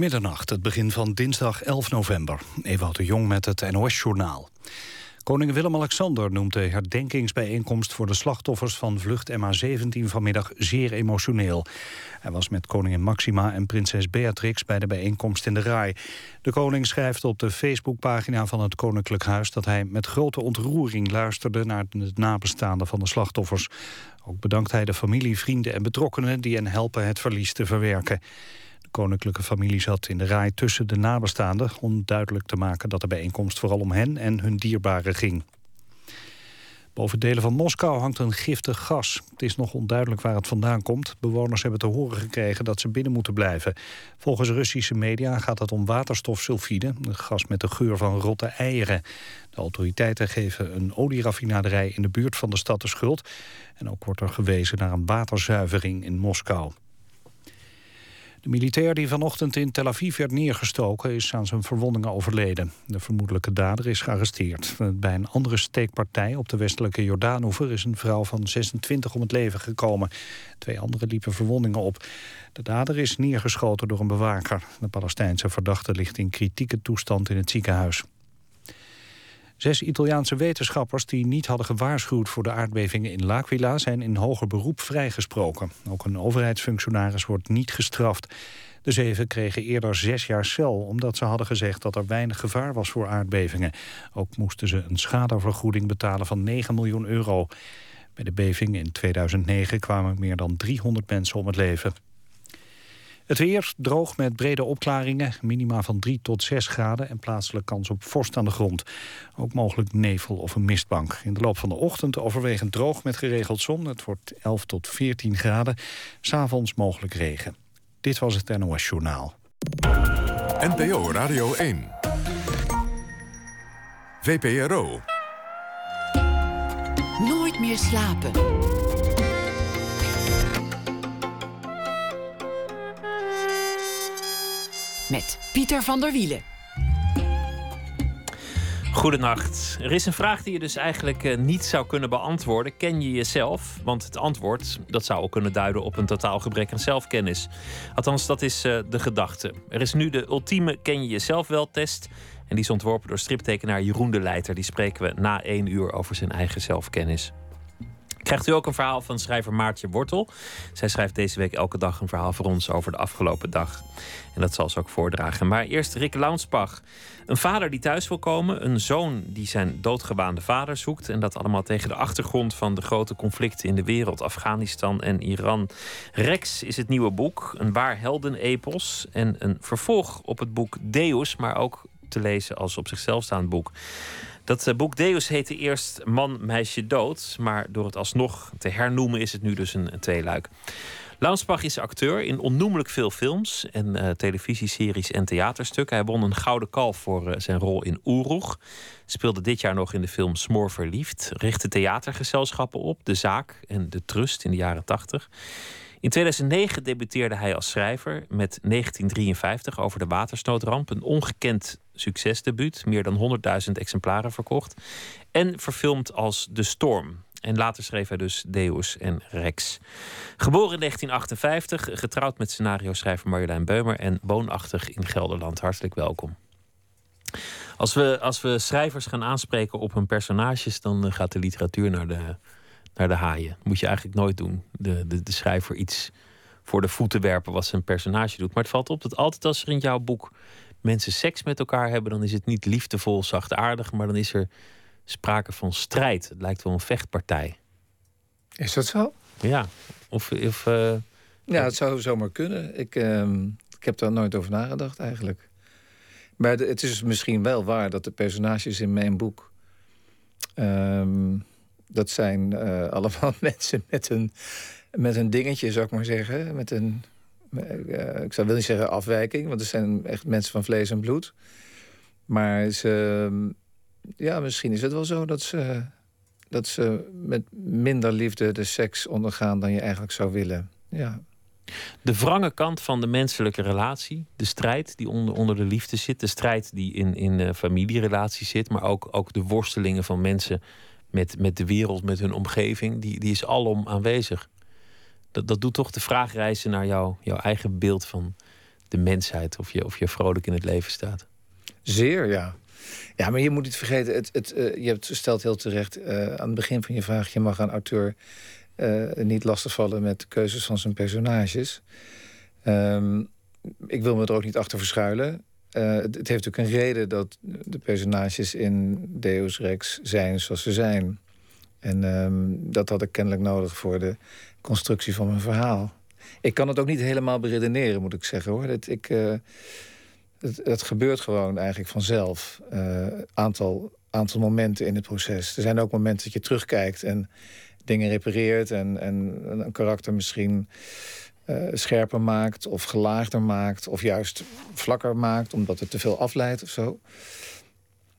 Middernacht, het begin van dinsdag 11 november. Ewout de Jong met het NOS-journaal. Koning Willem-Alexander noemt de herdenkingsbijeenkomst... voor de slachtoffers van vlucht MH17 vanmiddag zeer emotioneel. Hij was met koningin Maxima en prinses Beatrix... bij de bijeenkomst in de Rai. De koning schrijft op de Facebookpagina van het Koninklijk Huis... dat hij met grote ontroering luisterde naar de nabestaanden van de slachtoffers. Ook bedankt hij de familie, vrienden en betrokkenen... die hen helpen het verlies te verwerken koninklijke familie zat in de raai tussen de nabestaanden... om duidelijk te maken dat de bijeenkomst vooral om hen en hun dierbaren ging. Boven delen van Moskou hangt een giftig gas. Het is nog onduidelijk waar het vandaan komt. Bewoners hebben te horen gekregen dat ze binnen moeten blijven. Volgens Russische media gaat het om waterstofsulfide... een gas met de geur van rotte eieren. De autoriteiten geven een olieraffinaderij in de buurt van de stad de schuld. En ook wordt er gewezen naar een waterzuivering in Moskou. De militair die vanochtend in Tel Aviv werd neergestoken... is aan zijn verwondingen overleden. De vermoedelijke dader is gearresteerd. Bij een andere steekpartij op de westelijke Jordaanoever... is een vrouw van 26 om het leven gekomen. Twee anderen liepen verwondingen op. De dader is neergeschoten door een bewaker. De Palestijnse verdachte ligt in kritieke toestand in het ziekenhuis. Zes Italiaanse wetenschappers die niet hadden gewaarschuwd voor de aardbevingen in L'Aquila zijn in hoger beroep vrijgesproken. Ook een overheidsfunctionaris wordt niet gestraft. De zeven kregen eerder zes jaar cel omdat ze hadden gezegd dat er weinig gevaar was voor aardbevingen. Ook moesten ze een schadevergoeding betalen van 9 miljoen euro. Bij de beving in 2009 kwamen meer dan 300 mensen om het leven. Het weer droog met brede opklaringen, minima van 3 tot 6 graden... en plaatselijk kans op vorst aan de grond. Ook mogelijk nevel of een mistbank. In de loop van de ochtend overwegend droog met geregeld zon. Het wordt 11 tot 14 graden. S'avonds mogelijk regen. Dit was het NOS Journaal. NPO Radio 1. VPRO. Nooit meer slapen. Met Pieter van der Wielen. Goedenacht. Er is een vraag die je dus eigenlijk uh, niet zou kunnen beantwoorden. Ken je jezelf? Want het antwoord dat zou ook kunnen duiden op een totaal gebrek aan zelfkennis. Althans, dat is uh, de gedachte. Er is nu de ultieme Ken je jezelf wel test. En die is ontworpen door striptekenaar Jeroen de Leiter. Die spreken we na één uur over zijn eigen zelfkennis. Krijgt u ook een verhaal van schrijver Maartje Wortel. Zij schrijft deze week elke dag een verhaal voor ons over de afgelopen dag. En dat zal ze ook voordragen. Maar eerst Rick Launsbach. Een vader die thuis wil komen. Een zoon die zijn doodgewaande vader zoekt. En dat allemaal tegen de achtergrond van de grote conflicten in de wereld. Afghanistan en Iran. Rex is het nieuwe boek. Een waar heldenepos. En een vervolg op het boek Deus. Maar ook te lezen als op zichzelf staand boek. Dat eh, boek Deus heette eerst Man, Meisje, Dood. Maar door het alsnog te hernoemen is het nu dus een, een tweeluik. Launsbach is acteur in onnoemelijk veel films en uh, televisieseries en theaterstukken. Hij won een gouden kalf voor eh, zijn rol in Oeroeg. Speelde dit jaar nog in de film Smoor Verliefd. Richtte theatergezelschappen op, De Zaak en De Trust in de jaren 80. In 2009 debuteerde hij als schrijver met 1953 over de watersnoodramp. Een ongekend succesdebuut, meer dan 100.000 exemplaren verkocht. En verfilmd als De Storm. En later schreef hij dus Deus en Rex. Geboren in 1958, getrouwd met scenario-schrijver Marjolein Beumer en woonachtig in Gelderland. Hartelijk welkom. Als we, als we schrijvers gaan aanspreken op hun personages, dan eh, gaat de literatuur naar de, naar de haaien. Moet je eigenlijk nooit doen. De, de, de schrijver iets voor de voeten werpen wat zijn personage doet. Maar het valt op dat altijd als er in jouw boek mensen seks met elkaar hebben, dan is het niet liefdevol, zachtaardig, maar dan is er sprake van strijd. Het lijkt wel een vechtpartij. Is dat zo? Ja. Of, of, uh, ja, het zou zomaar kunnen. Ik, uh, ik heb daar nooit over nagedacht eigenlijk. Maar het is misschien wel waar dat de personages in mijn boek. Uh, dat zijn uh, allemaal mensen met een, met een dingetje, zou ik maar zeggen. Met een, ik zou wil niet zeggen afwijking, want het zijn echt mensen van vlees en bloed. Maar ze, ja, misschien is het wel zo dat ze, dat ze met minder liefde de seks ondergaan dan je eigenlijk zou willen. Ja. De wrange kant van de menselijke relatie, de strijd die onder, onder de liefde zit, de strijd die in, in uh, familierelaties zit, maar ook, ook de worstelingen van mensen met, met de wereld, met hun omgeving, die, die is alom aanwezig. Dat, dat doet toch de vraag reizen naar jou, jouw eigen beeld van de mensheid of je, of je vrolijk in het leven staat. Zeer, ja. Ja, maar je moet niet vergeten, het, het, uh, je hebt, stelt heel terecht uh, aan het begin van je vraag... je mag een auteur uh, niet lastigvallen met de keuzes van zijn personages. Um, ik wil me er ook niet achter verschuilen. het, het, heeft natuurlijk een reden dat de personages in Deus Rex zijn zoals ze zijn. En um, dat had ik kennelijk nodig voor de constructie van mijn verhaal. Ik kan het ook niet helemaal beredeneren, moet ik zeggen hoor. Dat ik, uh, het, het, gebeurt gewoon eigenlijk vanzelf. Uh, aantal, aantal momenten in het proces. Er zijn ook momenten dat je terugkijkt en dingen repareert en, en een karakter misschien uh, scherper maakt of gelaagder maakt of juist vlakker maakt omdat het te veel afleidt of zo.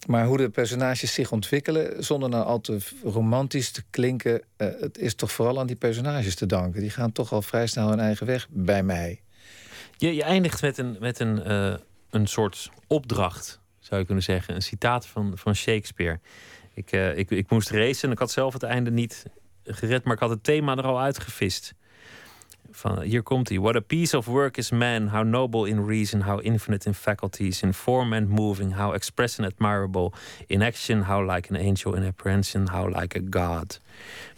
Maar hoe de personages zich ontwikkelen, zonder nou al te romantisch te klinken, uh, het is toch vooral aan die personages te danken. Die gaan toch al vrij snel hun eigen weg bij mij. Je, je eindigt met een, met een, uh, een soort opdracht, zou je kunnen zeggen. Een citaat van, van Shakespeare. Ik, uh, ik, ik moest racen en ik had zelf het einde niet gered, maar ik had het thema er al uitgevist. Van, hier komt hij. What a piece of work is man, how noble in reason, how infinite in faculties, in form and moving, how express and admirable, in action, how like an angel, in apprehension, how like a god.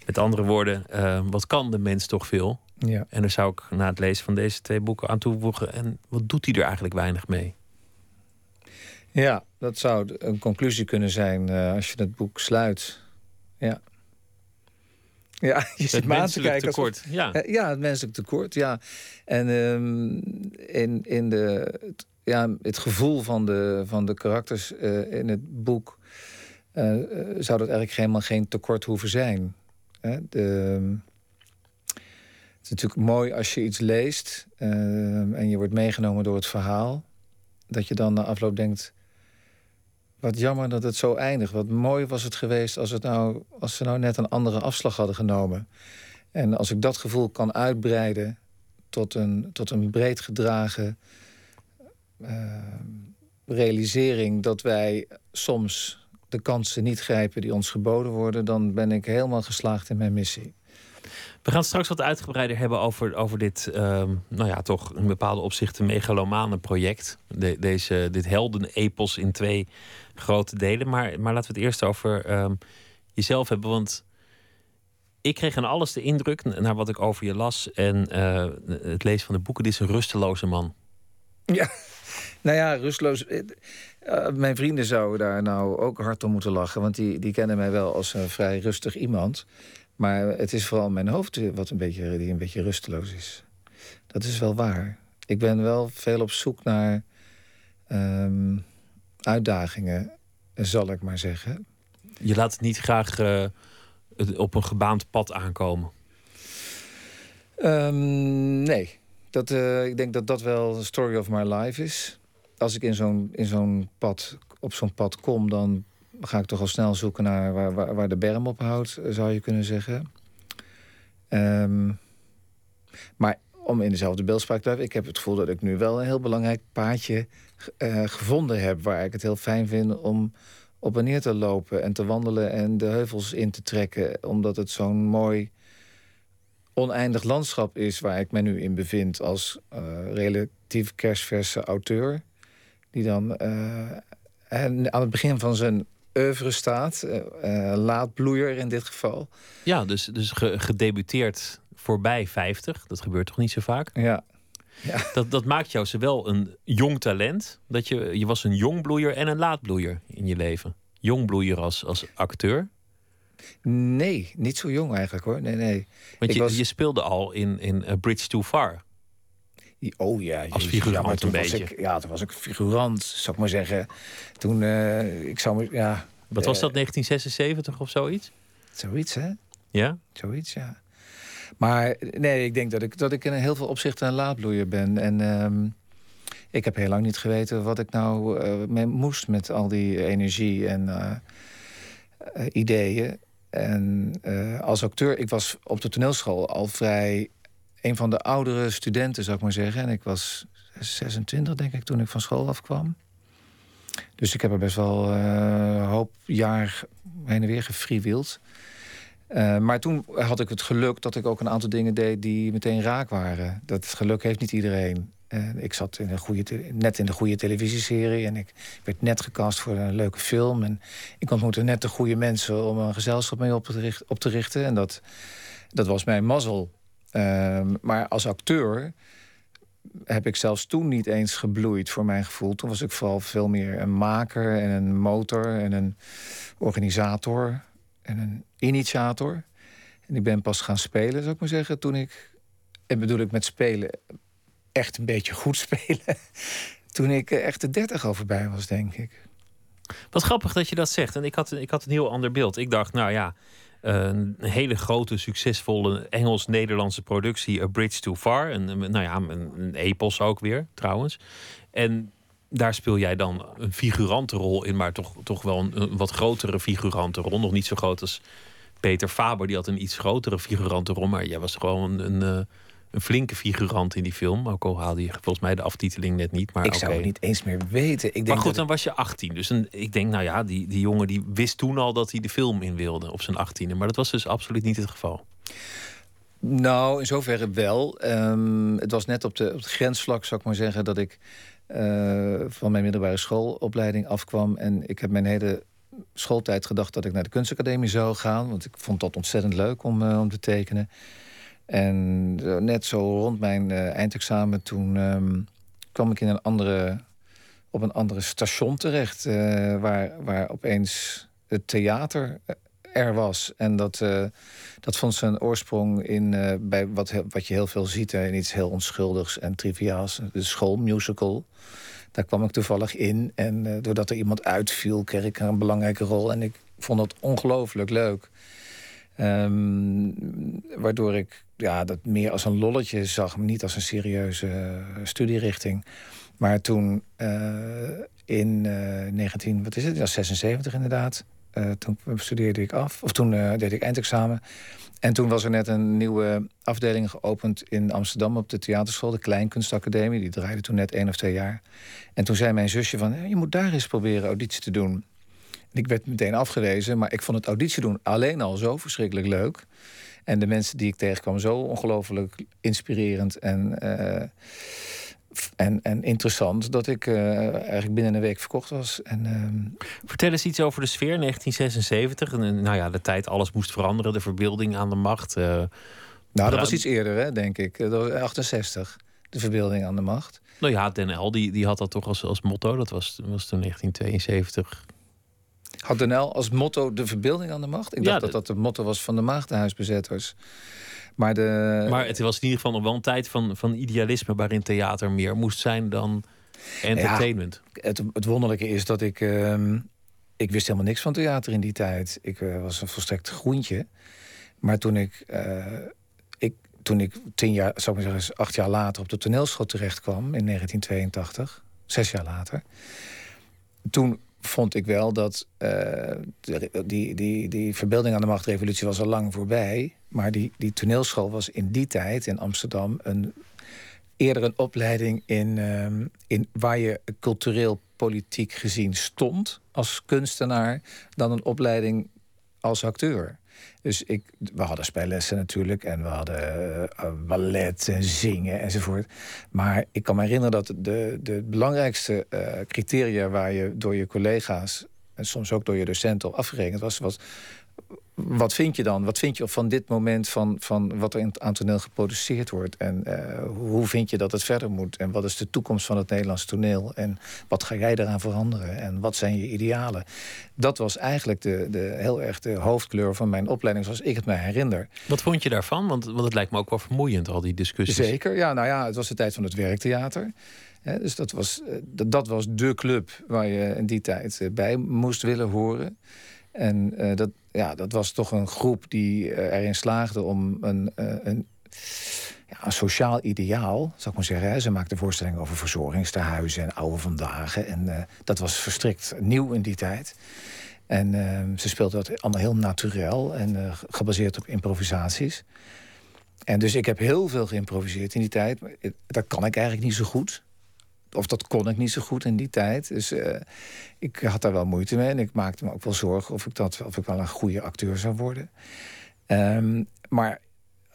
Met andere woorden, uh, wat kan de mens toch veel? Ja. En daar zou ik na het lezen van deze twee boeken aan toevoegen. En wat doet hij er eigenlijk weinig mee? Ja, dat zou een conclusie kunnen zijn uh, als je het boek sluit. Ja. Ja, je zit maar aan te kijken. Tekort, alsof, ja. ja, het menselijk tekort, ja. En um, in, in de, het, ja, het gevoel van de, van de karakters uh, in het boek... Uh, zou dat eigenlijk helemaal geen tekort hoeven zijn. Hè? De, het is natuurlijk mooi als je iets leest... Uh, en je wordt meegenomen door het verhaal... dat je dan na afloop denkt... Wat jammer dat het zo eindigt. Wat mooi was het geweest als, het nou, als ze nou net een andere afslag hadden genomen. En als ik dat gevoel kan uitbreiden tot een, tot een breed gedragen uh, realisering dat wij soms de kansen niet grijpen die ons geboden worden, dan ben ik helemaal geslaagd in mijn missie. We gaan straks wat uitgebreider hebben over, over dit, uh, nou ja, toch in bepaalde opzichten megalomane project. De, deze, dit heldenepos in twee grote delen. Maar, maar laten we het eerst over um, jezelf hebben. Want ik kreeg aan alles de indruk, naar wat ik over je las en uh, het lezen van de boeken, dit is een rusteloze man. Ja, nou ja, rusteloos. Uh, mijn vrienden zouden daar nou ook hard om moeten lachen, want die, die kennen mij wel als een vrij rustig iemand. Maar het is vooral mijn hoofd wat een beetje, die een beetje rusteloos is. Dat is wel waar. Ik ben wel veel op zoek naar um, uitdagingen, zal ik maar zeggen. Je laat het niet graag uh, op een gebaand pad aankomen? Um, nee. Dat, uh, ik denk dat dat wel de story of my life is. Als ik in zo'n zo'n pad, op zo'n pad kom, dan ga ik toch al snel zoeken naar waar, waar, waar de berm op houdt, zou je kunnen zeggen. Um, maar om in dezelfde beeldspraak te blijven, ik heb het gevoel dat ik nu wel een heel belangrijk paadje uh, gevonden heb. Waar ik het heel fijn vind om op en neer te lopen en te wandelen en de heuvels in te trekken. Omdat het zo'n mooi oneindig landschap is waar ik me nu in bevind als uh, relatief kerstverse auteur. Die dan uh, aan het begin van zijn oeuvre staat. Uh, laadbloeier in dit geval. Ja, dus, dus gedebuteerd voorbij 50. Dat gebeurt toch niet zo vaak? Ja. ja. Dat, dat maakt jou zowel een jong talent. Dat je, je was een jongbloeier en een laadbloeier in je leven. Jongbloeier als, als acteur. Nee, niet zo jong eigenlijk hoor. Nee, nee. Want je, was... je speelde al in, in A Bridge Too Far. Oh ja, als figurant ja, toen een beetje. Ik, ja, toen was ik figurant, zou ik maar zeggen. Toen, uh, ik zou me, ja... Wat was dat, 1976 of zoiets? Zoiets, hè? Ja? Zoiets, ja. Maar nee, ik denk dat ik, dat ik in heel veel opzichten een laadbloeier ben. En um, ik heb heel lang niet geweten wat ik nou uh, mee moest met al die energie en uh, uh, ideeën. En als acteur, ik was op de toneelschool al vrij een van de oudere studenten, zou ik maar zeggen. En ik was 26, denk ik, toen ik van school afkwam. Dus ik heb er best wel een hoop jaar heen en weer gefreewild. Uh, maar toen had ik het geluk dat ik ook een aantal dingen deed die meteen raak waren. Dat geluk heeft niet iedereen. En ik zat in een goede net in de goede televisieserie en ik werd net gecast voor een leuke film. En ik ontmoette net de goede mensen om een gezelschap mee op te, richten, op te richten. En dat, dat was mijn mazzel. Ehm, maar als acteur heb ik zelfs toen niet eens gebloeid voor mijn gevoel. Toen was ik vooral veel meer een maker en een motor en een organisator en een initiator. En ik ben pas gaan spelen, zou ik maar zeggen, toen ik... En bedoel ik met spelen echt een beetje goed spelen... toen ik echt de dertig al voorbij was, denk ik. Wat grappig dat je dat zegt. En ik had, ik had een heel ander beeld. Ik dacht, nou ja, een hele grote, succesvolle Engels-Nederlandse productie, A Bridge Too Far. En, nou ja, een, een epos ook weer, trouwens. En daar speel jij dan een figurante rol in, maar toch, toch wel een, wat grotere figurante rol. Nog niet zo groot als Peter Faber, die had een iets grotere figurante rol. Maar jij was gewoon een, een, eh, een flinke figurant in die film. Ook al haalde je volgens mij de aftiteling net niet. Maar ik zou het niet eens meer weten. Ik denk maar goed, dan was je 18. Dus een, ik denk, nou ja, die, die jongen die wist toen al dat hij de film in wilde op zijn 18e. Maar dat was dus absoluut niet het geval. Nou, in zoverre wel. Ehm, het was net op, de, op het grensvlak, zou ik maar zeggen, dat ik uh, van mijn middelbare schoolopleiding afkwam. En ik heb mijn hele schooltijd gedacht dat ik naar de kunstacademie zou gaan. Want ik vond dat ontzettend leuk om, uh, om te tekenen. En uh, net zo rond mijn eindexamen, toen um, kwam ik in een andere, op een andere station terecht. waar, waar opeens het theater er was. En dat, dat vond zijn oorsprong in bij wat, wat je heel veel ziet in iets heel onschuldigs en triviaals. De schoolmusical. Daar kwam ik toevallig in. En doordat er iemand uitviel, kreeg ik een belangrijke rol. En ik vond het ongelooflijk leuk. Um, waardoor ik ja, dat meer als een lolletje zag, niet als een serieuze studierichting. Maar toen in 19, wat is het? Ja, 76 inderdaad toen studeerde ik af, of toen deed ik eindexamen. En toen was er net een nieuwe afdeling geopend in Amsterdam op de theaterschool, de Kleinkunstacademie. Die draaide toen net één of twee jaar. En toen zei mijn zusje van, je moet daar eens proberen auditie te doen. Ik werd meteen afgewezen, maar ik vond het auditie doen alleen al zo verschrikkelijk leuk. En de mensen die ik tegenkwam zo ongelooflijk inspirerend en... Uh, en, en interessant dat ik uh, eigenlijk binnen een week verkocht was. En, uh... Vertel eens iets over de sfeer 1976. En, nou ja, de tijd, alles moest veranderen, de verbeelding aan de macht. Uh, nou, dat was iets eerder, hè, denk ik. Dat was 68, de verbeelding aan de macht. Nou ja, Den L die, die had dat toch als, als motto. Dat was, was toen 1972. Had Den L als motto de verbeelding aan de macht? Ik dacht dat dat het motto was van de maagdenhuisbezetters. Maar, de... maar het was in ieder geval nog wel een tijd van, van idealisme waarin theater meer moest zijn dan entertainment. het, het wonderlijke is dat ik. Uh, ik wist helemaal niks van theater in die tijd. Ik uh, was een volstrekt groentje. Maar toen ik, uh, ik, toen ik tien jaar, zou ik maar zeggen, acht jaar later op de toneelschool terecht kwam in 1982, zes jaar later. Toen vond ik wel dat uh, die, die, die verbeelding aan de machtrevolutie was al lang voorbij. Maar die, die toneelschool was in die tijd in Amsterdam een, eerder een opleiding in, um, in waar je cultureel politiek gezien stond als kunstenaar dan een opleiding als acteur. Dus ik, we hadden spellessen natuurlijk en we hadden uh, ballet en zingen enzovoort. Maar ik kan me herinneren dat de, de belangrijkste uh, criteria waar je door je collega's en soms ook door je docenten op afgerekend was, was wat vind je dan? Wat vind je van dit moment van, van wat er aan toneel geproduceerd wordt? En uh, hoe vind je dat het verder moet? En wat is de toekomst van het Nederlands toneel? En wat ga jij eraan veranderen? En wat zijn je idealen? Dat was eigenlijk de, de, heel erg de hoofdkleur van mijn opleiding, zoals ik het me herinner. Wat vond je daarvan? Want, want het lijkt me ook wel vermoeiend, al die discussies. Zeker, ja. Nou ja, het was de tijd van het werktheater. dus dat was, eh, dat, dat was de club waar je in die tijd eh, bij moest willen horen. En uh, dat, ja, dat was toch een groep die uh, erin slaagde om een, uh, een, ja, een sociaal ideaal, zou ik maar zeggen. Hè. Ze maakten voorstellingen over verzorgingstehuizen en oude vandaag. En dat was verstrikt nieuw in die tijd. En ze speelden dat allemaal heel natuurlijk en gebaseerd op improvisaties. En dus ik heb heel veel geïmproviseerd in die tijd. Dat kan ik eigenlijk niet zo goed of dat kon ik niet zo goed in die tijd. Dus uh, ik had daar wel moeite mee. En ik maakte me ook wel zorgen of ik, dat, of ik wel een goede acteur zou worden. Um, maar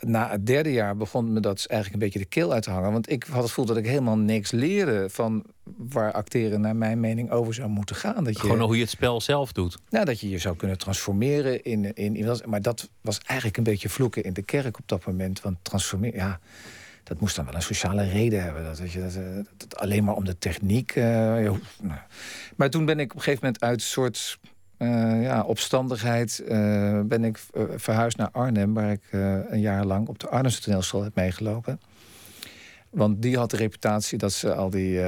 na het derde jaar begon me dat eigenlijk een beetje de keel uit te hangen. Want ik had het gevoel dat ik helemaal niks leerde van waar acteren naar mijn mening over zou moeten gaan. Dat je, Gewoon hoe je het spel zelf doet. Nou, dat je je zou kunnen transformeren in, in, in. Maar dat was eigenlijk een beetje vloeken in de kerk op dat moment. Want transformeren, ja, dat moest dan wel een sociale reden hebben. Dat, dat, je, dat, eh, alleen maar om de techniek. Ja, nou. Maar toen ben ik op een gegeven moment uit soort uh, ja, opstandigheid ben ik verhuisd naar Arnhem, waar ik een jaar lang op de Arnhemse toneelschool heb meegelopen. Want die had de reputatie dat ze al die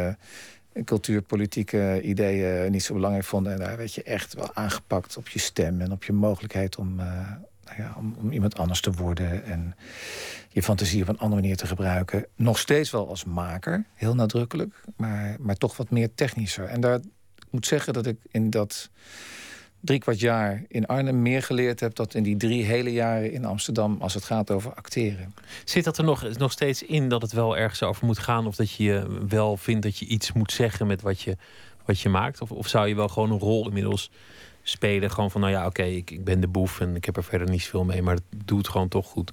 cultuurpolitieke ideeën niet zo belangrijk vonden. En daar werd je echt wel aangepakt op je stem en op je mogelijkheid om, ja, om, om, iemand anders te worden. En je fantasie op een andere manier te gebruiken. Nog steeds wel als maker, heel nadrukkelijk, maar, maar toch wat meer technischer. En daar moet zeggen dat ik in dat drie kwart jaar in Arnhem meer geleerd heb... dan in die drie hele jaren in Amsterdam als het gaat over acteren. Zit dat er nog, nog steeds in dat het wel ergens over moet gaan... of dat je wel vindt dat je iets moet zeggen met wat je, wat je maakt? Of, of zou je wel gewoon een rol inmiddels spelen? Gewoon van, nou ja, oké, ik, ik ben de boef en ik heb er verder niet zoveel mee... maar het doet gewoon toch goed.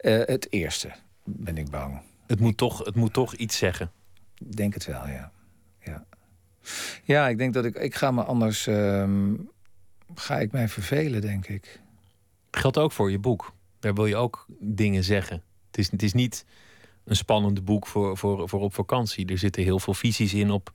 Uh, het eerste, ben ik bang. Het moet toch, het moet toch iets zeggen? Ik denk het wel, ja. ja. Ja, ik denk dat ik... Ik ga me anders... Um, ga ik mij vervelen, denk ik. Geldt ook voor je boek. Daar wil je ook dingen zeggen. Het is, het is niet een spannende boek voor, voor, voor op vakantie. Er zitten heel veel visies in op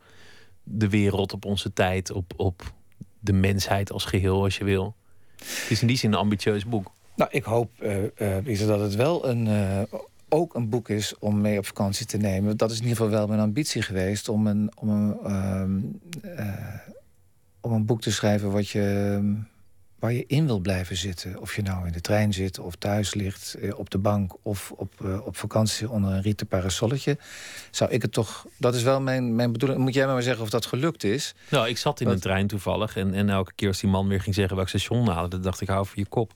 de wereld, op onze tijd... op, op de mensheid als geheel, als je wil. Het is in die zin een ambitieus boek. Nou, ik hoop uh, dat het wel een, uh, ook een boek is om mee op vakantie te nemen. Dat is in ieder geval wel mijn ambitie geweest om een, om een, uh, om een boek te schrijven wat je, waar je in wil blijven zitten. Of je nou in de trein zit of thuis ligt, op de bank of op, op vakantie onder een rieten parasolletje. Zou ik het toch. Dat is wel mijn, mijn bedoeling. Moet jij maar zeggen of dat gelukt is? Nou, ik zat in een trein toevallig en, en elke keer als die man weer ging zeggen welk station halen, dan dacht ik hou voor je kop.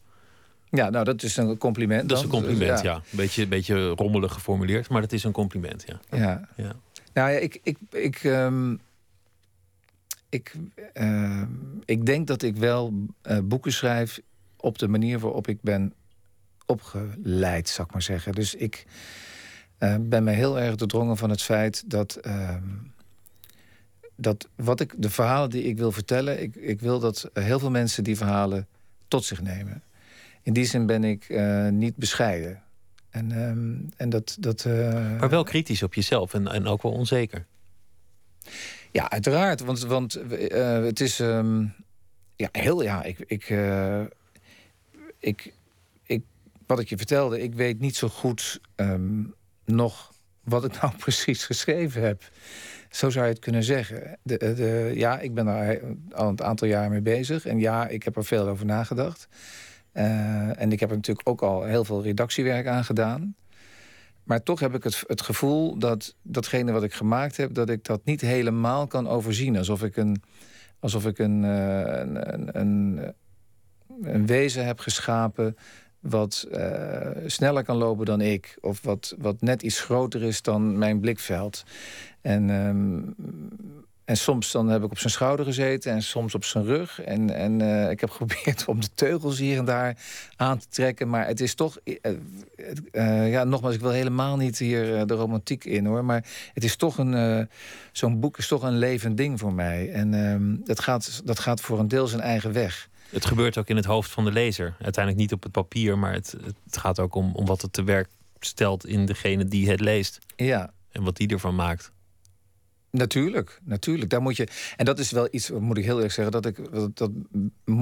Ja, nou, dat is een compliment. Dat is een compliment, dus, ja. Een beetje, beetje rommelig geformuleerd, maar dat is een compliment, ja. Ja. ja. Nou ja, ik... ik, ik um, ik, uh, ik denk dat ik wel uh, boeken schrijf op de manier waarop ik ben opgeleid, zou ik maar zeggen. Dus ik uh, ben me heel erg doordrongen van het feit dat, dat wat ik, de verhalen die ik wil vertellen, ik, ik wil dat heel veel mensen die verhalen tot zich nemen in die zin ben ik uh, niet bescheiden. En, um, en dat, dat. Maar wel kritisch op jezelf en, en ook wel onzeker. Ja, uiteraard. Want, want uh, het is. Um, ja, heel. Ja, ik. ik, ik, ik wat ik je vertelde, ik weet niet zo goed um, nog wat ik nou precies geschreven heb. Zo zou je het kunnen zeggen. De, de, ja, ik ben daar al een aantal jaar mee bezig. En ja, ik heb er veel over nagedacht. En ik heb er natuurlijk ook al heel veel redactiewerk aan gedaan. Maar toch heb ik het, het gevoel dat datgene wat ik gemaakt heb... dat ik dat niet helemaal kan overzien. Alsof ik een, alsof ik een, uh, een, een, een, wezen heb geschapen... wat uh, sneller kan lopen dan ik. Of wat, wat net iets groter is dan mijn blikveld. En... Um, en soms dan heb ik op zijn schouder gezeten en soms op zijn rug. En, en uh, ik heb geprobeerd om de teugels hier en daar aan te trekken. Maar het is toch... Uh, uh, ja, nogmaals, ik wil helemaal niet hier de romantiek in, hoor. Maar het is toch een... Zo'n boek is toch een levend ding voor mij. En ehm, dat, gaat, dat gaat voor een deel zijn eigen weg. Het gebeurt ook in het hoofd van de lezer. Uiteindelijk niet op het papier, maar het, het gaat ook om, om wat het te werk stelt in degene die het leest. Ja. En wat die ervan maakt. Natuurlijk, natuurlijk. Daar moet je, en dat is wel iets, moet ik heel eerlijk zeggen, dat, ik, dat, dat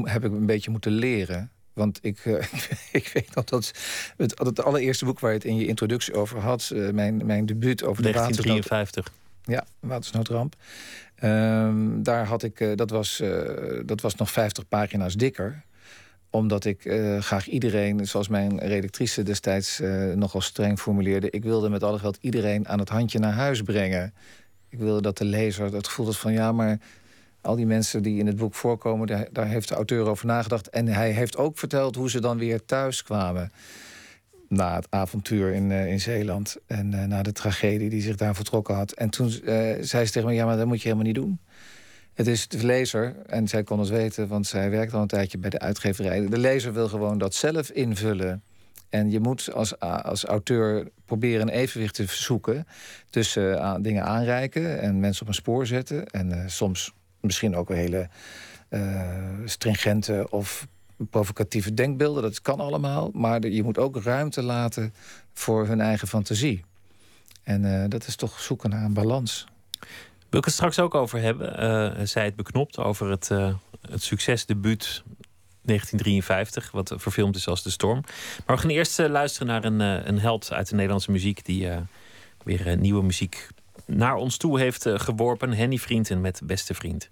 heb ik een beetje moeten leren. Want ik, uh, ik weet nog dat het, het allereerste boek waar je het in je introductie over had, uh, mijn, mijn debuut over de 1953. Ja, watersnoodramp. Um, daar had ik, uh, dat, was, dat was nog 50 pagina's dikker omdat ik graag iedereen, zoals mijn redactrice destijds nogal streng formuleerde... ik wilde met alle geld iedereen aan het handje naar huis brengen. Ik wilde dat de lezer het gevoel had van ja, maar al die mensen die in het boek voorkomen, daar, heeft de auteur over nagedacht. En hij heeft ook verteld hoe ze dan weer thuis kwamen. Na het avontuur in, uh, in Zeeland. En uh, na de tragedie die zich daar vertrokken had. En toen uh, zei ze tegen me: Ja, maar dat moet je helemaal niet doen. Het is de lezer, en zij kon het weten, want zij werkt al een tijdje bij de uitgeverij. De lezer wil gewoon dat zelf invullen. En je moet als, als auteur proberen een evenwicht te zoeken tussen uh, dingen aanreiken en mensen op een spoor zetten. En uh, soms misschien ook een hele uh, stringente of provocatieve denkbeelden. Dat kan allemaal. Maar je moet ook ruimte laten voor hun eigen fantasie. En dat is toch zoeken naar een balans. Wil ik het straks ook over hebben? Uh, zij het beknopt over het, uh, het succesdebuut 1953, wat verfilmd is als De Storm. Maar we gaan eerst uh, luisteren naar een, een held uit de Nederlandse muziek... die weer nieuwe muziek naar ons toe heeft geworpen. Henny Vrienden met Beste Vriend.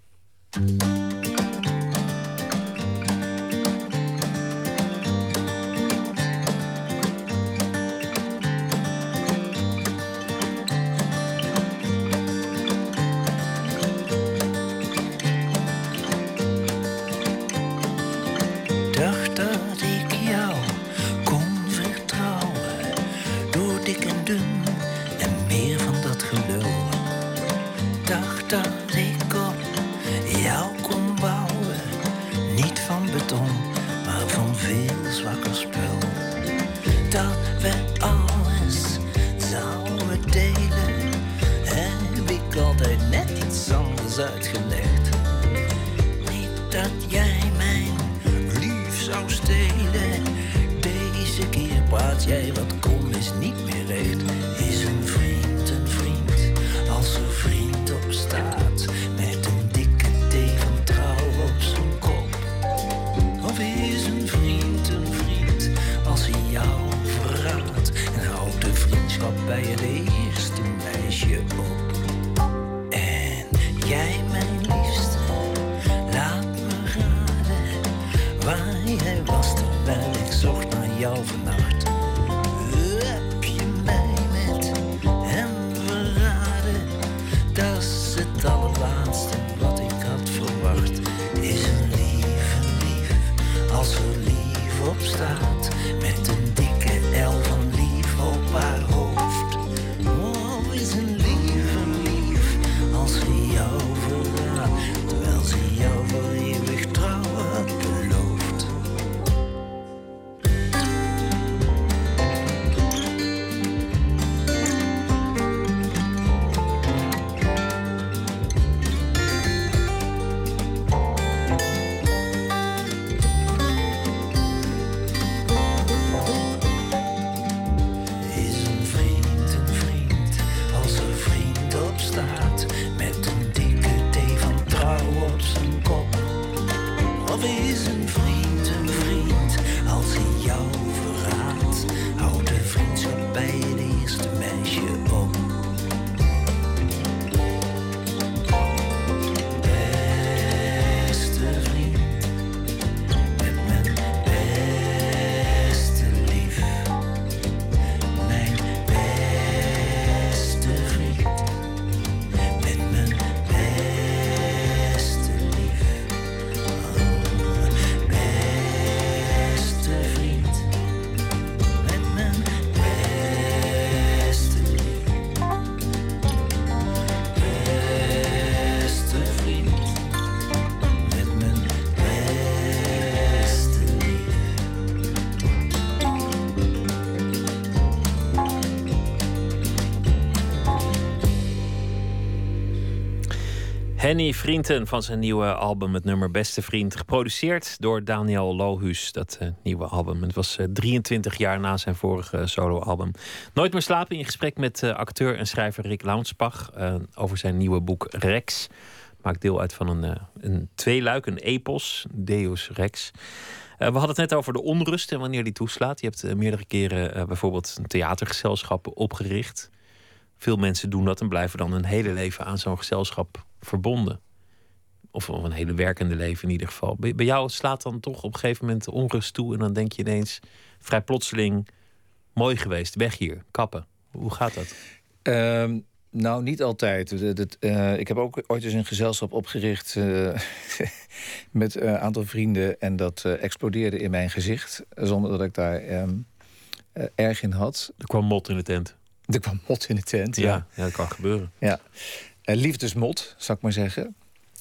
Henny Vrienden van zijn nieuwe album, het nummer Beste Vriend. Geproduceerd door Daniel Lohuus, dat uh, nieuwe album. Het was uh, eh, 23 jaar na zijn vorige soloalbum. Nooit meer slapen in gesprek met uh, acteur en schrijver Rick Launsbach... over zijn nieuwe boek Rex. Maakt deel uit van een, een tweeluik, een epos, Deus Rex... we hadden het net over de onrust en wanneer die toeslaat. Je hebt meerdere keren bijvoorbeeld een theatergezelschap opgericht. Veel mensen doen dat en blijven dan een hele leven aan zo'n gezelschap verbonden. Of een hele werkende leven in ieder geval. Bij jou slaat dan toch op een gegeven moment de onrust toe. En dan denk je ineens vrij plotseling: mooi geweest, weg hier, kappen. Hoe gaat dat? Ehm, nou, niet altijd. Uh, ik heb ook ooit eens een gezelschap opgericht uh, met een aantal vrienden. En dat uh, explodeerde in mijn gezicht. Zonder dat ik daar ehm, erg in had. Er kwam mot in de tent. Er kwam mot in de tent, ja. Ja, ja dat kan gebeuren. Ja. Uh, liefdesmot, zou ik maar zeggen.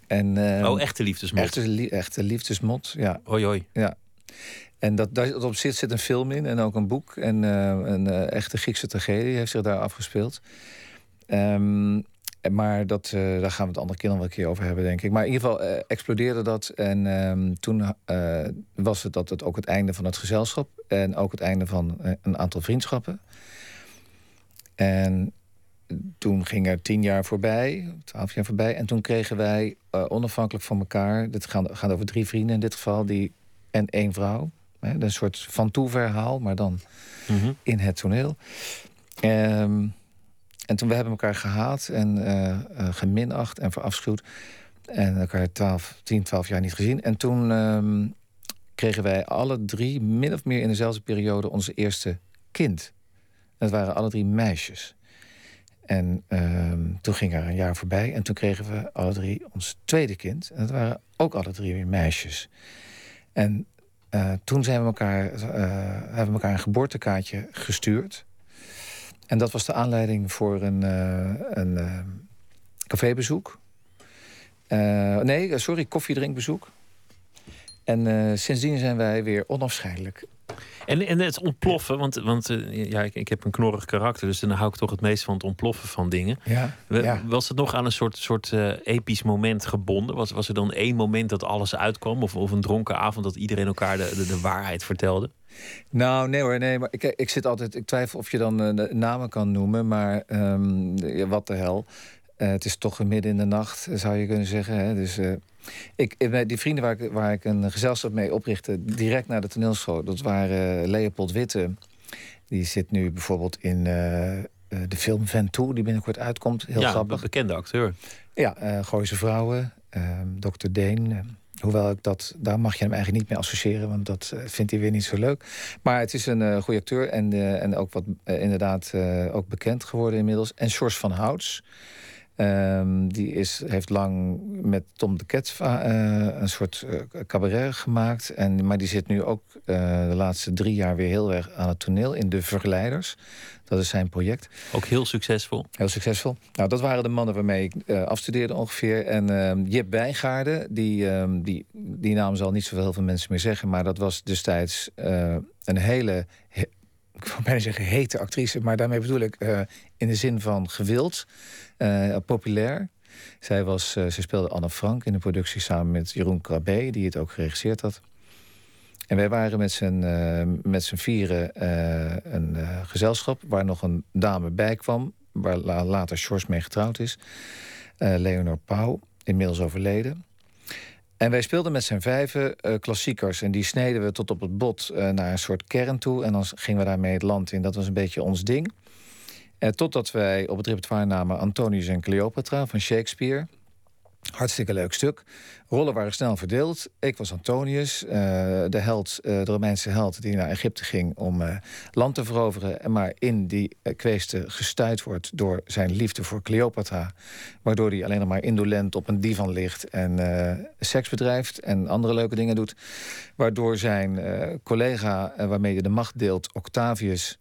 En, uh, oh, echte liefdesmot. Echte, li echte liefdesmot, ja. Hoi, hoi. Ja. En dat, dat op zich zit een film in en ook een boek. En uh, een uh, echte Griekse tragedie heeft zich daar afgespeeld. Um, maar dat, uh, daar gaan we het andere keer nog wel een keer over hebben, denk ik. Maar in ieder geval uh, explodeerde dat. En um, toen uh, was het dat het ook het einde van het gezelschap. En ook het einde van een aantal vriendschappen. En toen ging er tien jaar voorbij, twaalf jaar voorbij. En toen kregen wij onafhankelijk van elkaar... dit gaat, gaat over drie vrienden in dit geval, die, en één vrouw. Hè, een soort van toe-verhaal, maar dan mm -hmm. in het toneel. Um, en toen we hebben elkaar gehaat en uh, geminacht en verafschuwd. En elkaar 12, 10, 12 jaar niet gezien. En toen um, kregen wij alle drie, min of meer in dezelfde periode, onze eerste kind. Dat waren alle drie meisjes. En um, toen ging er een jaar voorbij en toen kregen we alle drie ons tweede kind. En dat waren ook alle drie weer meisjes. En uh, toen zijn we elkaar, hebben we elkaar een geboortekaartje gestuurd. En dat was de aanleiding voor een, uh, een cafébezoek. Nee, sorry, koffiedrinkbezoek. En sindsdien zijn wij weer onafscheidelijk. En, en het ontploffen, want, want ja, ik, ik, heb een knorrig karakter, dus dan hou ik toch het meest van het ontploffen van dingen. Ja, ja. Was het nog aan een soort, soort uh, episch moment gebonden? Was, was er dan één moment dat alles uitkwam? Of, of een dronken avond dat iedereen elkaar de, de, de waarheid vertelde? Nou, nee hoor, nee. Maar ik, ik zit altijd. Ik twijfel of je dan uh, namen kan noemen, maar um, ja, wat de hel. Uh, het is toch midden in de nacht, zou je kunnen zeggen. Hè? Dus uh, ik, die vrienden waar ik, waar ik een gezelschap mee oprichtte, direct na de toneelschool, dat waren Leopold Witte. Die zit nu bijvoorbeeld in de film Ventoux, die binnenkort uitkomt. Heel ja, grappig. een bekende acteur. Ja, uh, Gooise Vrouwen, ehm, Dr. Deen. Hoewel ik dat, daar mag je hem eigenlijk niet mee associëren, want dat vindt hij weer niet zo leuk. Maar het is een uh, goede acteur en, uh, en ook wat inderdaad ook bekend geworden inmiddels. En Sjors van Houts. Um, die is, heeft lang met Tom de Ket een soort cabaret gemaakt. En, maar die zit nu ook de laatste drie jaar weer heel erg aan het toneel in De Verleiders. Dat is zijn project. Ook heel succesvol. Heel succesvol. Nou, dat waren de mannen waarmee ik afstudeerde ongeveer. En uh, Jip Bijgaarden, die, uh, die, die naam zal niet zoveel veel mensen meer zeggen... maar dat was destijds eh, een hele, he, ik wil bijna zeggen hete actrice... maar daarmee bedoel ik in de zin van gewild, populair... Zij, was, ze speelde Anne Frank in de productie samen met Jeroen Krabbe... die het ook geregisseerd had. En wij waren met z'n, met z'n vieren een gezelschap... waar nog een dame bij kwam, waar la later Sjors mee getrouwd is. Leonor Pauw, inmiddels overleden. En wij speelden met z'n vijven klassiekers. En die sneden we tot op het bot naar een soort kern toe. En dan gingen we daarmee het land in. Dat was een beetje ons ding. totdat wij op het repertoire namen Antonius en Cleopatra van Shakespeare... Hartstikke leuk stuk. Rollen waren snel verdeeld. Ik was Antonius, uh, de held, uh, de Romeinse held die naar Egypte ging om uh, land te veroveren. Maar in die kweeste gestuit wordt door zijn liefde voor Cleopatra. Waardoor hij alleen maar indolent op een divan ligt en seks bedrijft en andere leuke dingen doet. Waardoor zijn collega waarmee hij de macht deelt, Octavius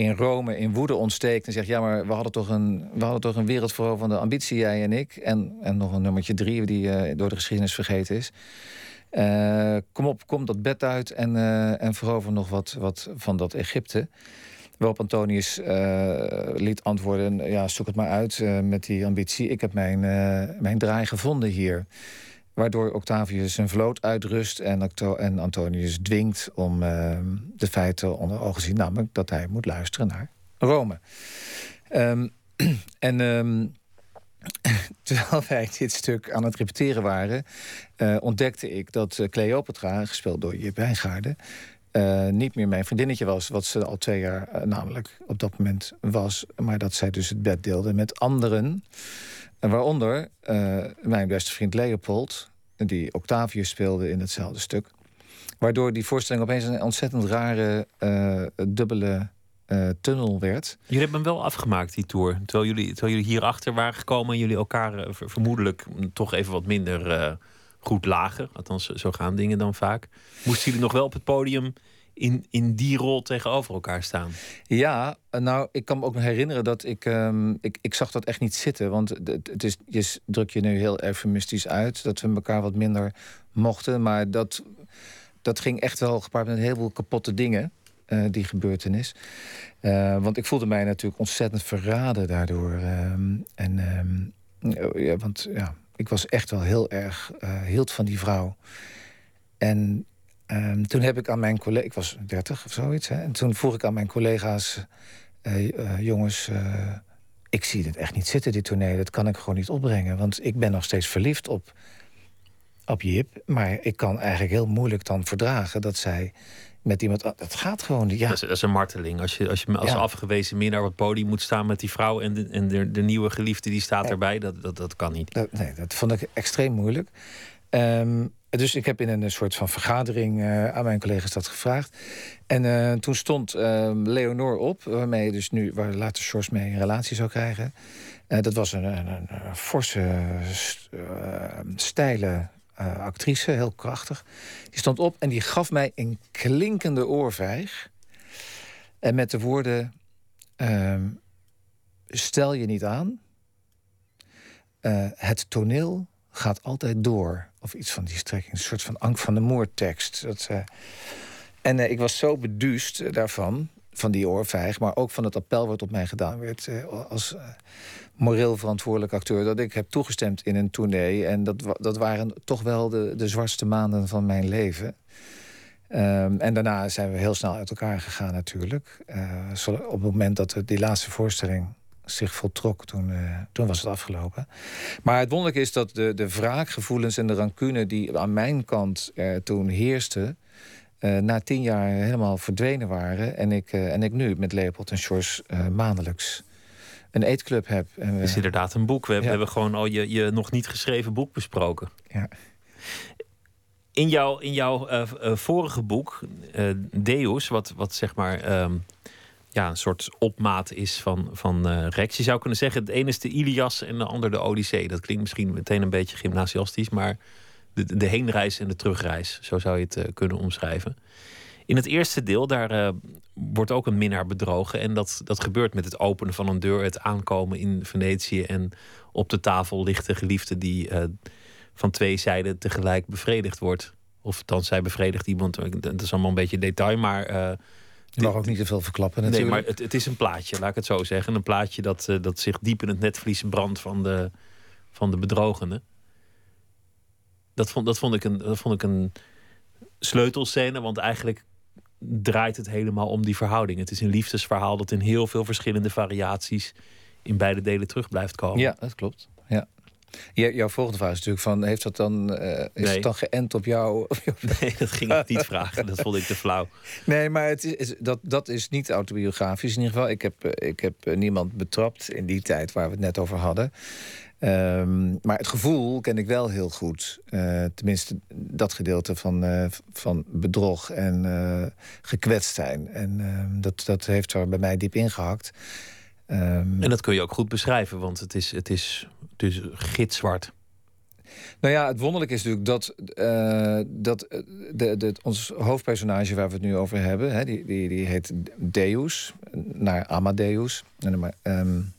in Rome in woede ontsteekt en zegt: Ja, maar we hadden toch een, we hadden toch een wereldveroverende ambitie, jij en ik. En, en nog een nummertje drie die uh, door de geschiedenis vergeten is. Uh, kom op, kom dat bed uit en, uh, en verover nog wat, wat van dat Egypte. Waarop Antonius liet antwoorden: Ja, zoek het maar uit met die ambitie. Ik heb mijn, mijn draai gevonden hier. Waardoor Octavius zijn vloot uitrust en, en Antonius dwingt om uh, de feiten onder ogen te zien, namelijk dat hij moet luisteren naar Rome. Um, en um, terwijl wij dit stuk aan het repeteren waren, uh, ontdekte ik dat uh, Cleopatra, gespeeld door Jip Wijngaarden, uh, niet meer mijn vriendinnetje was, wat ze al twee jaar namelijk op dat moment was, maar dat zij dus het bed deelde met anderen. En waaronder uh, mijn beste vriend Leopold, die Octavius speelde in hetzelfde stuk. Waardoor die voorstelling opeens een ontzettend rare, uh, dubbele uh, tunnel werd. Jullie hebben hem wel afgemaakt, die tour. Terwijl jullie, terwijl jullie hierachter waren gekomen en jullie elkaar vermoedelijk toch even wat minder goed lagen. Althans, zo gaan dingen dan vaak. Moesten jullie nog wel op het podium in, in die rol tegenover elkaar staan. Ja, nou, ik kan me ook nog herinneren dat ik, um, ik, ik zag dat echt niet zitten. Want het, is, je druk je nu heel eufemistisch uit dat we elkaar wat minder mochten. Maar dat, dat ging echt wel gepaard met een heleboel kapotte dingen, uh, die gebeurtenis. Uh, want ik voelde mij natuurlijk ontzettend verraden daardoor. Um, en, um, ja, want ja, ik was echt wel heel erg, uh, hield van die vrouw. En um, toen heb ik aan mijn collega, ik was 30 of zoiets, hè, en toen vroeg ik aan mijn collega's: uh, jongens, uh, ik zie dit echt niet zitten, dit toneel. Dat kan ik gewoon niet opbrengen. Want ik ben nog steeds verliefd op, op Jip. Maar ik kan eigenlijk heel moeilijk dan verdragen dat zij met iemand. Dat gaat gewoon niet. Ja. Dat, is, dat is een marteling. Als je als, je als ja. afgewezen meer naar het podium moet staan met die vrouw en de, en de, de nieuwe geliefde die staat erbij, dat, dat, dat kan niet. Dat, nee, dat vond ik extreem moeilijk. Um, dus ik heb in een soort van vergadering uh, aan mijn collega's dat gevraagd. En uh, toen stond uh, Leonor op, waarmee dus nu, waar later Sjors mee een relatie zou krijgen. dat was een, een, een forse, steile actrice, heel krachtig. Die stond op en die gaf mij een klinkende oorvijg. En met de woorden: ehm, Stel je niet aan. het toneel gaat altijd door. Of iets van die strekking. Een soort van Ank van de Moor-tekst. Dat, uh... En uh, ik was zo beduust uh, daarvan, van die oorvijg... maar ook van het appel wat op mij gedaan werd... als moreel verantwoordelijk acteur... dat ik heb toegestemd in een tournee. En dat, dat waren toch wel de, de zwartste maanden van mijn leven... Um, en daarna zijn we heel snel uit elkaar gegaan natuurlijk. op het moment dat we die laatste voorstelling zich voltrok, toen, uh, toen was het afgelopen. Maar het wonderlijke is dat de, de wraakgevoelens en de rancune die aan mijn kant uh, toen heersten, uh, na tien jaar helemaal verdwenen waren. En ik, en ik nu met Leopold en Sjors maandelijks een eetclub heb. En we... is inderdaad een boek. We, ja. hebben gewoon al je, je nog niet geschreven boek besproken. Ja. In jouw, in jouw vorige boek, Deus, wat, wat zeg maar. Um, ja, een soort opmaat is van, van uh, Rex. Je zou kunnen zeggen, het ene is de Ilias en de ander de Odyssee. Dat klinkt misschien meteen een beetje gymnasiastisch, maar de, de heenreis en de terugreis, zo zou je het uh, kunnen omschrijven. In het eerste deel, daar uh, wordt ook een minnaar bedrogen. En dat, dat gebeurt met het openen van een deur, het aankomen in Venetië. En op de tafel ligt de geliefde die van twee zijden tegelijk bevredigd wordt. Of dan zij bevredigt iemand. Dat is allemaal een beetje detail, maar je mag ook niet te veel verklappen natuurlijk. Nee, maar het, het, is een plaatje, laat ik het zo zeggen. Een plaatje dat, uh, dat zich diep in het netvlies brandt van de, van de bedrogene. Dat vond, dat, vond ik een, dat vond ik een sleutelscène, want eigenlijk draait het helemaal om die verhouding. Het is een liefdesverhaal dat in heel veel verschillende variaties in beide delen terug blijft komen. Ja, dat klopt. Jouw volgende vraag is natuurlijk van... heeft dat dan, uh, is het dan geënt op jou? Nee, dat ging ik niet vragen. Dat vond ik te flauw. Nee, maar het is, dat, dat is niet autobiografisch in ieder geval. Ik heb, eh, ik heb eh, niemand betrapt in die tijd waar we het net over hadden. Um, maar het gevoel ken ik wel heel goed. Uh, tenminste, dat gedeelte van, uh, van bedrog en uh, gekwetst zijn. En ehm, dat, dat heeft er bij mij diep ingehakt. Um, en dat kun je ook goed beschrijven, want het is, het is dus gitzwart. Nou ja, het wonderlijke is natuurlijk dat, uh, dat de, de, ons hoofdpersonage waar we het nu over hebben, hè, die, die, die heet Deus, naar Amadeus. En, um,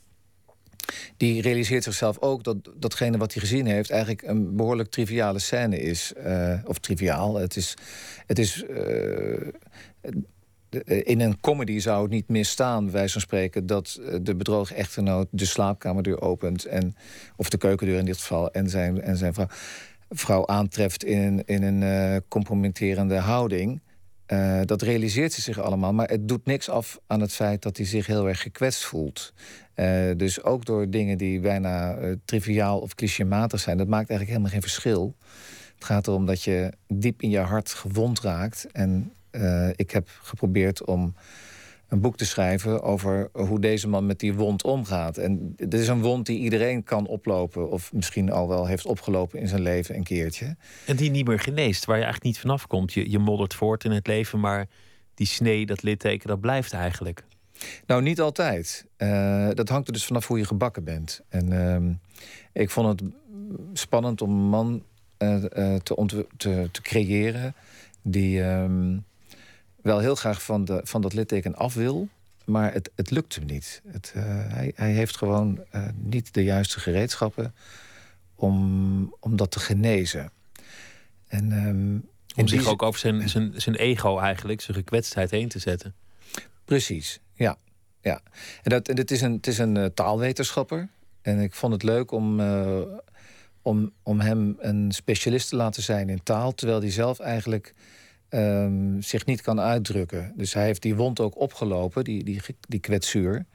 die realiseert zichzelf ook dat datgene wat hij gezien heeft eigenlijk een behoorlijk triviale scène is. Uh, of triviaal. Het is. Het is eh, in een comedy zou het niet misstaan, wij van spreken, dat eh, de bedrogen echtgenoot de slaapkamerdeur opent. En, of de keukendeur in dit geval. En zijn, en zijn vrouw, vrouw aantreft in, in een uh, houding. Dat realiseert ze zich allemaal, maar het doet niks af aan het feit dat hij zich heel erg gekwetst voelt. Dus ook door dingen die bijna triviaal of clichématig zijn, dat maakt eigenlijk helemaal geen verschil. Het gaat erom dat je diep in je hart gewond raakt en uh, ik heb geprobeerd om een boek te schrijven over hoe deze man met die wond omgaat. En dit is een wond die iedereen kan oplopen, of misschien al wel heeft opgelopen in zijn leven een keertje. En die niet meer geneest, waar je eigenlijk niet vanaf komt. Je, je moddert voort in het leven, maar die snee, dat litteken, dat blijft eigenlijk. Nou, niet altijd. Uh, dat hangt er dus vanaf hoe je gebakken bent. En uh, ik vond het spannend om een man uh, te, te, te, creëren die. Um, wel heel graag van, de, van dat litteken af wil. Maar het, het lukt hem niet. Het, uh, hij, hij heeft gewoon uh, niet de juiste gereedschappen om, om dat te genezen. En, um, om zich ook over zijn, zijn, zijn ego eigenlijk, zijn gekwetstheid heen te zetten. Precies, ja. ja. En, dat, en het is een, het is een uh, taalwetenschapper. En ik vond het leuk om, om, om hem een specialist te laten zijn in taal... terwijl hij zelf eigenlijk um, zich niet kan uitdrukken. Dus hij heeft die wond ook opgelopen, die, die, die kwetsuur...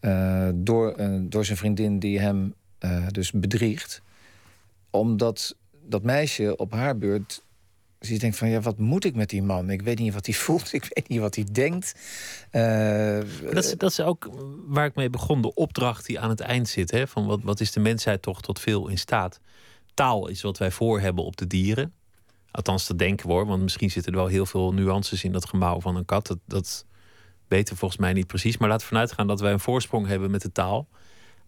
Uh, door, door zijn vriendin die hem dus bedriegt. Omdat dat meisje op haar beurt dus denkt van, ja, wat moet ik met die man? Ik weet niet wat hij voelt, ik weet niet wat hij denkt. Dat, is, dat is ook waar ik mee begon, de opdracht die aan het eind zit. Hè? Van wat, wat is de mensheid toch tot veel in staat? Taal is wat wij voor hebben op de dieren. Althans, dat denken hoor, want misschien zitten er wel heel veel nuances in dat gemouw van een kat. Dat, dat weten we volgens mij niet precies. Maar laten we vanuit gaan dat wij een voorsprong hebben met de taal.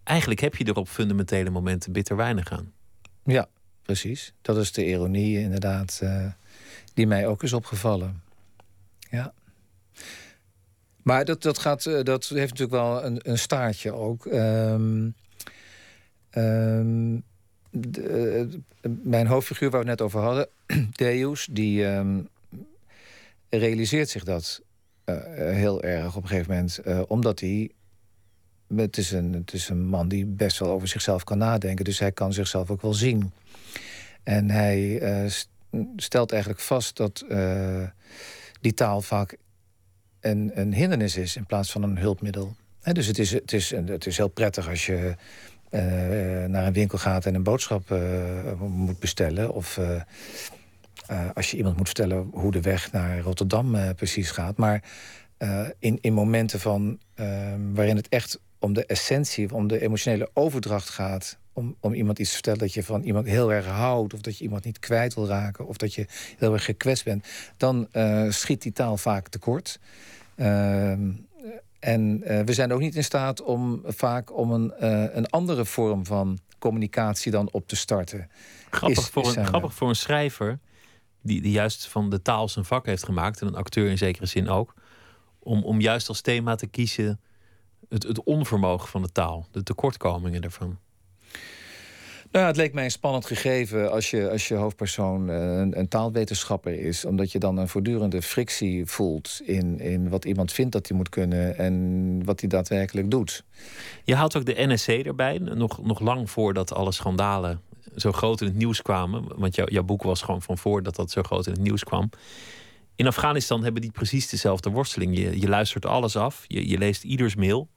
Eigenlijk heb je er op fundamentele momenten bitter weinig aan. Ja, precies. Dat is de ironie inderdaad. Uh die mij ook is opgevallen. Ja. Maar dat, dat, gaat, eh, dat heeft natuurlijk wel een, een staartje ook. Um, de, uh, mijn hoofdfiguur waar we het net over hadden, Deus, die um, realiseert zich dat uh, heel erg op een gegeven moment. omdat hij. Het is, een, het is een man die best wel over zichzelf kan nadenken. Dus hij kan zichzelf ook wel zien. En hij stelt eigenlijk vast dat die taal vaak een, een hindernis is in plaats van een hulpmiddel. Dus het is, het, is, het is heel prettig als je uh, naar een winkel gaat en een boodschap uh, moet bestellen. Of als je iemand moet vertellen hoe de weg naar Rotterdam precies gaat. Maar in, in momenten van, waarin het echt om de essentie, om de emotionele overdracht gaat om, om iemand iets te vertellen dat je van iemand heel erg houdt, of dat je iemand niet kwijt wil raken, of dat je heel erg gekwetst bent, dan schiet die taal vaak tekort. Uh, en uh, we zijn ook niet in staat om vaak om een, uh, een andere vorm van communicatie dan op te starten. Grappig, is, voor, een, grappig voor een schrijver die, die juist van de taal zijn vak heeft gemaakt, en een acteur in zekere zin ook, om, om juist als thema te kiezen het, het onvermogen van de taal, de tekortkomingen ervan. Nou, het leek mij een spannend gegeven als je, als je hoofdpersoon eh, een, een, taalwetenschapper is. Omdat je dan een voortdurende frictie voelt in, in wat iemand vindt dat hij moet kunnen en wat hij daadwerkelijk doet. Je haalt ook de NSC erbij, nog, nog lang voordat alle schandalen zo groot in het nieuws kwamen. Want jou, jouw boek was gewoon van voor dat dat zo groot in het nieuws kwam. In Afghanistan hebben die precies dezelfde worsteling. Je, je luistert alles af, je, je leest ieders mail.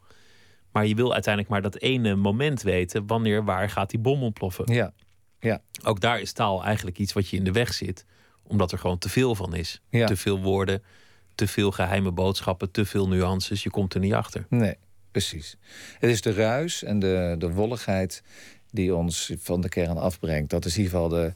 Maar je wil uiteindelijk maar dat ene moment weten. Wanneer, waar gaat die bom ontploffen? Ja. ja. Ook daar is taal eigenlijk iets wat je in de weg zit. Omdat er gewoon te veel van is. Ja. Te veel woorden, te veel geheime boodschappen, te veel nuances. Je komt er niet achter. Nee, precies. Het is de ruis en de, de wolligheid die ons van de kern afbrengt. Dat is in ieder geval de,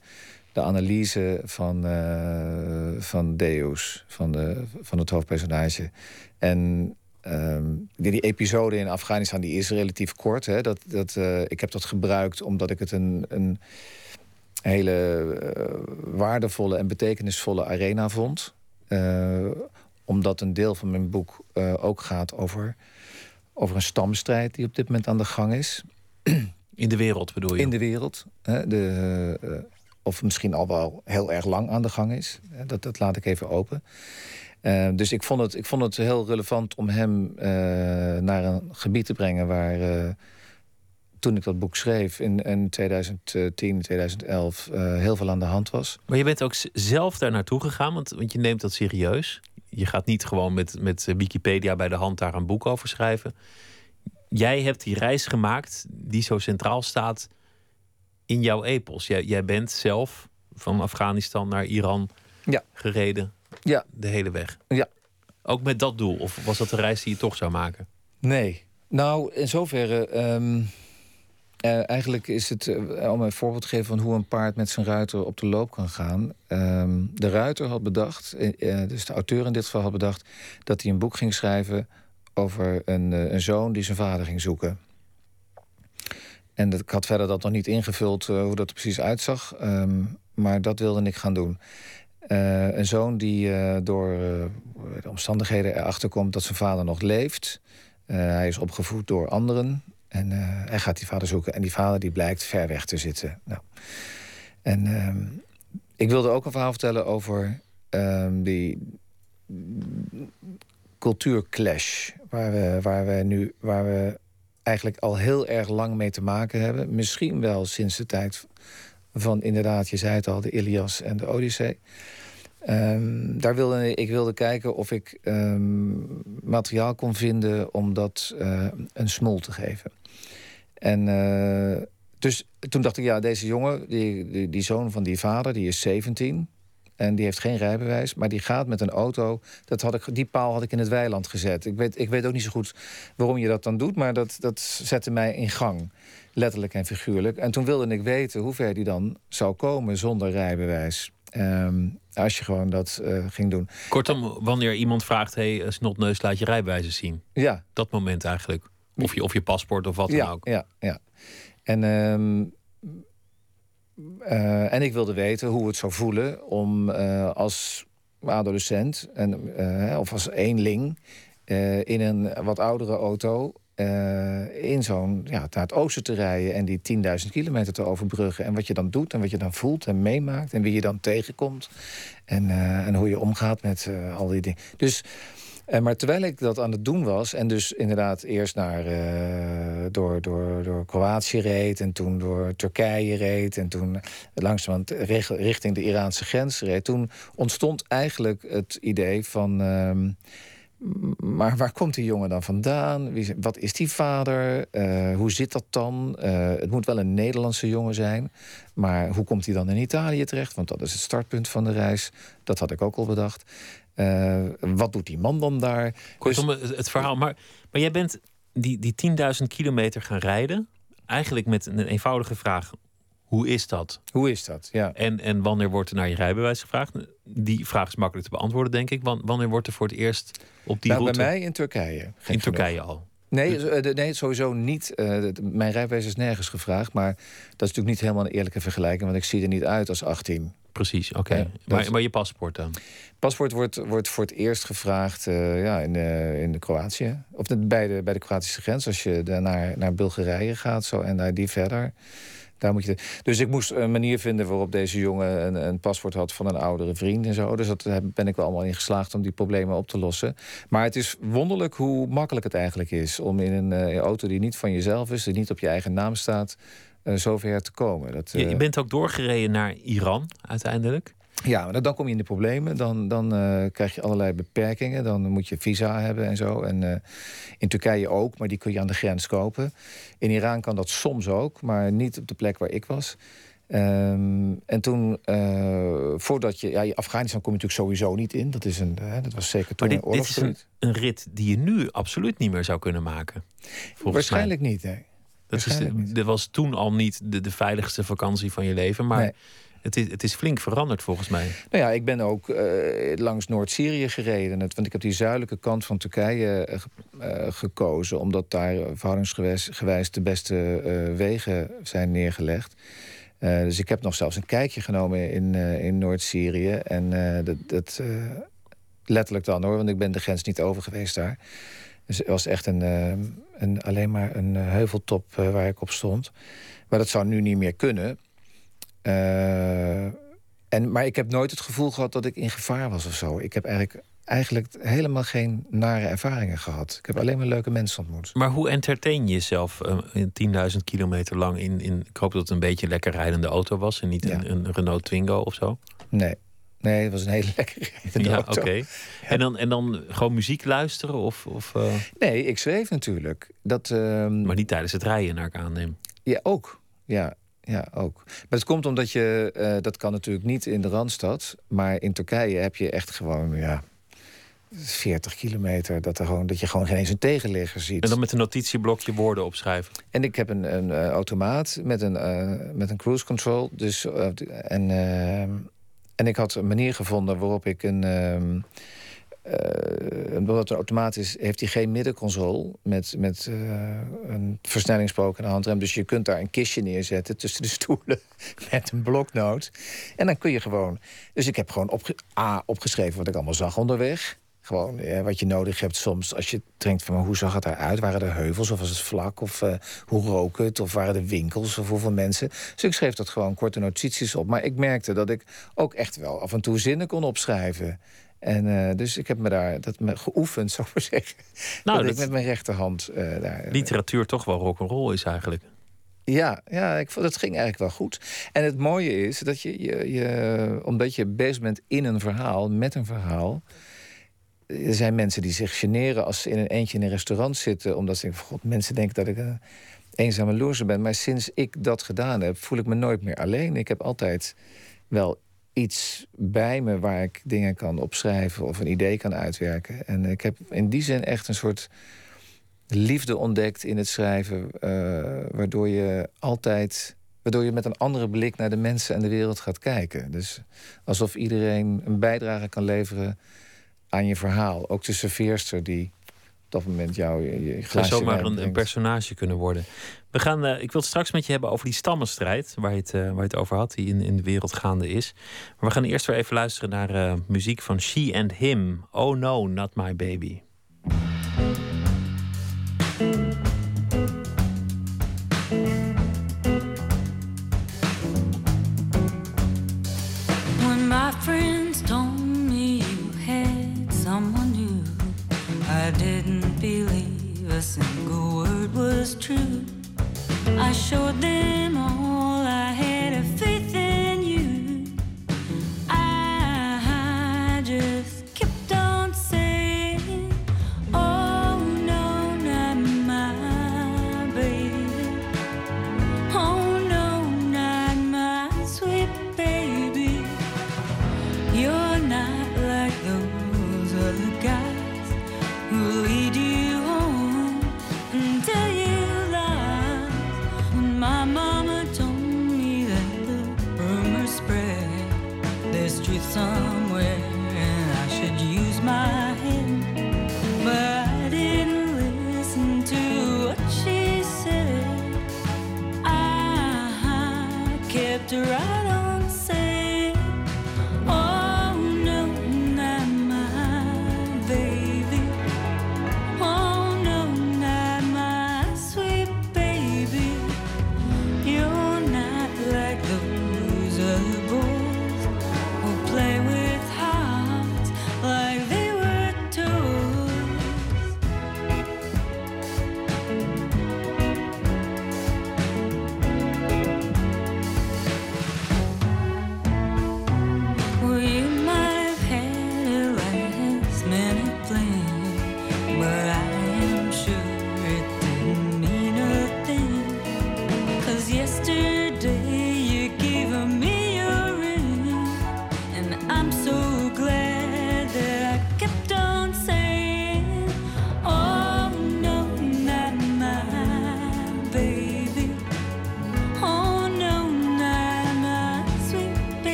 de analyse van, uh, van Deus, van, de, van het hoofdpersonage. En Um, die, episode in Afghanistan die is relatief kort. Hè. Dat, dat, uh, ik heb dat gebruikt omdat ik het een, een hele uh, waardevolle en betekenisvolle arena vond. Uh, omdat een deel van mijn boek ook gaat over, over een stamstrijd die op dit moment aan de gang is. In de wereld bedoel je? In de wereld. Hè, de, of misschien al wel heel erg lang aan de gang is. Dat, dat laat ik even open. Uh, dus ik vond, het, ik vond het heel relevant om hem uh, naar een gebied te brengen waar. Uh, toen ik dat boek schreef in, in 2010, 2011 heel veel aan de hand was. Maar je bent ook zelf daar naartoe gegaan, want, want je neemt dat serieus. Je gaat niet gewoon met, met Wikipedia bij de hand daar een boek over schrijven. Jij hebt die reis gemaakt die zo centraal staat in jouw epos. Jij, jij bent zelf van Afghanistan naar Iran ja. gereden ja. De hele weg? Ja. Ook met dat doel? Of was dat de reis die je toch zou maken? Nee. Nou, in zoverre... Um, uh, eigenlijk is het, uh, om een voorbeeld te geven van hoe een paard met zijn ruiter op de loop kan gaan. Um, de ruiter had bedacht, uh, dus de auteur in dit geval had bedacht, dat hij een boek ging schrijven over een, een zoon die zijn vader ging zoeken. En dat, ik had verder dat nog niet ingevuld hoe dat er precies uitzag, um, maar dat wilde ik gaan doen. Een zoon die door de omstandigheden erachter komt dat zijn vader nog leeft. hij is opgevoed door anderen. En hij gaat die vader zoeken. En die vader die blijkt ver weg te zitten. Nou. En ehm, ik wilde ook een verhaal vertellen over um, die cultuurclash. Waar we, waar we nu waar we eigenlijk al heel erg lang mee te maken hebben. Misschien wel sinds de tijd van inderdaad, je zei het al, de Ilias en de Odyssee. Um, daar wilde, ik wilde kijken of ik um, materiaal kon vinden om dat uh, een smol te geven. En uh, dus toen dacht ik, ja, deze jongen, die, die, die, zoon van die vader, die is 17. En die heeft geen rijbewijs, maar die gaat met een auto. Dat had ik, die paal had ik in het weiland gezet. Ik weet, ik weet ook niet zo goed waarom je dat dan doet, maar dat, dat zette mij in gang. Letterlijk en figuurlijk. En toen wilde ik weten hoe ver die dan zou komen zonder rijbewijs. Um, als je gewoon dat uh, ging doen. Kortom, wanneer iemand vraagt: hey, eh, snotneus, laat je rijbewijs zien. Ja. Dat moment eigenlijk. Of je, of je paspoort of wat dan ook. Ja, ja. En, um, uh, en ik wilde weten hoe het zou voelen om uh, als adolescent en, of als eenling in een wat oudere auto in zo'n ja, naar het oosten te rijden en die 10.000 kilometer te overbruggen. En wat je dan doet en wat je dan voelt en meemaakt en wie je dan tegenkomt. En, en hoe je omgaat met al die dingen. Dus maar terwijl ik dat aan het doen was, en dus inderdaad eerst naar, door, door, door Kroatië reed, en toen door Turkije reed, en toen langzamerhand richting de Iraanse grens reed, toen ontstond eigenlijk het idee van. Uh, maar waar komt die jongen dan vandaan? Wie, wat is die vader? Uh, hoe zit dat dan? Uh, het moet wel een Nederlandse jongen zijn. Maar hoe komt hij dan in Italië terecht? Want dat is het startpunt van de reis. Dat had ik ook al bedacht. Uh, wat doet die man dan daar? Kortom, dus... het verhaal. Maar, maar jij bent die, die 10.000 kilometer gaan rijden. Eigenlijk met een eenvoudige vraag. Hoe is dat? Hoe is dat, ja. En, en wanneer wordt er naar je rijbewijs gevraagd? Die vraag is makkelijk te beantwoorden, denk ik. Wanneer wordt er voor het eerst op die nou, route... Bij mij in Turkije. In Turkije al? Nee, dus- nee, sowieso niet. Uh, mijn rijbewijs is nergens gevraagd. Maar dat is natuurlijk niet helemaal een eerlijke vergelijking. Want ik zie er niet uit als 18. Precies, oké. Okay. Ja, maar, maar, je paspoort dan? Paspoort wordt, wordt voor het eerst gevraagd uh, ja, in, uh, in de Kroatië. Of bij, de, bij de Kroatische grens. Als je naar, naar Bulgarije gaat zo, en naar die verder. Daar moet je dus ik moest een manier vinden waarop deze jongen een, een, paspoort had van een oudere vriend en zo. Dus dat ben ik wel allemaal in geslaagd om die problemen op te lossen. Maar het is wonderlijk hoe makkelijk het eigenlijk is om in een uh, auto die niet van jezelf is, die niet op je eigen naam staat, uh, zover te komen. Dat, uh... je, je, bent ook doorgereden naar Iran uiteindelijk. Ja, maar dan kom je in de problemen. Dan, dan uh, krijg je allerlei beperkingen. Dan moet je visa hebben en zo. En uh, in Turkije ook, maar die kun je aan de grens kopen. In Iran kan dat soms ook, maar niet op de plek waar ik was. Um, en toen, uh, voordat je... Ja, Afghanistan kom je natuurlijk sowieso niet in. Dat, is een, dat was zeker toen maar dit, een dit is een, een, rit die je nu absoluut niet meer zou kunnen maken. Waarschijnlijk mij. niet, hè. Dat, is de, dat was toen al niet de, de veiligste vakantie van je leven. Maar nee. Het is, het is flink veranderd volgens mij. Nou ja, ik ben ook uh, langs Noord-Syrië gereden. Want ik heb die zuidelijke kant van Turkije uh, gekozen. Omdat daar verhoudingsgewijs de beste wegen zijn neergelegd. dus ik heb nog zelfs een kijkje genomen in, in Noord-Syrië. En dat, dat letterlijk dan hoor, want ik ben de grens niet over geweest daar. Dus het was echt een, een, alleen maar een heuveltop waar ik op stond. Maar dat zou nu niet meer kunnen. Uh, en, maar ik heb nooit het gevoel gehad dat ik in gevaar was of zo. Ik heb eigenlijk, eigenlijk helemaal geen nare ervaringen gehad. Ik heb alleen maar leuke mensen ontmoet. Maar hoe entertain je jezelf uh, 10.000 kilometer lang in, in... Ik hoop dat het een beetje een lekker rijdende auto was... en niet ja. een, een, Renault Twingo of zo? Nee. Nee, het was een hele lekkere ja. Okay. Ja. En, dan, en dan gewoon muziek luisteren? Of, of uh... Nee, ik schreef natuurlijk. Dat, uh... Maar niet tijdens het rijden, naar ik aanneem. Ja, ook. Ja, ja, ook. Maar het komt omdat je, uh, dat kan natuurlijk niet in de Randstad, maar in Turkije heb je echt gewoon, ja, 40 kilometer, dat, er gewoon, dat je gewoon geen eens een tegenligger ziet. En dan met een notitieblokje woorden opschrijven. En ik heb een, een uh, automaat met een, uh, met een cruise control. Dus, en, en ik had een manier gevonden waarop ik een uh, omdat automaat is, heeft hij geen middenconsole met, met uh, een versnellingspook en een handrem. Dus je kunt daar een kistje neerzetten tussen de stoelen met een bloknoot. En dan kun je gewoon. Dus ik heb gewoon opge A, opgeschreven wat ik allemaal zag onderweg. Gewoon ja, wat je nodig hebt soms als je denkt van hoe zag het eruit? Waren er heuvels of was het vlak? Of hoe rook het? Of waren er winkels of hoeveel mensen? Dus ik schreef dat gewoon korte notities op. Maar ik merkte dat ik ook echt wel af en toe zinnen kon opschrijven. En uh, dus ik heb me daar dat me geoefend, zou ik maar zeggen. Nou, dat, dat ik met mijn rechterhand uh, daar. Literatuur toch wel rock'n'roll is eigenlijk. Ja, ja ik vond, dat ging eigenlijk wel goed. En het mooie is dat je, je, je, omdat je bezig bent in een verhaal, met een verhaal. Er zijn mensen die zich generen als ze in een eentje in een restaurant zitten, omdat ze denken: God, mensen denken dat ik een eenzame loser ben. Maar sinds ik dat gedaan heb, voel ik me nooit meer alleen. Ik heb altijd wel iets bij me waar ik dingen kan opschrijven of een idee kan uitwerken. En ik heb in die zin echt een soort liefde ontdekt in het schrijven, uh, waardoor je altijd. Waardoor je met een andere blik naar de mensen en de wereld gaat kijken. Dus alsof iedereen een bijdrage kan leveren aan je verhaal. Ook de serveerster die op dat moment jou je, je zou zomaar een, een, personage kunnen worden. We gaan, uh, ik wil het straks met je hebben over die stammenstrijd, waar je het, uh, waar je het over had, die in, in de wereld gaande is. Maar we gaan eerst weer even luisteren naar uh, muziek van She and Him. Oh no, not my baby. When my friends told me you had someone new, I didn't believe a single word was true. I showed them all I had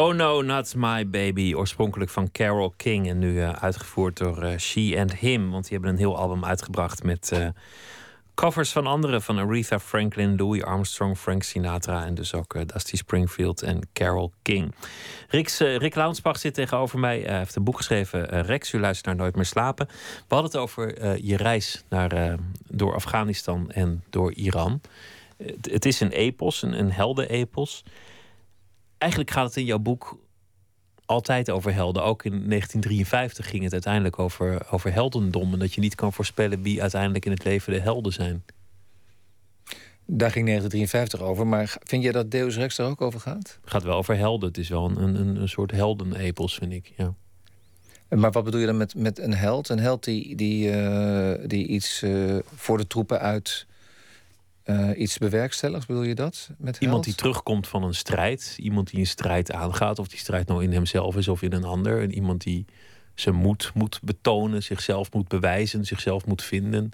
Oh No, Not My Baby. Oorspronkelijk van Carole King en nu eh, uitgevoerd door eh, She and Him. Want die hebben een heel album uitgebracht met eh, Covers van anderen, van Aretha Franklin, Louis Armstrong, Frank Sinatra en dus ook Dusty Springfield en Carole King. Rick Launsbach zit tegenover mij. Hij heeft een boek geschreven, Rex, u luistert naar Nooit meer slapen. We hadden het over je reis naar, door Afghanistan en door Iran. het is een epos, een, een heldenepos. Eigenlijk gaat het in jouw boek altijd over helden. Ook in 1953 ging het uiteindelijk over, over heldendom. En dat je niet kan voorspellen wie uiteindelijk in het leven de helden zijn. Daar ging 1953 over. Maar vind je dat Deus Rex er ook over gaat? Het gaat wel over helden. Het is wel een, een, een soort heldenepos, vind ik. Ja. Maar wat bedoel je dan met, met een held? Een held die, die, uh, die iets uh, voor de troepen uit uh, iets bewerkstelligs, bedoel je dat? Met iemand die terugkomt van een strijd. Iemand die een strijd aangaat. Of die strijd nou in hemzelf is of in een ander. En iemand die zijn moed moet betonen, zichzelf moet bewijzen, zichzelf moet vinden.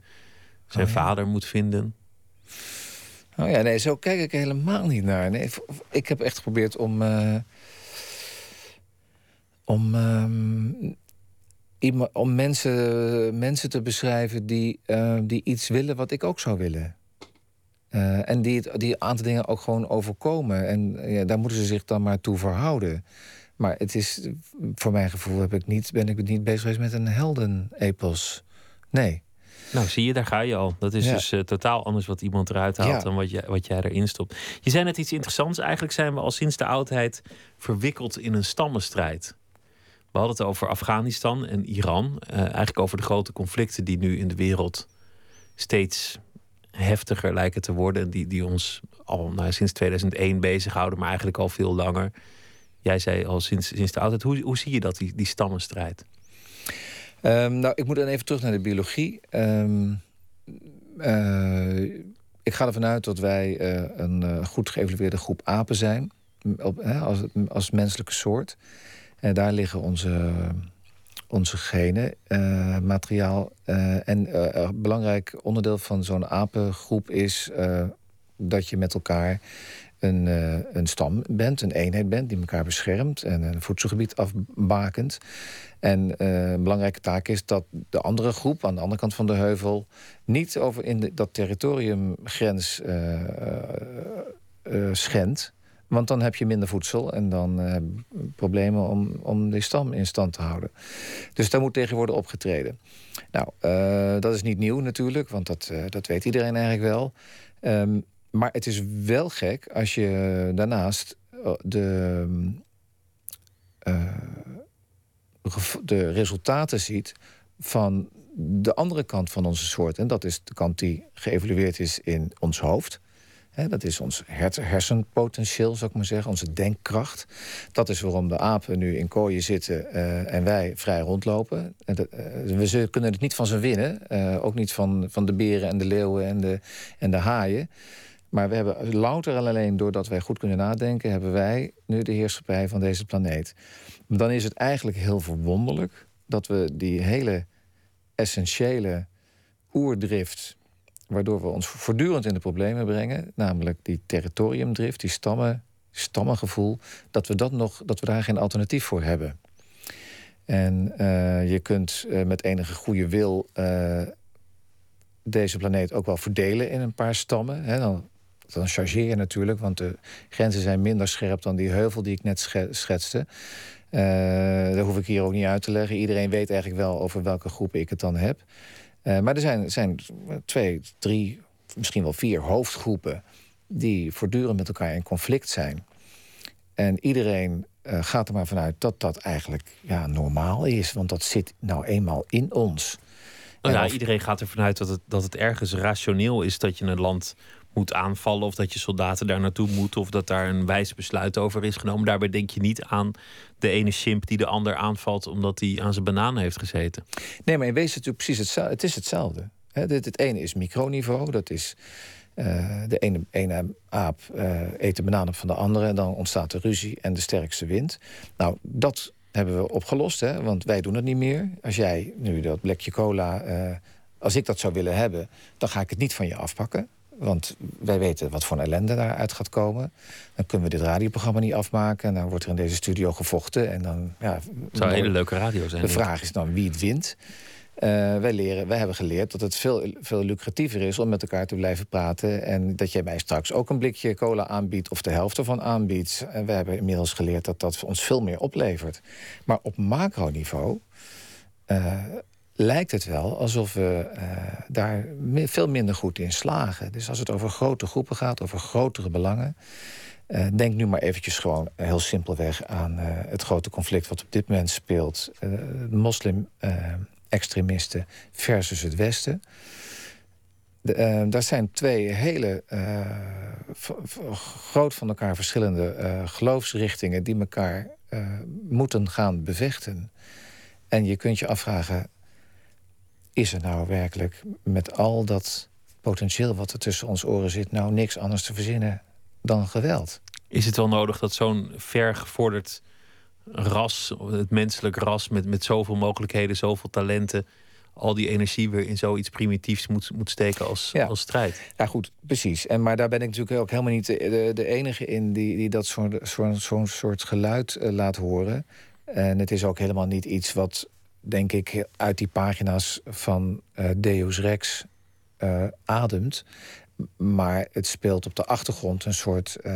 Zijn oh, vader moet vinden. Oh ja, nee, zo kijk ik helemaal niet naar. Nee, ik heb echt geprobeerd om. Uh, om. Um, om mensen, mensen te beschrijven die, uh, die iets willen wat ik ook zou willen. Uh, en die, die een aantal dingen ook gewoon overkomen. En ja, daar moeten ze zich dan maar toe verhouden. Maar het is, voor mijn gevoel heb ik niet, ben ik niet bezig geweest met een heldenepos. Nee. Nou, zie je, daar ga je al. Dat is dus uh, totaal anders wat iemand eruit haalt dan wat, je, wat jij erin stopt. Je zei net iets interessants. Eigenlijk zijn we al sinds de oudheid verwikkeld in een stammenstrijd. We hadden het over Afghanistan en Iran. Uh, eigenlijk over de grote conflicten die nu in de wereld steeds heftiger lijken te worden. Die, die ons al nou, sinds 2001 bezighouden, maar eigenlijk al veel langer. Jij zei al sinds, sinds de oudheid. Hoe, hoe zie je dat, die, die stammenstrijd? Um, nou, ik moet dan even terug naar de biologie. Um, uh, ik ga ervan uit dat wij uh, een uh, goed geëvalueerde groep apen zijn. Op, als, als menselijke soort. En daar liggen onze onze genen, uh, materiaal. Uh, en uh, een belangrijk onderdeel van zo'n apengroep is dat je met elkaar een, een stam bent, een eenheid bent die elkaar beschermt en een voedselgebied afbakent. En een belangrijke taak is dat de andere groep aan de andere kant van de heuvel niet over in dat territoriumgrens schendt. Want dan heb je minder voedsel en dan uh, problemen om, om die stam in stand te houden. Dus daar moet tegen worden opgetreden. Nou, uh, dat is niet nieuw natuurlijk, want dat, uh, dat weet iedereen eigenlijk wel. Um, maar het is wel gek als je daarnaast de, de resultaten ziet van de andere kant van onze soort. En dat is de kant die geëvalueerd is in ons hoofd dat is ons hersenpotentieel, zou ik maar zeggen, onze denkkracht. Dat is waarom de apen nu in kooien zitten uh, en wij vrij rondlopen. En uh, we kunnen het niet van ze winnen. Uh, ook niet van, van de beren en de leeuwen en de, en de haaien. Maar we hebben louter en alleen doordat wij goed kunnen nadenken... hebben wij nu de heerschappij van deze planeet. Dan is het eigenlijk heel verwonderlijk... dat we die hele essentiële oerdrift waardoor we ons voortdurend in de problemen brengen, namelijk die territoriumdrift, die stammen, stammengevoel, dat we, dat nog, dat we daar geen alternatief voor hebben. En uh, je kunt uh, met enige goede wil uh, deze planeet ook wel verdelen in een paar stammen. Hè, dan, dan chargeer je natuurlijk, want de grenzen zijn minder scherp dan die heuvel die ik net schetste. dat hoef ik hier ook niet uit te leggen. Iedereen weet eigenlijk wel over welke groepen ik het dan heb. Uh, maar er zijn, zijn twee, drie, misschien wel vier hoofdgroepen die voortdurend met elkaar in conflict zijn. En iedereen uh, gaat er maar vanuit dat dat eigenlijk ja, normaal is, want dat zit nou eenmaal in ons. Nou iedereen gaat ervan uit dat het, dat het ergens rationeel is dat je een land moet aanvallen of dat je soldaten daar naartoe moeten of dat daar een wijs besluit over is genomen. Daarbij denk je niet aan de ene chimp die de ander aanvalt omdat hij aan zijn banaan heeft gezeten. Nee, maar in wezen het precies hetzelfde. Het is hetzelfde. Het, het ene is microniveau, dat is uh, de ene, ene aap uh, eet de banaan op van de andere... en dan ontstaat de ruzie en de sterkste wint. Nou, dat hebben we opgelost, hè, want wij doen het niet meer. Als jij nu dat blikje cola... Uh, als ik dat zou willen hebben, dan ga ik het niet van je afpakken. Want wij weten wat voor ellende daaruit gaat komen. Dan kunnen we dit radioprogramma niet afmaken. En dan wordt er in deze studio gevochten. En dan, ja, het zou een hele leuke radio zijn. De vraag is dan wie het wint. Eh, wij, leren, wij hebben geleerd dat het veel, veel lucratiever is om met elkaar te blijven praten. En dat jij mij straks ook een blikje cola aanbiedt of de helft ervan aanbiedt. En we hebben inmiddels geleerd dat dat ons veel meer oplevert. Maar op macroniveau uh, lijkt het wel alsof we uh, daar veel minder goed in slagen. Dus als het over grote groepen gaat, over grotere belangen. Uh, denk nu maar eventjes gewoon heel simpelweg aan het grote conflict wat op dit moment speelt. de moslim extremisten versus het Westen. De, daar zijn twee hele groot van elkaar verschillende geloofsrichtingen die elkaar moeten gaan bevechten. En je kunt je afvragen: is er nou werkelijk met al dat potentieel wat er tussen ons oren zit, nou niks anders te verzinnen dan geweld? Is het wel nodig dat zo'n vergevorderd ras, het menselijk ras met, met zoveel mogelijkheden, zoveel talenten, al die energie weer in zoiets primitiefs moet, moet steken als, als strijd. Ja, goed, precies. En, maar daar ben ik natuurlijk ook helemaal niet de, de, enige in die, die dat zo'n soort geluid uh, laat horen. En het is ook helemaal niet iets wat, denk ik, uit die pagina's van uh, Deus Rex uh, ademt. Maar het speelt op de achtergrond een soort. Uh,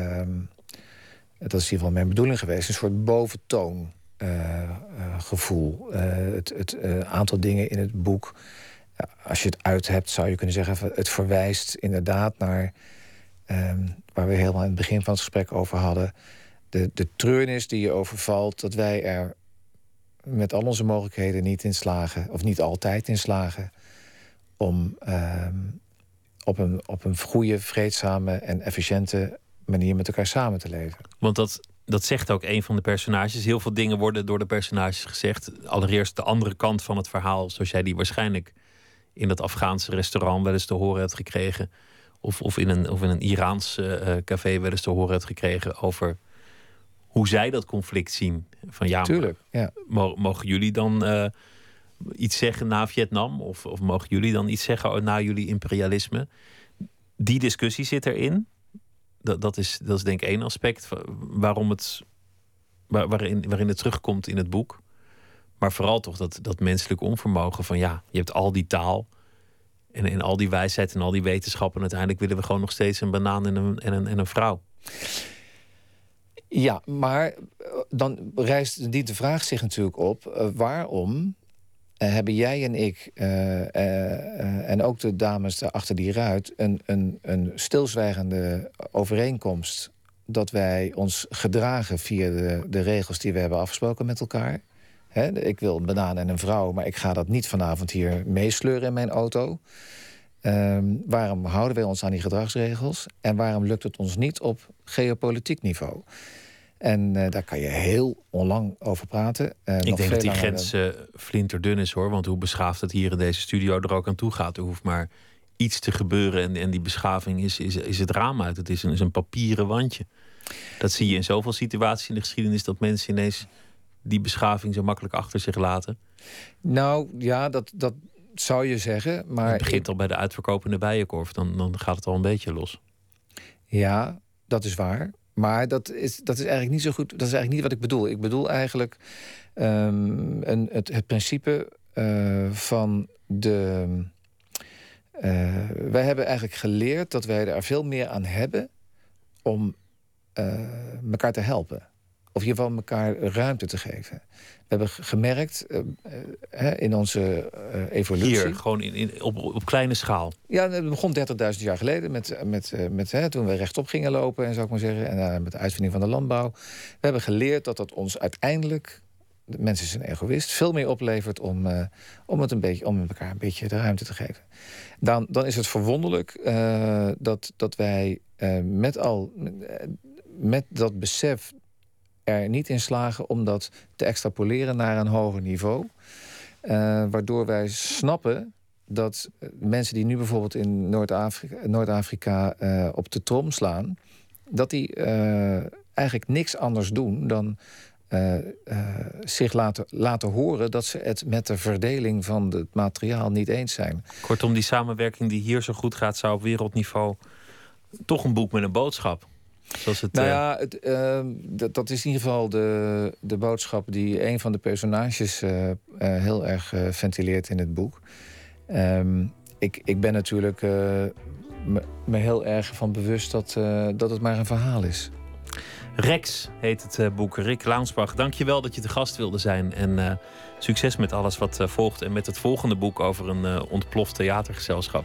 dat is in ieder geval mijn bedoeling geweest, een soort boventoon. Uh, gevoel. Het, het aantal dingen in het boek. als je het uit hebt, zou je kunnen zeggen... het verwijst inderdaad naar... Ehm, waar we helemaal in het begin van het gesprek over hadden... de, de treurnis die je overvalt... dat wij er met al onze mogelijkheden niet in slagen... of niet altijd in slagen... om ehm, op, een, op een goede, vreedzame en efficiënte manier met elkaar samen te leven. Want dat, dat zegt ook een van de personages. Heel veel dingen worden door de personages gezegd. Allereerst de andere kant van het verhaal, zoals jij die waarschijnlijk in dat Afghaanse restaurant wel eens te horen hebt gekregen. Of, of, in, een, of in een Iraans uh, café wel eens te horen hebt gekregen over hoe zij dat conflict zien. Van ja, Tuurlijk, ja. Mogen jullie dan uh, iets zeggen na Vietnam? Of, of mogen jullie dan iets zeggen na jullie imperialisme? Die discussie zit erin dat, dat, is, dat is denk ik één aspect waarom het, waarin, waarin het terugkomt in het boek. Maar vooral toch dat, dat menselijk onvermogen van ja, je hebt al die taal en, en al die wijsheid en al die wetenschappen. En uiteindelijk willen we gewoon nog steeds een banaan en een, en een, en een vrouw. Ja, maar eh, dan rijst die de vraag zich natuurlijk op: uh, waarom uh, hebben jij en ik, en ook de dames achter die ruit, een, een, een stilzwijgende overeenkomst dat wij ons gedragen via de, de regels die we hebben afgesproken met elkaar. ik wil een banaan en een vrouw, maar ik ga dat niet vanavond hier meesleuren in mijn auto. Ehm, waarom houden wij ons aan die gedragsregels? En waarom lukt het ons niet op geopolitiek niveau? En uh, daar kan je heel onlang over praten. Uh, ik denk dat die grens uh, flinterdun is hoor. Want hoe beschaafd het hier in deze studio er ook aan toe gaat. Er hoeft maar iets te gebeuren. En, en die beschaving is, is, is het raam uit. Het is een, is een papieren wandje. Dat zie je in zoveel situaties in de geschiedenis. Dat mensen ineens die beschaving zo makkelijk achter zich laten. Nou ja, dat, dat zou je zeggen. Maar het begint al bij de uitverkopende bijenkorf. Dan, dan gaat het al een beetje los. Ja, dat is waar. Maar dat is, dat is eigenlijk niet zo goed. Dat is eigenlijk niet wat ik bedoel. Ik bedoel eigenlijk um, een, het, het principe uh, van de. Uh, wij hebben eigenlijk geleerd dat wij er veel meer aan hebben om uh, elkaar te helpen. Of in ieder geval elkaar ruimte te geven. We hebben gemerkt uh, in onze uh, evolutie. Hier, gewoon in, in, op, op kleine schaal. Ja, het begon 30.000 jaar geleden met, met, met, hè, toen we rechtop gingen lopen, en zou ik maar zeggen. En met de uitvinding van de landbouw. We hebben geleerd dat dat ons uiteindelijk. De mensen zijn egoïst, veel meer oplevert om, uh, om, het een beetje, om elkaar een beetje de ruimte te geven. Dan, dan is het verwonderlijk uh, dat, dat wij uh, met, al, met dat besef er niet in slagen om dat te extrapoleren naar een hoger niveau. Uh, waardoor wij snappen dat mensen die nu bijvoorbeeld in Noord-Afrika, Noord-Afrika uh, op de trom slaan, dat die eigenlijk niks anders doen dan zich laten, laten horen dat ze het met de verdeling van het materiaal niet eens zijn. Kortom, die samenwerking die hier zo goed gaat, zou op wereldniveau toch een boek met een boodschap Zoals het, Nou eh, ja, het, ehm, dat, dat is in ieder geval de, de boodschap die een van de personages eh, eh, heel erg eh, ventileert in het boek. Ehm, ik, ik ben natuurlijk eh, me, me heel erg van bewust dat, eh, dat het maar een verhaal is. Rex heet het eh, boek. Rick Launsbach, dank je wel dat je te gast wilde zijn. En eh, succes met alles wat eh, volgt. En met het volgende boek over een eh, ontploft theatergezelschap.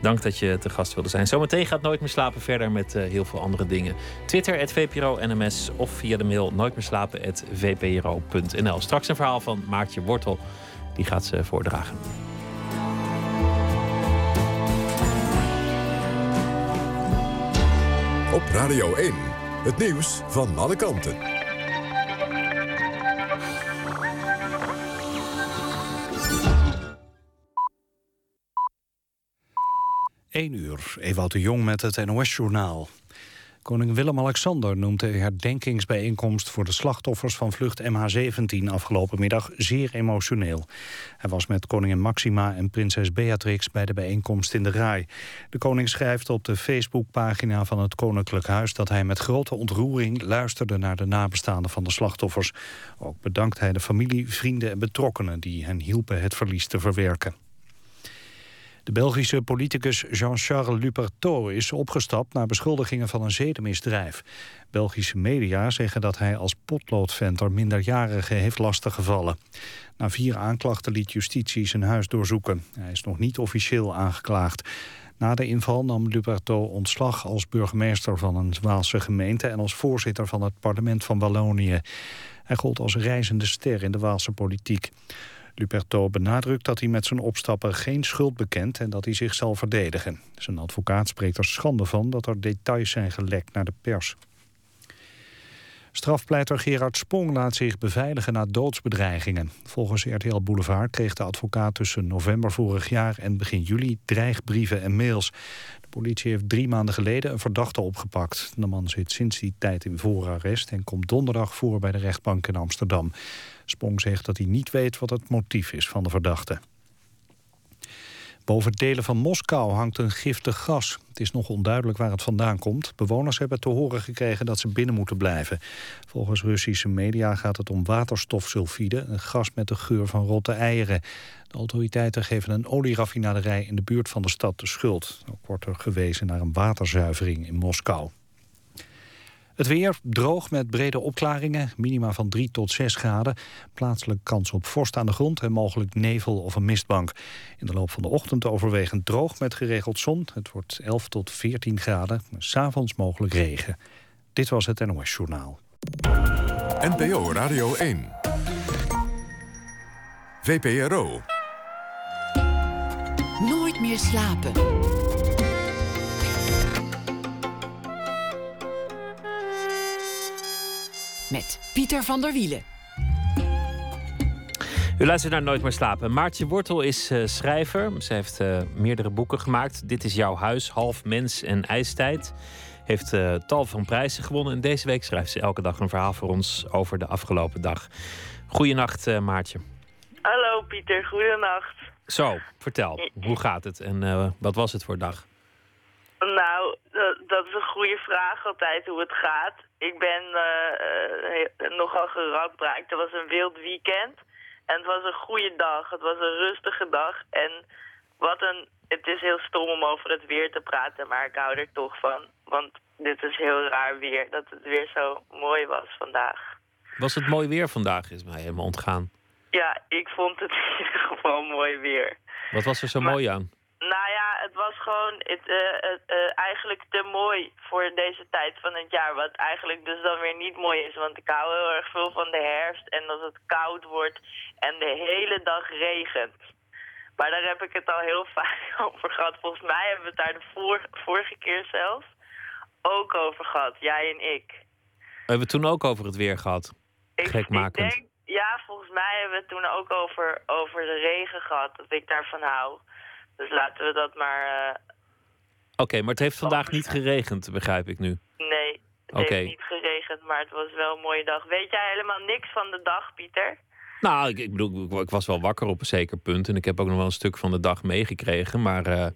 Dank dat je te gast wilde zijn. Zometeen gaat Nooit meer slapen verder met eh, heel veel andere dingen. Twitter, VPRO NMS of via de mail nooitmeerslapen.vpro.nl. Straks een verhaal van Maartje Wortel. Die gaat ze voordragen. Op Radio 1. Het nieuws van alle kanten. 1 uur, Ewout de Jong met het NOS-journaal. Koning Willem-Alexander noemt de herdenkingsbijeenkomst... voor de slachtoffers van vlucht MH17 afgelopen middag zeer emotioneel. Hij was met koningin Maxima en prinses Beatrix bij de bijeenkomst in de Rai. De koning schrijft op de Facebookpagina van het Koninklijk Huis... dat hij met grote ontroering luisterde naar de nabestaanden van de slachtoffers. Ook bedankt hij de familie, vrienden en betrokkenen... die hen hielpen het verlies te verwerken. De Belgische politicus Jean-Charles Lupertot is opgestapt... na beschuldigingen van een zedenmisdrijf. Belgische media zeggen dat hij als potloodventer minderjarigen heeft lastiggevallen. Na vier aanklachten liet justitie zijn huis doorzoeken. Hij is nog niet officieel aangeklaagd. Na de inval nam Lupertot ontslag als burgemeester van een Waalse gemeente... en als voorzitter van het parlement van Wallonië. Hij gold als reizende ster in de Waalse politiek. Lupertot benadrukt dat hij met zijn opstappen geen schuld bekent en dat hij zich zal verdedigen. Zijn advocaat spreekt er schande van dat er details zijn gelekt naar de pers. Strafpleiter Gerard Spong laat zich beveiligen na doodsbedreigingen. Volgens RTL Boulevard kreeg de advocaat tussen november vorig jaar en begin juli dreigbrieven en mails. De politie heeft drie maanden geleden een verdachte opgepakt. De man zit sinds die tijd in voorarrest en komt donderdag voor bij de rechtbank in Amsterdam. Spong zegt dat hij niet weet wat het motief is van de verdachte. Boven delen van Moskou hangt een giftig gas. Het is nog onduidelijk waar het vandaan komt. Bewoners hebben te horen gekregen dat ze binnen moeten blijven. Volgens Russische media gaat het om waterstofsulfide... een gas met de geur van rotte eieren. De autoriteiten geven een olieraffinaderij in de buurt van de stad de schuld. Ook wordt er gewezen naar een waterzuivering in Moskou. Het weer droog met brede opklaringen, minima van 3 tot 6 graden. Plaatselijk kans op vorst aan de grond en mogelijk nevel of een mistbank. In de loop van de ochtend overwegend droog met geregeld zon. Het wordt 11 tot 14 graden, s'avonds mogelijk regen. Dit was het NOS Journaal. NPO Radio 1. VPRO. Nooit meer slapen. Met Pieter van der Wielen. U luistert naar Nooit meer slapen. Maartje Wortel is eh, schrijver. Ze heeft eh, meerdere boeken gemaakt. Dit is jouw huis, Half Mens en IJstijd. Heeft eh, tal van prijzen gewonnen. En deze week schrijft ze elke dag een verhaal voor ons over de afgelopen dag. Goeienacht, eh, Maartje. Hallo Pieter, goedenacht. Zo, vertel. Hoe gaat het en eh, wat was het voor dag? Nou, dat, dat is een goede vraag altijd hoe het gaat. Ik ben eh, eh, nogal geradbraakt. Het was een wild weekend en het was een goede dag. Het was een rustige dag en wat een... Het is heel stom om over het weer te praten, maar ik hou er toch van. Want dit is heel raar weer, dat het weer zo mooi was vandaag. Was het mooi weer vandaag? Is mij helemaal ontgaan. Ja, ik vond het in ieder geval mooi weer. Wat was er zo Maar- mooi aan? Nou ja, het was gewoon het, eh, eh, eigenlijk te mooi voor deze tijd van het jaar. Wat eigenlijk dus dan weer niet mooi is. Want ik hou heel erg veel van de herfst en dat het koud wordt en de hele dag regent. Maar daar heb ik het al heel vaak over gehad. Volgens mij hebben we het daar de vor- vorige keer zelfs ook over gehad. Jij en ik. We hebben het toen ook over het weer gehad. Ik, Gekmakend. ik denk, ja, volgens mij hebben we het toen ook over, over de regen gehad. Dat ik daarvan hou. Dus laten we dat maar... eh, Oké, maar het heeft vandaag niet geregend, begrijp ik nu. Nee, het heeft niet geregend, maar het was wel een mooie dag. Weet jij helemaal niks van de dag, Pieter? Nou, ik, ik bedoel, ik- was wel wakker op een zeker punt. En ik heb ook nog wel een stuk van de dag meegekregen. Maar eh,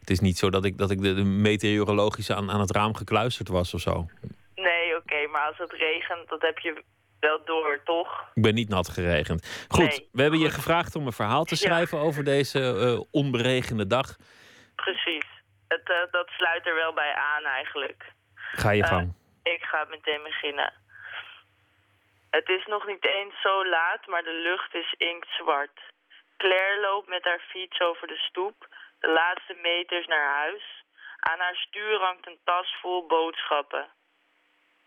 Het is niet zo dat ik, dat ik de, de meteorologische aan, aan het raam gekluisterd was of zo. Nee, oké, maar als het regent, dat heb je wel door, toch? Ik ben niet nat geregend. Goed, Nee, we hebben je gevraagd om een verhaal te Ja. schrijven over deze eh, onberegende dag. Precies. Het, eh, dat sluit er wel bij aan eigenlijk. Ga je Eh, gang. Ik ga meteen beginnen. Het is nog niet eens zo laat, maar de lucht is inktzwart. Claire loopt met haar fiets over de stoep, de laatste meters naar huis. Aan haar stuur hangt een tas vol boodschappen.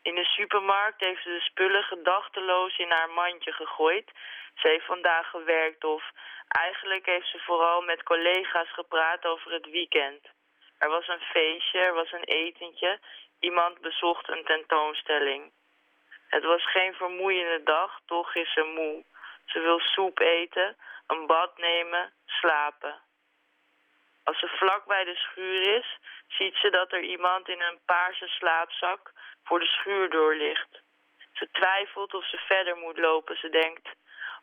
In de supermarkt heeft ze de spullen gedachteloos in haar mandje gegooid. Ze heeft vandaag gewerkt of eigenlijk heeft ze vooral met collega's gepraat over het weekend. Er was een feestje, er was een etentje, iemand bezocht een tentoonstelling. Het was geen vermoeiende dag, toch is ze moe. Ze wil soep eten, een bad nemen, slapen. Als ze vlak bij de schuur is, ziet ze dat er iemand in een paarse slaapzak voor de schuurdeur ligt. Ze twijfelt of ze verder moet lopen. Ze denkt,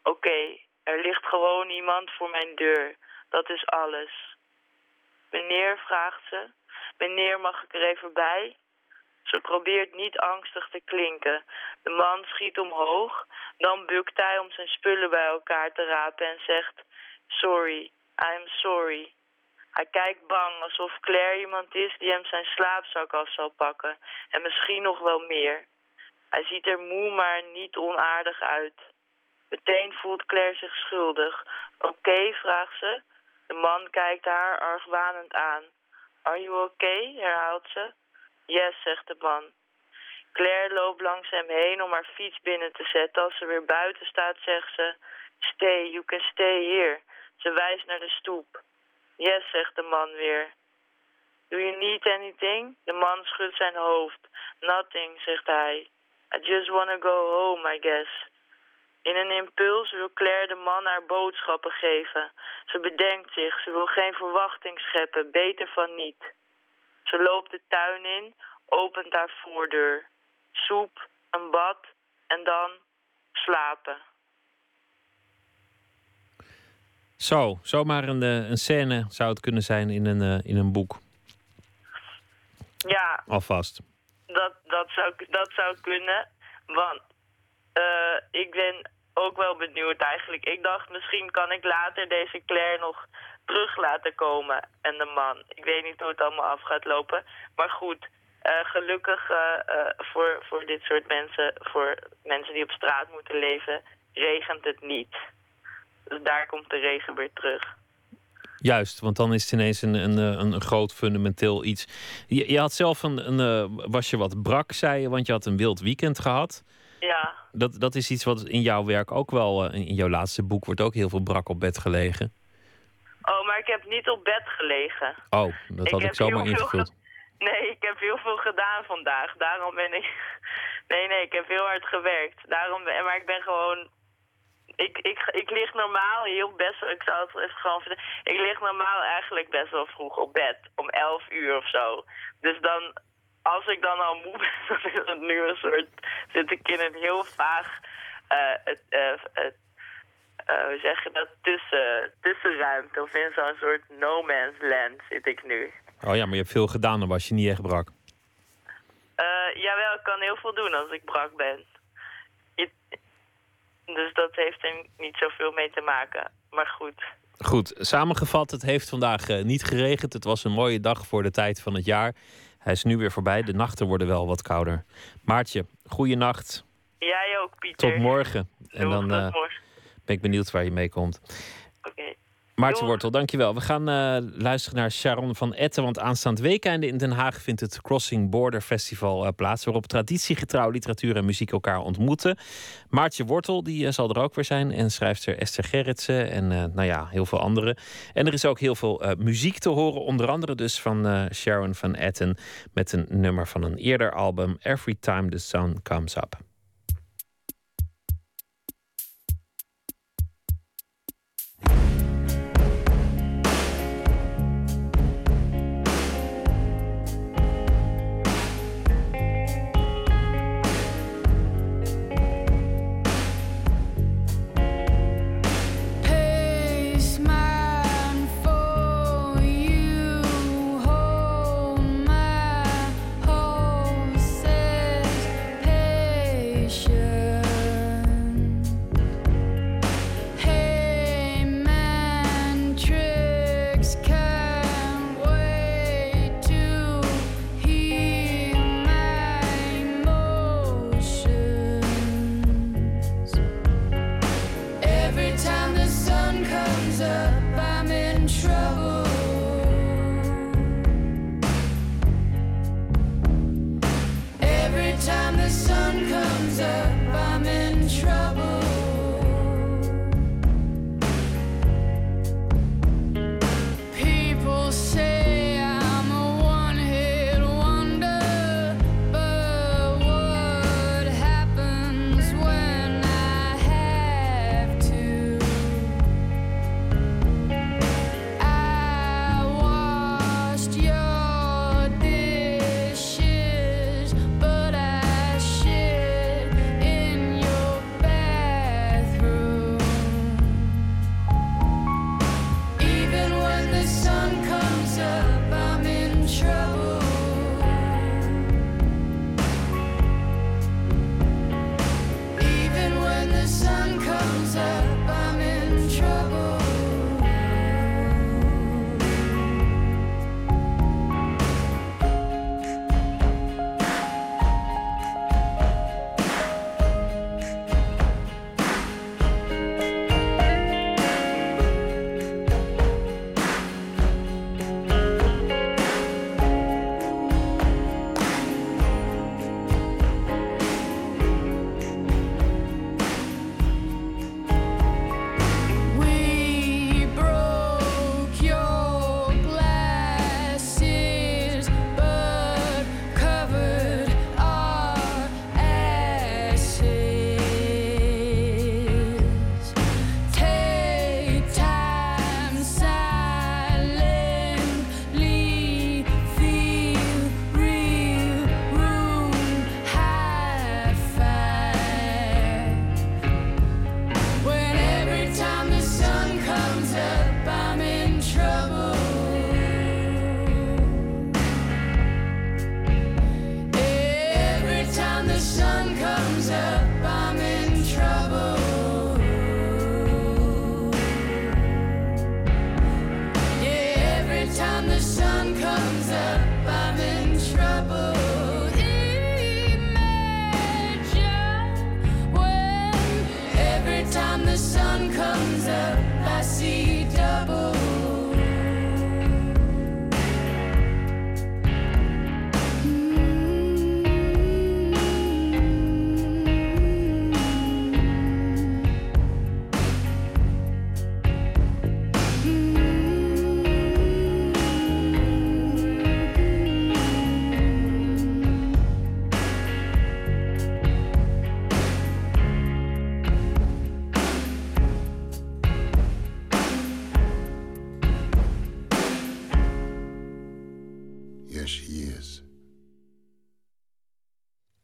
oké, er ligt gewoon iemand voor mijn deur. Dat is alles. Meneer, vraagt ze, meneer mag ik er even bij? Ze probeert niet angstig te klinken. De man schiet omhoog, dan bukt hij om zijn spullen bij elkaar te rapen en zegt... Sorry, I'm sorry. Hij kijkt bang, alsof Claire iemand is die hem zijn slaapzak af zal pakken. En misschien nog wel meer. Hij ziet er moe, maar niet onaardig uit. Meteen voelt Claire zich schuldig. Oké, vraagt ze. De man kijkt haar argwanend aan. Are you okay? herhaalt ze. Yes, zegt de man. Claire loopt langs hem heen om haar fiets binnen te zetten. Als ze weer buiten staat, zegt ze... Stay, you can stay here. Ze wijst naar de stoep. Yes, zegt de man weer. Do you need anything? De man schudt zijn hoofd. Nothing, zegt hij. I just wanna go home, I guess. In een impuls wil Claire de man haar boodschappen geven. Ze bedenkt zich, ze wil geen verwachting scheppen, beter van niet. Ze loopt de tuin in, opent haar voordeur. Soep, een bad en dan slapen. Zo, zomaar een, eh, een scène zou het kunnen zijn in een, eh, in een boek. Ja, Alvast. dat, dat, zou, dat zou kunnen. Want eh, ik ben ook wel benieuwd eigenlijk. Ik dacht misschien kan ik later deze Claire nog terug laten komen. En de man. Ik weet niet hoe het allemaal af gaat lopen. Maar goed, gelukkig voor, voor dit soort mensen, voor mensen die op straat moeten leven, regent het niet. Dus daar komt de regen weer terug. Juist, want dan is het ineens een, een, eh, een, groot fundamenteel iets. Je, je had zelf een, een eh, was je wat brak, zei je, want je had een wild weekend gehad. Ja, Dat, dat is iets wat in jouw werk ook wel, eh, in jouw laatste boek wordt ook heel veel brak op bed gelegen. oh, maar ik heb niet op bed gelegen. Oh, dat Ik had ik heb zomaar ingevuld. Nee, ik heb heel veel gedaan vandaag. Daarom ben ik. Nee, nee, ik heb heel hard gewerkt. Daarom ben... Maar ik ben gewoon. Ik, ik, ik lig normaal heel best wel. Ik zou het even gewoon vertellen. Ik lig normaal eigenlijk best wel vroeg op bed. Om 11 uur of zo. Dus dan. Als ik dan al moe ben, dan is het nu een soort. Zit ik in een heel vaag. eh het, eh, het, eh, hoe zeg je dat? Tussen, tussenruimte. Of in zo'n soort no man's land zit ik nu. Oh ja, maar je hebt veel gedaan, dan was je niet echt brak. Jawel, ik kan heel veel doen als ik brak ben. Je- dus dat heeft er niet zoveel mee te maken. Maar goed. Goed, samengevat, het heeft vandaag eh, niet geregend. Het was een mooie dag voor de tijd van het jaar. Hij is nu weer voorbij. De nachten worden wel wat kouder. Maartje, goeie nacht. Jij ook, Pieter. Tot morgen. En dan eh, ben ik benieuwd waar je mee komt. Oké. Doeg. Wortel, dankjewel. We gaan eh, luisteren naar Sharon van Etten. Want aanstaand weekende in Den Haag vindt het Crossing Border Festival eh, plaats. Waarop traditiegetrouw literatuur en muziek elkaar ontmoeten. Maartje Wortel die, eh, zal er ook weer zijn. En schrijfster Esther Gerritsen. En nou ja, heel veel anderen. En er is ook heel veel muziek te horen. Onder andere dus van Sharon van Etten. Met een nummer van een eerder album. Every Time the Sun Comes Up.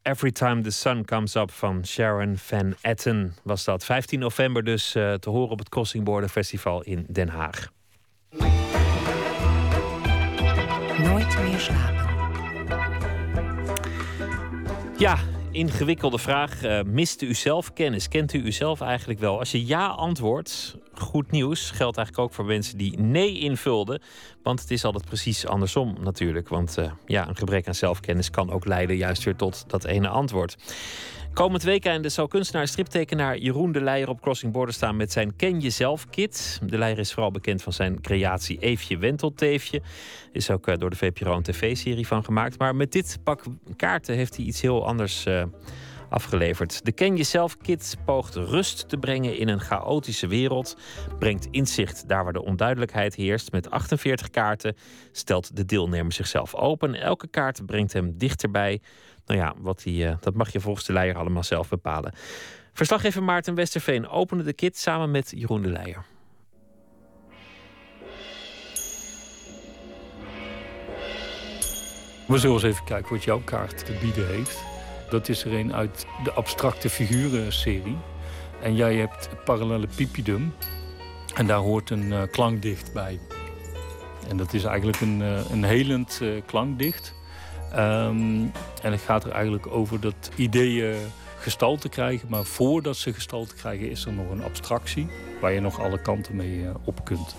Every Time the Sun Comes Up van Sharon Van Etten was dat. 15 november dus uh, te horen op het Crossing Border Festival in Den Haag. Nooit meer slapen. Ja, ingewikkelde vraag. Uh, mist u zelf kennis? Kent u uzelf eigenlijk wel? Als je ja antwoordt, goed nieuws. Geldt eigenlijk ook voor mensen die nee invulden. Want het is altijd precies andersom natuurlijk. Want uh, ja, een gebrek aan zelfkennis kan ook leiden juist weer tot dat ene antwoord. Komend weekend zal kunstenaar striptekenaar Jeroen de Leijer op Crossing Border staan met zijn Ken Jezelf kit. De Leijer is vooral bekend van zijn creatie Eefje Wentelteefje. Is ook uh, door de VPRO een tv-serie van gemaakt. Maar met dit pak kaarten heeft hij iets heel anders uh, afgeleverd. De Ken Jezelf Kit poogt rust te brengen in een chaotische wereld, brengt inzicht daar waar de onduidelijkheid heerst. Met 48 kaarten stelt de deelnemer zichzelf open. Elke kaart brengt hem dichterbij. Nou ja, wat die, uh, dat mag je volgens de Leijer allemaal zelf bepalen. Verslaggever Maarten Westerveen opende de kit samen met Jeroen de Leijer. We zullen eens even kijken wat jouw kaart te bieden heeft. Dat is er een uit de abstracte figuren-serie. En jij hebt parallele pipidum. En daar hoort een uh, klankdicht bij. En dat is eigenlijk een, uh, een helend uh, klankdicht. Um, en het gaat er eigenlijk over dat ideeën gestalte krijgen. Maar voordat ze gestalte krijgen is er nog een abstractie. Waar je nog alle kanten mee op kunt.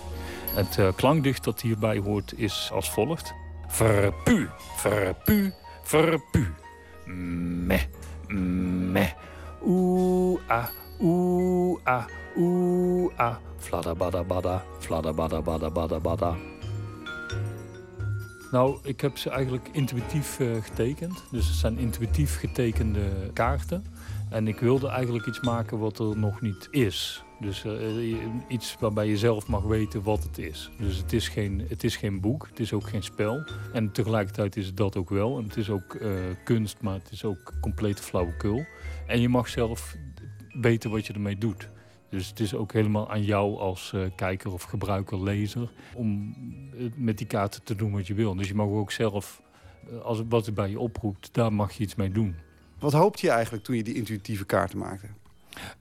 Het klankdicht dat hierbij hoort is als volgt. Verpu, verpu, verpu. Meh, meh. Oeh, ah, oeh, ah, oeh, ah. Fladda bada. Nou, ik heb ze eigenlijk intuïtief uh, getekend. Dus het zijn intuïtief getekende kaarten. En ik wilde eigenlijk iets maken wat er nog niet is. Dus uh, iets waarbij je zelf mag weten wat het is. Dus het is, geen, het is geen boek, het is ook geen spel. En tegelijkertijd is het dat ook wel. En het is ook uh, kunst, maar het is ook complete flauwekul. En je mag zelf weten wat je ermee doet. Dus het is ook helemaal aan jou als kijker of gebruiker, lezer... om met die kaarten te doen wat je wil. Dus je mag ook zelf, als wat er bij je oproept, daar mag je iets mee doen. Wat hoopte je eigenlijk toen je die intuïtieve kaarten maakte?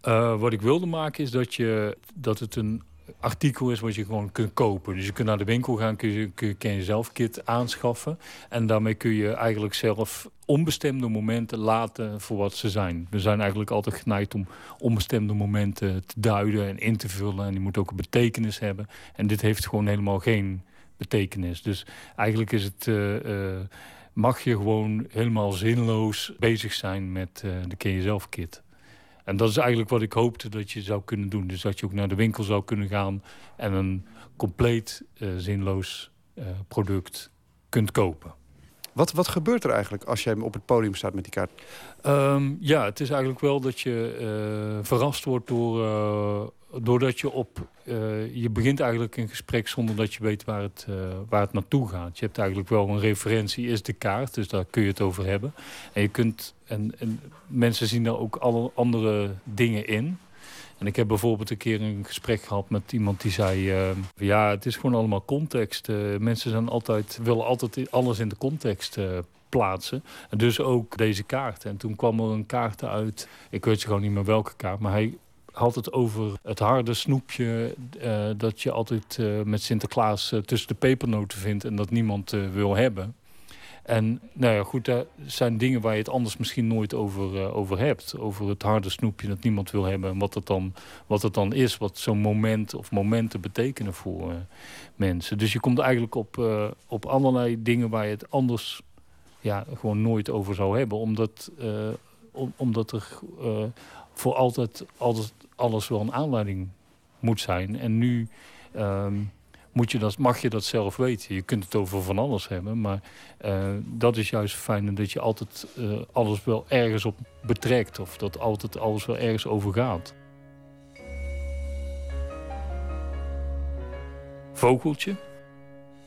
Uh, wat ik wilde maken is dat, je, dat het een artikel is wat je gewoon kunt kopen. Dus je kunt naar de winkel gaan, kun je, kun je, kun je zelf kit aanschaffen. En daarmee kun je eigenlijk zelf onbestemde momenten laten voor wat ze zijn. We zijn eigenlijk altijd geneigd om onbestemde momenten te duiden en in te vullen. En die moeten ook een betekenis hebben. En dit heeft gewoon helemaal geen betekenis. Dus eigenlijk is het... Uh, uh, mag je gewoon helemaal zinloos bezig zijn met de Ken Jezelf kit. En dat is eigenlijk wat ik hoopte dat je zou kunnen doen. Dus dat je ook naar de winkel zou kunnen gaan en een compleet uh, zinloos uh, product kunt kopen. Wat, wat gebeurt er eigenlijk als jij op het podium staat met die kaart? Um, ja, het is eigenlijk wel dat je uh, verrast wordt door, doordat je op... je begint eigenlijk een gesprek zonder dat je weet waar het, waar het naartoe gaat. Je hebt eigenlijk wel een referentie, is de kaart. Dus daar kun je het over hebben. En je kunt en, en, mensen zien daar ook alle andere dingen in. En ik heb bijvoorbeeld een keer een gesprek gehad met iemand die zei... Uh, ja, het is gewoon allemaal context. Mensen zijn altijd, willen altijd alles in de context plaatsen. En dus ook deze kaart. En toen kwam er een kaart uit. Ik weet gewoon niet meer welke kaart. Maar hij had het over het harde snoepje... dat je altijd met Sinterklaas tussen de pepernoten vindt... en dat niemand wil hebben. En nou ja, goed, dat zijn dingen waar je het anders misschien nooit over, over hebt. Over het harde snoepje dat niemand wil hebben. En wat het dan, wat het dan is, wat zo'n moment of momenten betekenen voor mensen. Dus je komt eigenlijk op, op allerlei dingen waar je het anders ja, gewoon nooit over zou hebben. Omdat, om, omdat er voor altijd, altijd alles wel een aanleiding moet zijn. En nu... Um, moet je dat, mag je dat zelf weten. Je kunt het over van alles hebben, maar uh, dat is juist fijn dat je altijd uh, alles wel ergens op betrekt. Of dat altijd alles wel ergens over gaat. Vogeltje.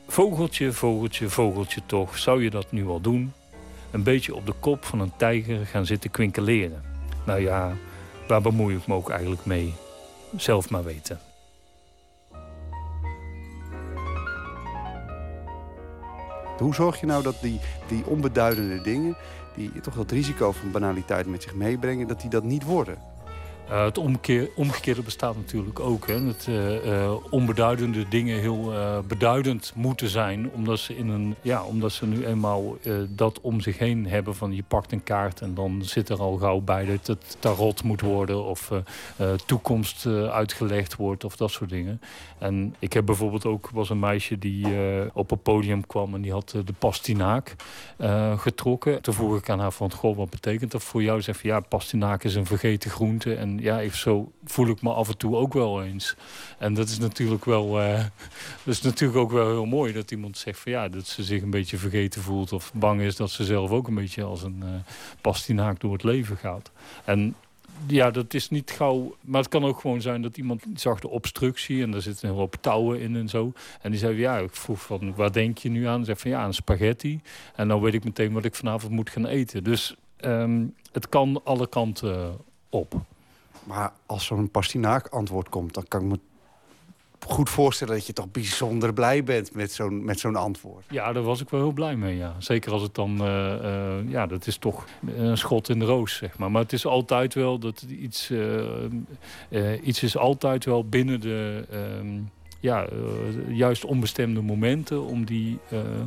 Vogeltje, vogeltje, vogeltje toch, zou je dat nu al doen? Een beetje op de kop van een tijger gaan zitten kwinkeleren. Nou ja, waar bemoei ik me ook eigenlijk mee? Zelf maar weten. Hoe zorg je nou dat die, die onbeduidende dingen... die toch dat risico van banaliteit met zich meebrengen... dat die dat niet worden? Uh, het omgekeerde bestaat natuurlijk ook. Hè. Dat uh, uh, onbeduidende dingen heel beduidend moeten zijn. Omdat ze, in een, ja, omdat ze nu eenmaal dat om zich heen hebben. Van je pakt een kaart en dan zit er al gauw bij dat het tarot moet worden. Of toekomst uitgelegd wordt of dat soort dingen. En ik heb bijvoorbeeld ook, was een meisje die op een podium kwam. En die had de pastinaak getrokken. Toen vroeg ik aan haar van, goh wat betekent dat voor jou? Ze zei van, ja pastinaak is een vergeten groente. En ja, even zo voel ik me af en toe ook wel eens. En dat is natuurlijk wel, uh, dat is natuurlijk ook wel heel mooi dat iemand zegt van ja, dat ze zich een beetje vergeten voelt of bang is dat ze zelf ook een beetje als een uh, pastinaak door het leven gaat. En ja, dat is niet gauw. Maar het kan ook gewoon zijn dat iemand zag de obstructie en daar zitten heel hoop touwen in en zo. En die zei: Ja, ik vroeg van waar denk je nu aan? Zei van ja, aan spaghetti. En dan weet ik meteen wat ik vanavond moet gaan eten. Dus um, het kan alle kanten op. Maar als zo'n pastinaak antwoord komt, dan kan ik me goed voorstellen dat je toch bijzonder blij bent met zo'n met zo'n antwoord. Ja, daar was ik wel heel blij mee, ja. Zeker als het dan, uh, uh, ja, dat is toch een schot in de roos, zeg maar. Maar het is altijd wel dat iets, uh, iets is altijd wel binnen de, ehm, ja, juist onbestemde momenten om, die,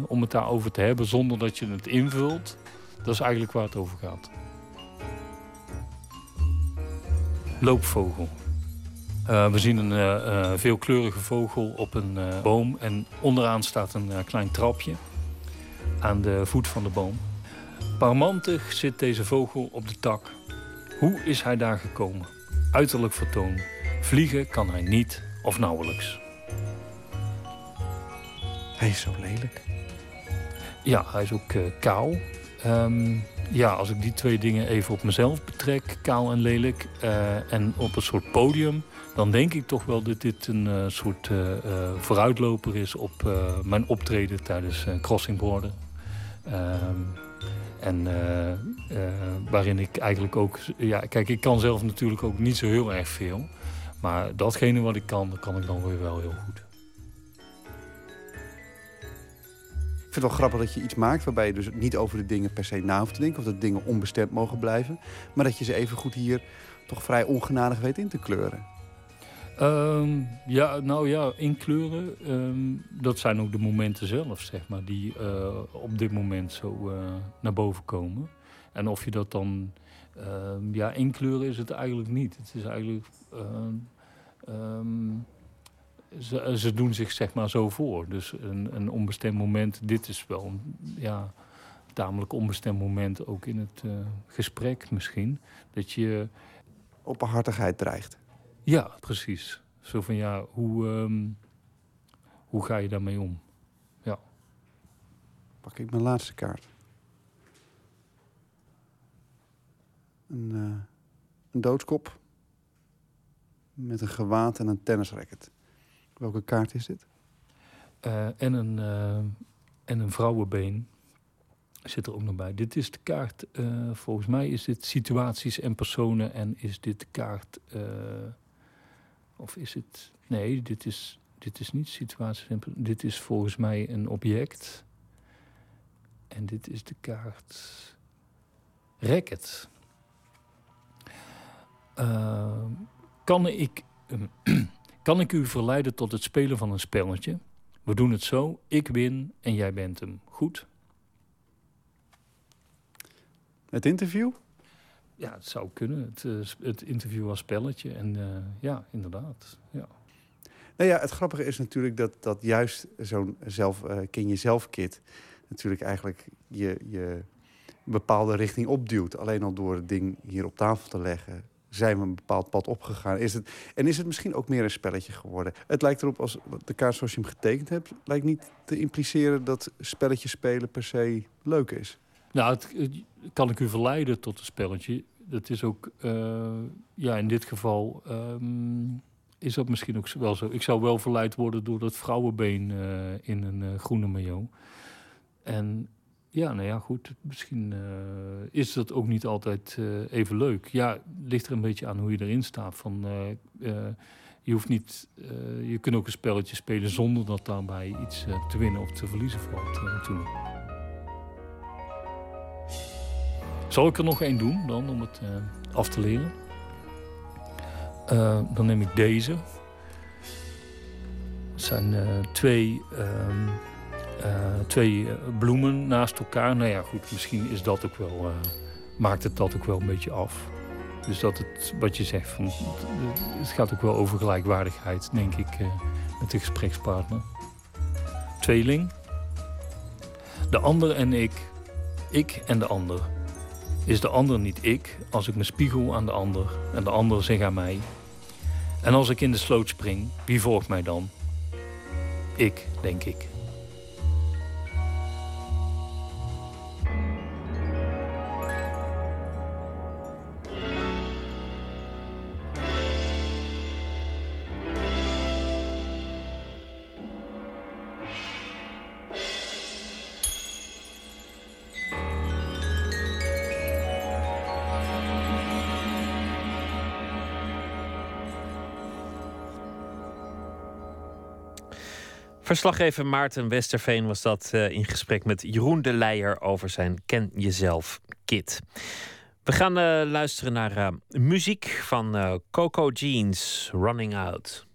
om het daarover te hebben zonder dat je het invult. Dat is eigenlijk waar het over gaat. Loopvogel. Uh, we zien een uh, veelkleurige vogel op een boom en onderaan staat een klein trapje aan de voet van de boom. Parmantig zit deze vogel op de tak. Hoe is hij daar gekomen? Uiterlijk vertoon. Vliegen kan hij niet of nauwelijks. Hij is zo lelijk. Ja, hij is ook kaal. Um, ja, als ik die twee dingen even op mezelf betrek, kaal en lelijk, uh, en op een soort podium, dan denk ik toch wel dat dit een uh, soort uh, vooruitloper is op mijn optreden tijdens Crossing Border. Ehm, en waarin ik eigenlijk ook, ja, kijk, ik kan zelf natuurlijk ook niet zo heel erg veel, maar datgene wat ik kan, dat kan ik dan weer wel heel goed. Vind het wel grappig dat je iets maakt waarbij je dus niet over de dingen per se na hoeft te denken. Of dat dingen onbestemd mogen blijven. Maar dat je ze even goed hier toch vrij ongenadig weet in te kleuren. Um, ja, nou ja, inkleuren, um, dat zijn ook de momenten zelf, zeg maar, die uh, op dit moment zo uh, naar boven komen. En of je dat dan, um, ja, inkleuren is het eigenlijk niet. Het is eigenlijk, ze, ze, doen zich zeg maar zo voor. Dus een, een onbestemd moment, dit is wel een ja, tamelijk onbestemd moment ook in het uh, gesprek misschien. Dat je... Openhartigheid dreigt. Ja, precies. Zo van ja, hoe, um, hoe ga je daarmee om? Ja. Pak ik mijn laatste kaart. Een, uh, een doodskop. Met een gewaad en een tennisracket. Welke kaart is dit? Uh, en, een, uh, en een vrouwenbeen zit er ook nog bij. Dit is de kaart, uh, volgens mij is dit situaties en personen. En is dit de kaart, of is het, nee, dit is, dit is niet situaties en personen. Dit is volgens mij een object. En dit is de kaart racket. kan ik... Kan ik u verleiden tot het spelen van een spelletje? We doen het zo, ik win en jij bent hem. Goed? Het interview? Ja, het zou kunnen. Het, uh, het interview als spelletje. En uh, ja, inderdaad. Ja. Nou ja, het grappige is natuurlijk dat, dat juist zo'n zelf, uh, ken jezelf kit... natuurlijk eigenlijk je, je bepaalde richting opduwt. Alleen al door het ding hier op tafel te leggen zijn we een bepaald pad opgegaan? Is het, en is het misschien ook meer een spelletje geworden? Het lijkt erop, als de kaart zoals je hem getekend hebt... lijkt niet te impliceren dat spelletjes spelen per se leuk is. Nou, het, kan ik u verleiden tot een spelletje. Dat is ook, uh, ja, in dit geval um, is dat misschien ook wel zo. Ik zou wel verleid worden door dat vrouwenbeen uh, in een uh, groene maillot. En ja, nou ja, goed. Misschien uh, is dat ook niet altijd uh, even leuk. Ja, ligt er een beetje aan hoe je erin staat. Van, uh, je hoeft niet, eh, je kunt ook een spelletje spelen zonder dat daarbij iets eh, te winnen of te verliezen valt toen. Zal ik er nog één doen dan om het af te leren? dan neem ik deze. Het zijn twee, ehm, twee bloemen naast elkaar. Nou ja, goed, misschien is dat ook wel, maakt het dat ook wel een beetje af. Dus dat het, wat je zegt, van, het gaat ook wel over gelijkwaardigheid, denk ik, eh, met de gesprekspartner. Tweeling. De ander en ik. Ik en de ander. Is de ander niet ik als ik me spiegel aan de ander en de ander zich aan mij? En als ik in de sloot spring, wie volgt mij dan? Ik, denk ik. Verslaggever Maarten Westerveen was dat uh, in gesprek met Jeroen de Leijer over zijn Ken Jezelf kit. We gaan uh, luisteren naar uh, muziek van Coco Jeans, Running Out.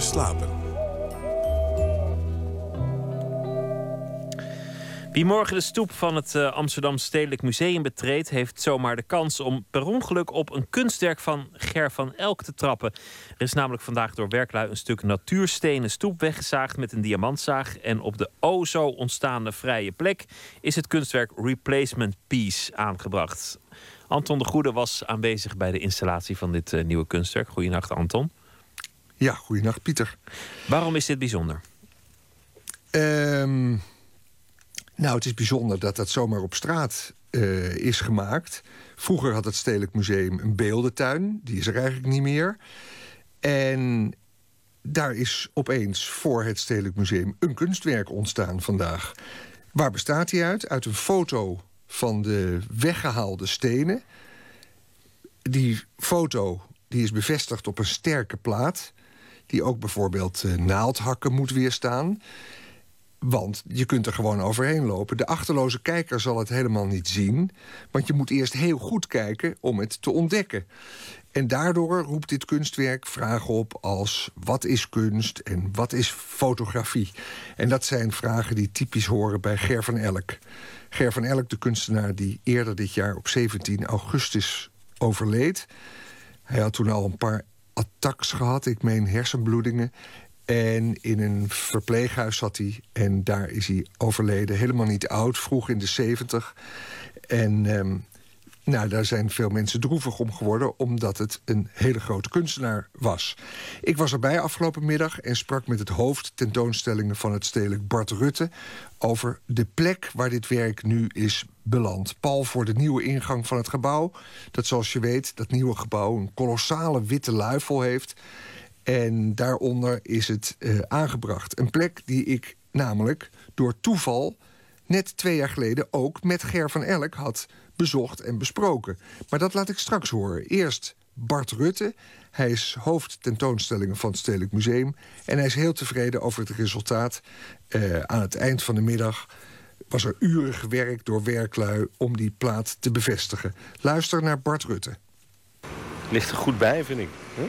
Slapen. Wie morgen de stoep van het uh, Amsterdam Stedelijk Museum betreedt, heeft zomaar de kans om per ongeluk op een kunstwerk van Ger van Elk te trappen. Er is namelijk vandaag door werklui een stuk natuurstenen stoep weggezaagd met een diamantzaag. En op de o zo ontstaande vrije plek is het kunstwerk Replacement Piece aangebracht. Anton de Goede was aanwezig bij de installatie van dit uh, nieuwe kunstwerk. Goedenacht, Anton. Ja, goedenacht, Pieter. Waarom is dit bijzonder? Um, nou, het is bijzonder dat dat zomaar op straat uh, is gemaakt. Vroeger had het Stedelijk Museum een beeldentuin. Die is er eigenlijk niet meer. En daar is opeens voor het Stedelijk Museum een kunstwerk ontstaan vandaag. Waar bestaat die uit? Uit een foto van de weggehaalde stenen. Die foto die is bevestigd op een sterke plaat... die ook bijvoorbeeld uh, naaldhakken moet weerstaan... Want je kunt er gewoon overheen lopen. De achterloze kijker zal het helemaal niet zien. Want je moet eerst heel goed kijken om het te ontdekken. En daardoor roept dit kunstwerk vragen op als wat is kunst en wat is fotografie? En dat zijn vragen die typisch horen bij Ger van Elk. Ger van Elk, de kunstenaar die eerder dit jaar op 17 augustus overleed. Hij had toen al een paar attacks gehad, ik meen hersenbloedingen. En in een verpleeghuis zat hij. En daar is hij overleden. Helemaal niet oud, vroeg in de zeventig. En um, nou, daar zijn veel mensen droevig om geworden... omdat het een hele grote kunstenaar was. Ik was erbij afgelopen middag en sprak met het hoofd tentoonstellingen van het stedelijk Bart Rutte... over de plek waar dit werk nu is beland. Pal voor de nieuwe ingang van het gebouw. Dat zoals je weet, dat nieuwe gebouw een kolossale witte luifel heeft... En daaronder is het uh, aangebracht. Een plek die ik namelijk door toeval net twee jaar geleden ook met Ger van Elk had bezocht en besproken. Maar dat laat ik straks horen. Eerst Bart Rutte. Hij is hoofd tentoonstellingen van het Stedelijk Museum. En hij is heel tevreden over het resultaat. Uh, aan het eind van de middag was er uren gewerkt door werklui om die plaat te bevestigen. Luister naar Bart Rutte. Ligt er goed bij, vind ik. Huh?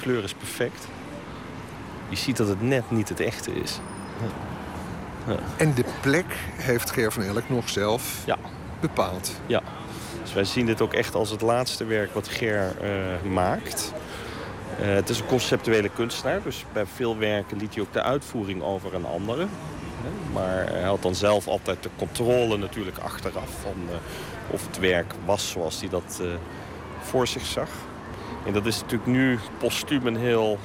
kleur is perfect. Je ziet dat het net niet het echte is. En de plek heeft Ger van Elk nog zelf ja. bepaald. Ja, dus wij zien dit ook echt als het laatste werk wat Ger uh, maakt. Uh, het is een conceptuele kunstenaar, dus bij veel werken liet hij ook de uitvoering over aan anderen. Maar hij had dan zelf altijd de controle natuurlijk achteraf van uh, of het werk was zoals hij dat voor zich zag. En dat is natuurlijk nu postuum een heel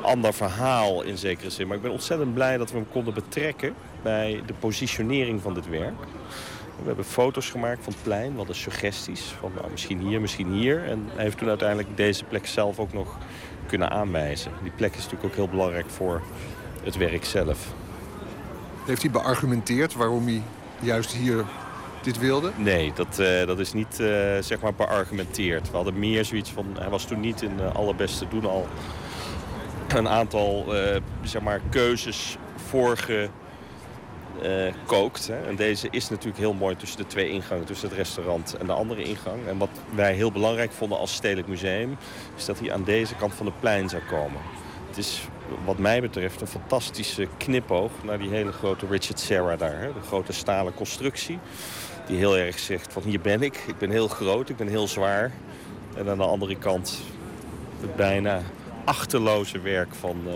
ander verhaal in zekere zin. Maar ik ben ontzettend blij dat we hem konden betrekken bij de positionering van dit werk. We hebben foto's gemaakt van het plein, wat suggesties. Van nou, misschien hier, misschien hier. En hij heeft toen uiteindelijk deze plek zelf ook nog kunnen aanwijzen. Die plek is natuurlijk ook heel belangrijk voor het werk zelf. Heeft hij beargumenteerd waarom hij juist hier dit wilde? Nee, dat, uh, dat is niet uh, zeg maar beargumenteerd. We hadden meer zoiets van... Hij was toen niet in de allerbeste doen al een aantal zeg maar keuzes voorgekookt. En deze is natuurlijk heel mooi tussen de twee ingangen. Tussen het restaurant en de andere ingang. En wat wij heel belangrijk vonden als Stedelijk Museum... is dat hij aan deze kant van het plein zou komen. Het is wat mij betreft een fantastische knipoog naar die hele grote Richard Serra daar. De grote stalen constructie die heel erg zegt van hier ben ik. Ik ben heel groot, ik ben heel zwaar. En aan de andere kant het bijna achterloze werk van, uh,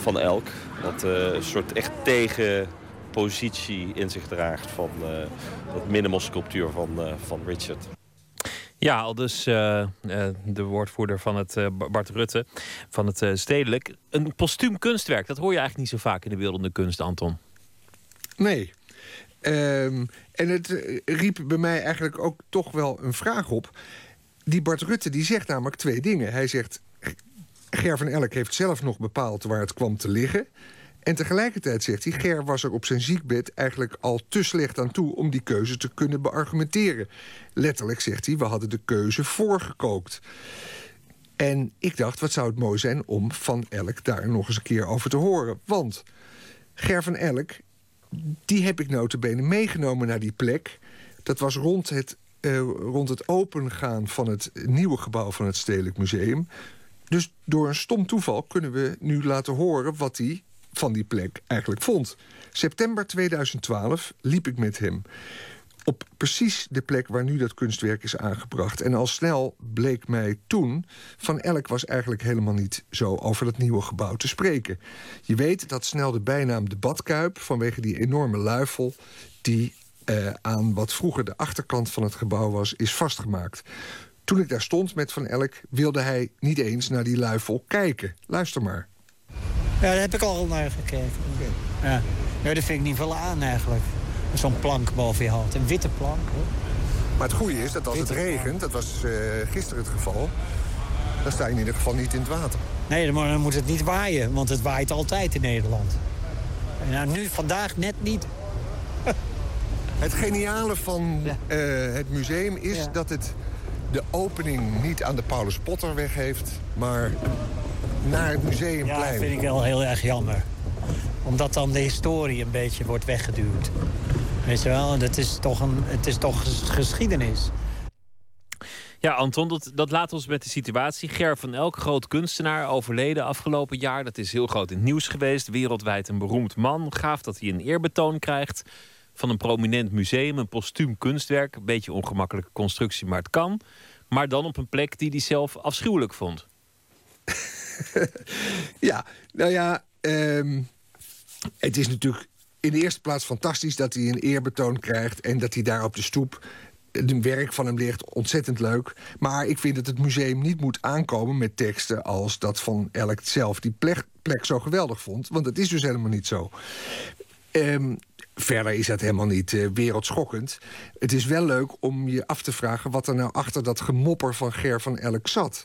van Elk. Dat uh, een soort echt tegenpositie in zich draagt van uh, dat minimal sculptuur van, van Richard. Ja, al dus de woordvoerder van het Bart Rutte van het Stedelijk. Een postuum kunstwerk, dat hoor je eigenlijk niet zo vaak in de beeldende kunst, Anton. Nee. Um, en het eh, riep bij mij eigenlijk ook toch wel een vraag op. Die Bart Rutte die zegt namelijk twee dingen. Hij zegt, Ger van Elk heeft zelf nog bepaald waar het kwam te liggen. En tegelijkertijd zegt hij, Ger was er op zijn ziekbed eigenlijk al te slecht aan toe om die keuze te kunnen beargumenteren. Letterlijk zegt hij, we hadden de keuze voorgekookt. En ik dacht, wat zou het mooi zijn om Van Elk daar nog eens een keer over te horen. Want Ger van Elk die heb ik notabene meegenomen naar die plek. Dat was rond het, uh, rond het opengaan van het nieuwe gebouw van het Stedelijk Museum. Dus door een stom toeval kunnen we nu laten horen wat hij van die plek eigenlijk vond. September 2012 liep ik met hem op precies de plek waar nu dat kunstwerk is aangebracht. En al snel bleek mij toen... Van Elk was eigenlijk helemaal niet zo over dat nieuwe gebouw te spreken. Je weet dat snel de bijnaam de Badkuip... vanwege die enorme luifel die eh, aan wat vroeger de achterkant van het gebouw was... is vastgemaakt. Toen ik daar stond met Van Elk wilde hij niet eens naar die luifel kijken. Luister maar. Ja, daar heb ik al naar gekeken. Ja. ja, dat vind ik niet veel aan eigenlijk. Zo'n plank boven je hoofd. Een witte plank. Hoor. Maar het goede is dat als het regent, dat was uh, gisteren het geval... dan sta je in ieder geval niet in het water. Nee, dan moet het niet waaien, want het waait altijd in Nederland. En nou, nu, vandaag net niet. het geniale van uh, het museum is ja. dat het de opening niet aan de Paulus Potterweg heeft... maar naar het museumplein. Ja, dat vind ik wel heel erg jammer. Omdat dan de historie een beetje wordt weggeduwd. Weet je wel, dat is toch een, het is toch geschiedenis. Ja, Anton, dat, dat laat ons met de situatie. Ger van Elk, groot kunstenaar, overleden afgelopen jaar. Dat is heel groot in het nieuws geweest. Wereldwijd een beroemd man. Gaaf dat hij een eerbetoon krijgt van een prominent museum. Een postuum kunstwerk. Een beetje ongemakkelijke constructie, maar het kan. Maar dan op een plek die hij zelf afschuwelijk vond. ja, nou ja, um, het is natuurlijk in de eerste plaats fantastisch dat hij een eerbetoon krijgt... en dat hij daar op de stoep het werk van hem ligt ontzettend leuk. Maar ik vind dat het museum niet moet aankomen met teksten als dat van Elk zelf die plek, plek zo geweldig vond. Want dat is dus helemaal niet zo. Um, Verder is dat helemaal niet uh, wereldschokkend. Het is wel leuk om je af te vragen wat er nou achter dat gemopper van Ger van Elk zat.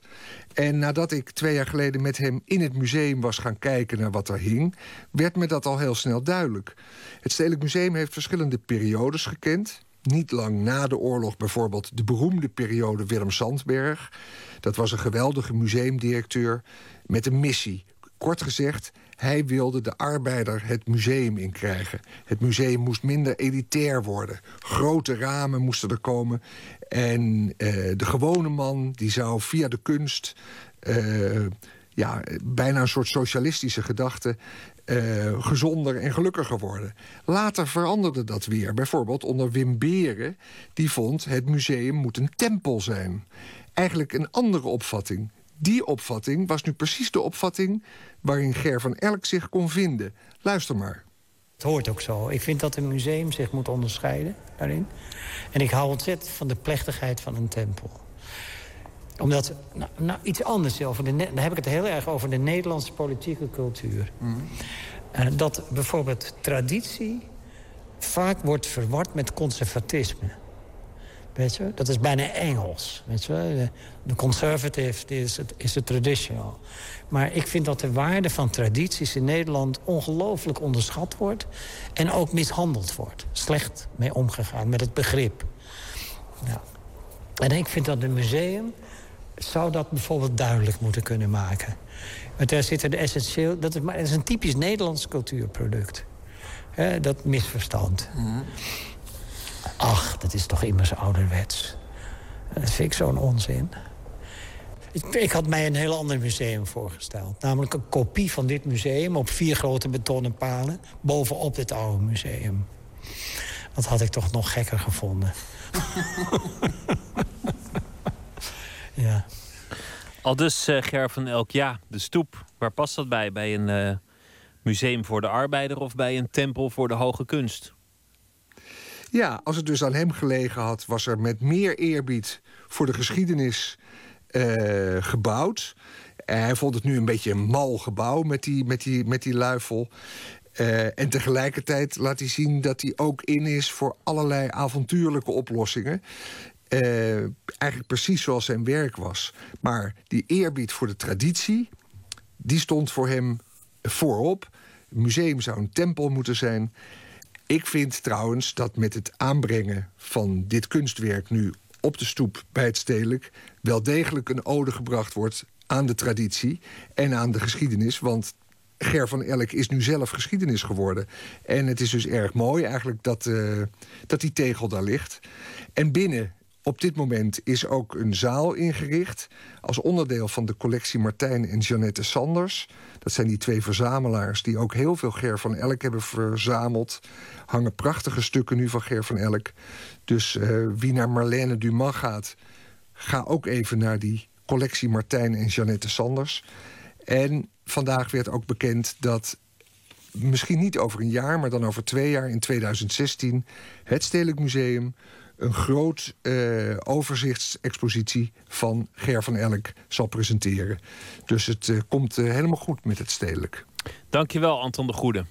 En nadat ik twee jaar geleden met hem in het museum was gaan kijken naar wat er hing, werd me dat al heel snel duidelijk. Het Stedelijk Museum heeft verschillende periodes gekend. Niet lang na de oorlog bijvoorbeeld de beroemde periode Willem Sandberg. Dat was een geweldige museumdirecteur met een missie. Kort gezegd, hij wilde de arbeider het museum inkrijgen. Het museum moest minder elitair worden. Grote ramen moesten er komen. En uh, de gewone man die zou via de kunst... Uh, ja, bijna een soort socialistische gedachte... Uh, gezonder en gelukkiger worden. Later veranderde dat weer. Bijvoorbeeld onder Wim Beren. Die vond het museum moet een tempel zijn. Eigenlijk een andere opvatting. Die opvatting was nu precies de opvatting waarin Ger van Elk zich kon vinden. Luister maar. Het hoort ook zo. Ik vind dat een museum zich moet onderscheiden daarin. En ik hou ontzettend van de plechtigheid van een tempel. Omdat, nou, nou iets anders, over de, dan heb ik het heel erg over de Nederlandse politieke cultuur. Mm. Uh, dat bijvoorbeeld traditie vaak wordt verward met conservatisme. Weet je? Dat is bijna Engels. Weet je? De conservative is het, is het traditional. Maar ik vind dat de waarde van tradities in Nederland ongelooflijk onderschat wordt. En ook mishandeld wordt. Slecht mee omgegaan met het begrip. Ja. En ik vind dat een museum zou dat bijvoorbeeld duidelijk moeten kunnen maken. Want daar zitten de essentieel... Dat is, maar, is een typisch Nederlands cultuurproduct. dat misverstand. Mm Ach, dat is toch immers ouderwets. Dat vind ik zo'n onzin. Ik, had mij een heel ander museum voorgesteld. Namelijk een kopie van dit museum op vier grote betonnen palen... bovenop dit oude museum. Dat had ik toch nog gekker gevonden. ja. Al dus uh, Ger van Elk, ja, de stoep. Waar past dat bij? Bij een uh, museum voor de arbeider of bij een tempel voor de hoge kunst? Ja, als het dus aan hem gelegen had, was er met meer eerbied voor de geschiedenis uh, gebouwd. hij vond het nu een beetje een mal gebouw met die, met die, met die luifel. Uh, en tegelijkertijd laat hij zien dat hij ook in is voor allerlei avontuurlijke oplossingen. Uh, eigenlijk precies zoals zijn werk was. Maar die eerbied voor de traditie, die stond voor hem voorop. Het museum zou een tempel moeten zijn. Ik vind trouwens dat met het aanbrengen van dit kunstwerk nu op de stoep bij het stedelijk wel degelijk een ode gebracht wordt aan de traditie en aan de geschiedenis. Want Ger van Elk is nu zelf geschiedenis geworden. En het is dus erg mooi eigenlijk dat, uh, dat die tegel daar ligt. En binnen Op dit moment is ook een zaal ingericht als onderdeel van de collectie Martijn en Jeannette Sanders. Dat zijn die twee verzamelaars die ook heel veel Ger van Elk hebben verzameld. Hangen prachtige stukken nu van Ger van Elk. Dus uh, wie naar Marlène Dumas gaat, ga ook even naar die collectie Martijn en Jeannette Sanders. En vandaag werd ook bekend dat misschien niet over een jaar, maar dan over twee jaar, in 2016, het Stedelijk Museum een groot uh, overzichtsexpositie van Ger van Elk zal presenteren. Dus het uh, komt uh, helemaal goed met het stedelijk. Dankjewel, Anton de Goede.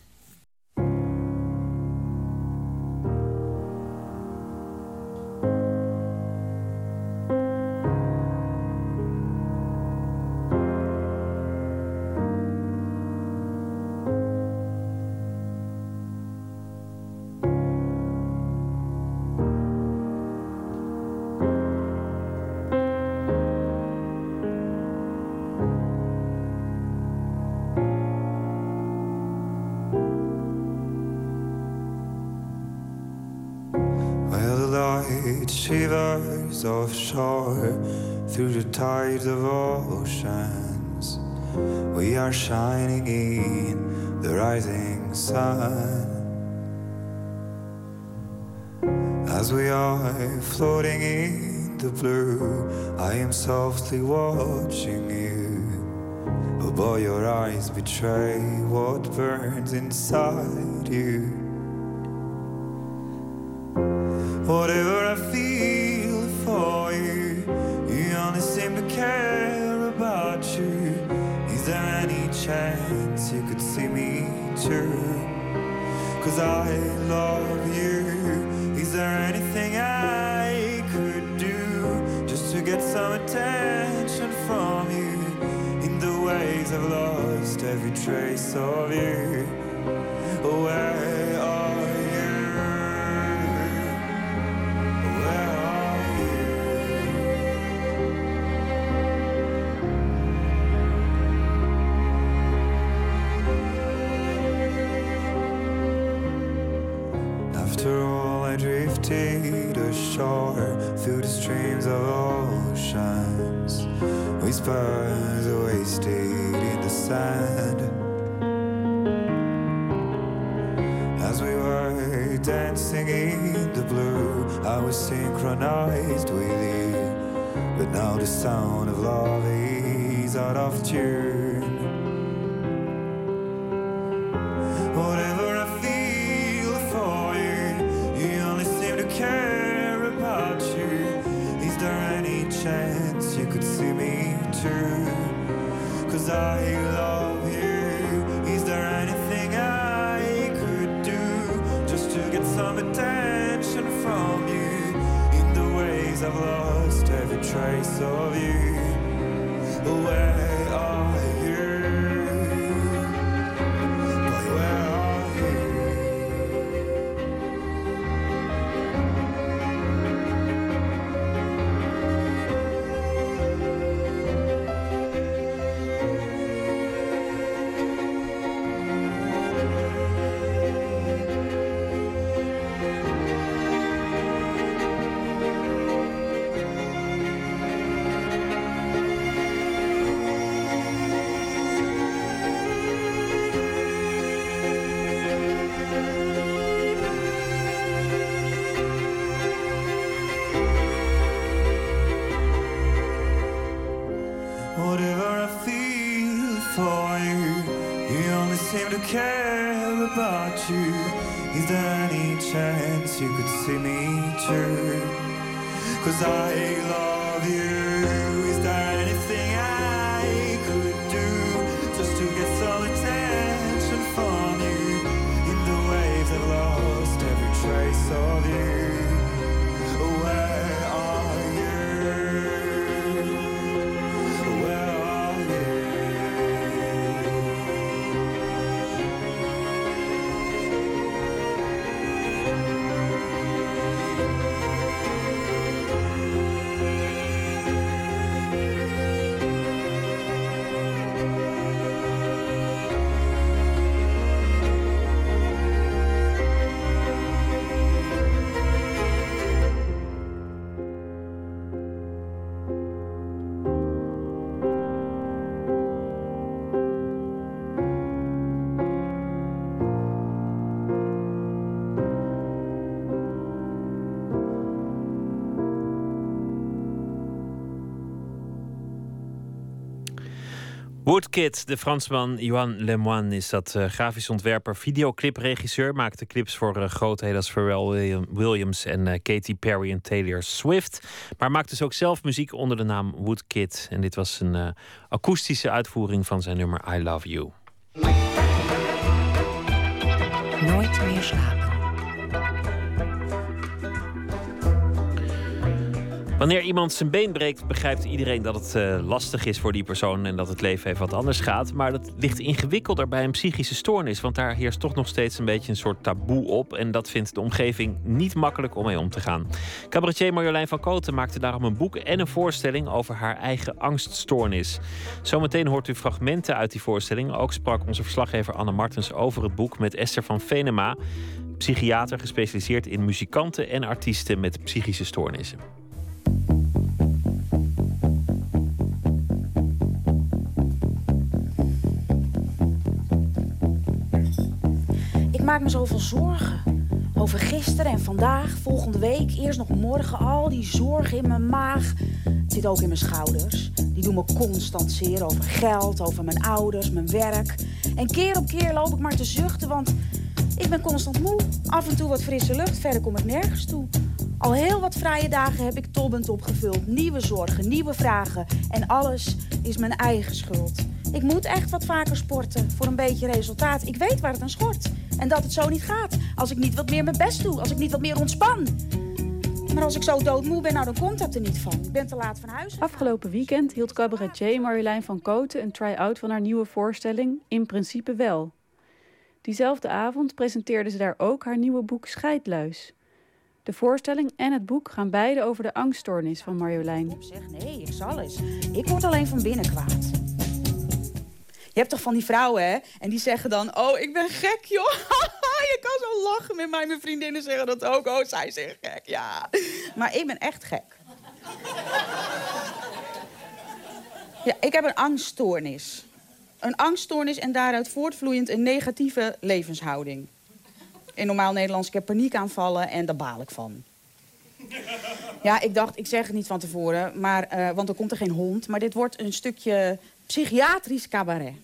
Sun. As we are floating in the blue, I am softly watching you. Oh boy, your eyes betray what burns inside you. Whatever I feel I love you. Is there anything I could do just to get some attention from you? In the ways I've lost every trace of you. Where in the blue, I was synchronized with you. But now the sound of love is out of tune. Whatever I feel for you, you only seem to care about you. Is there any chance you could see me too? Cause I love some attention from you? In the ways I've lost every trace of you. Where Cause I love Woodkid, de Fransman Johan Lemoine is dat uh, grafisch ontwerper, videoclipregisseur. Maakte clips voor uh, grootheden als Pharrell Williams en uh, Katy Perry en Taylor Swift. Maar maakt dus ook zelf muziek onder de naam Woodkid. En dit was een akoestische uitvoering van zijn nummer I Love You. Nooit meer slapen. Wanneer iemand zijn been breekt, begrijpt iedereen dat het uh, lastig is voor die persoon en dat het leven even wat anders gaat. Maar dat ligt ingewikkelder bij een psychische stoornis, want daar heerst toch nog steeds een beetje een soort taboe op. En dat vindt de omgeving niet makkelijk om mee om te gaan. Cabaretier Marjolein van Koten maakte daarom een boek en een voorstelling over haar eigen angststoornis. Zometeen hoort u fragmenten uit die voorstelling. Ook sprak onze verslaggever Anne Martens over het boek met Esther van Venema, psychiater gespecialiseerd in muzikanten en artiesten met psychische stoornissen. Ik maak me zoveel zorgen. Over gisteren en vandaag, volgende week, eerst nog morgen. Al die zorgen in mijn maag. Het zit ook in mijn schouders. Die doen me constant zeer over geld, over mijn ouders, mijn werk. En keer op keer loop ik maar te zuchten, want ik ben constant moe. Af en toe wat frisse lucht, verder kom ik nergens toe. Al heel wat vrije dagen heb ik tobbend opgevuld. Nieuwe zorgen, nieuwe vragen. En alles is mijn eigen schuld. Ik moet echt wat vaker sporten voor een beetje resultaat. Ik weet waar het aan schort. En dat het zo niet gaat. Als ik niet wat meer mijn best doe. Als ik niet wat meer ontspan. Maar als ik zo doodmoe ben, nou dan komt dat er niet van. Ik ben te laat van huis. Afgelopen weekend hield cabaretier Marjolein van Koten een try-out van haar nieuwe voorstelling In Principe Wel. Diezelfde avond presenteerde ze daar ook haar nieuwe boek Scheidluis. De voorstelling en het boek gaan beide over de angststoornis van Marjolein. Zeg nee, ik zal eens. Ik word alleen van binnen kwaad. Je hebt toch van die vrouwen, hè? En die zeggen dan: Oh, ik ben gek, joh. je kan zo lachen met mij. Mijn vriendinnen zeggen dat ook. Oh, zij zeggen gek, ja. Maar ik ben echt gek. Ja, ik heb een angststoornis. Een angststoornis en daaruit voortvloeiend een negatieve levenshouding. In normaal Nederlands, ik heb paniekaanvallen en daar baal ik van. Ja, ik dacht, ik zeg het niet van tevoren, maar, uh, want er komt er geen hond. Maar dit wordt een stukje psychiatrisch cabaret.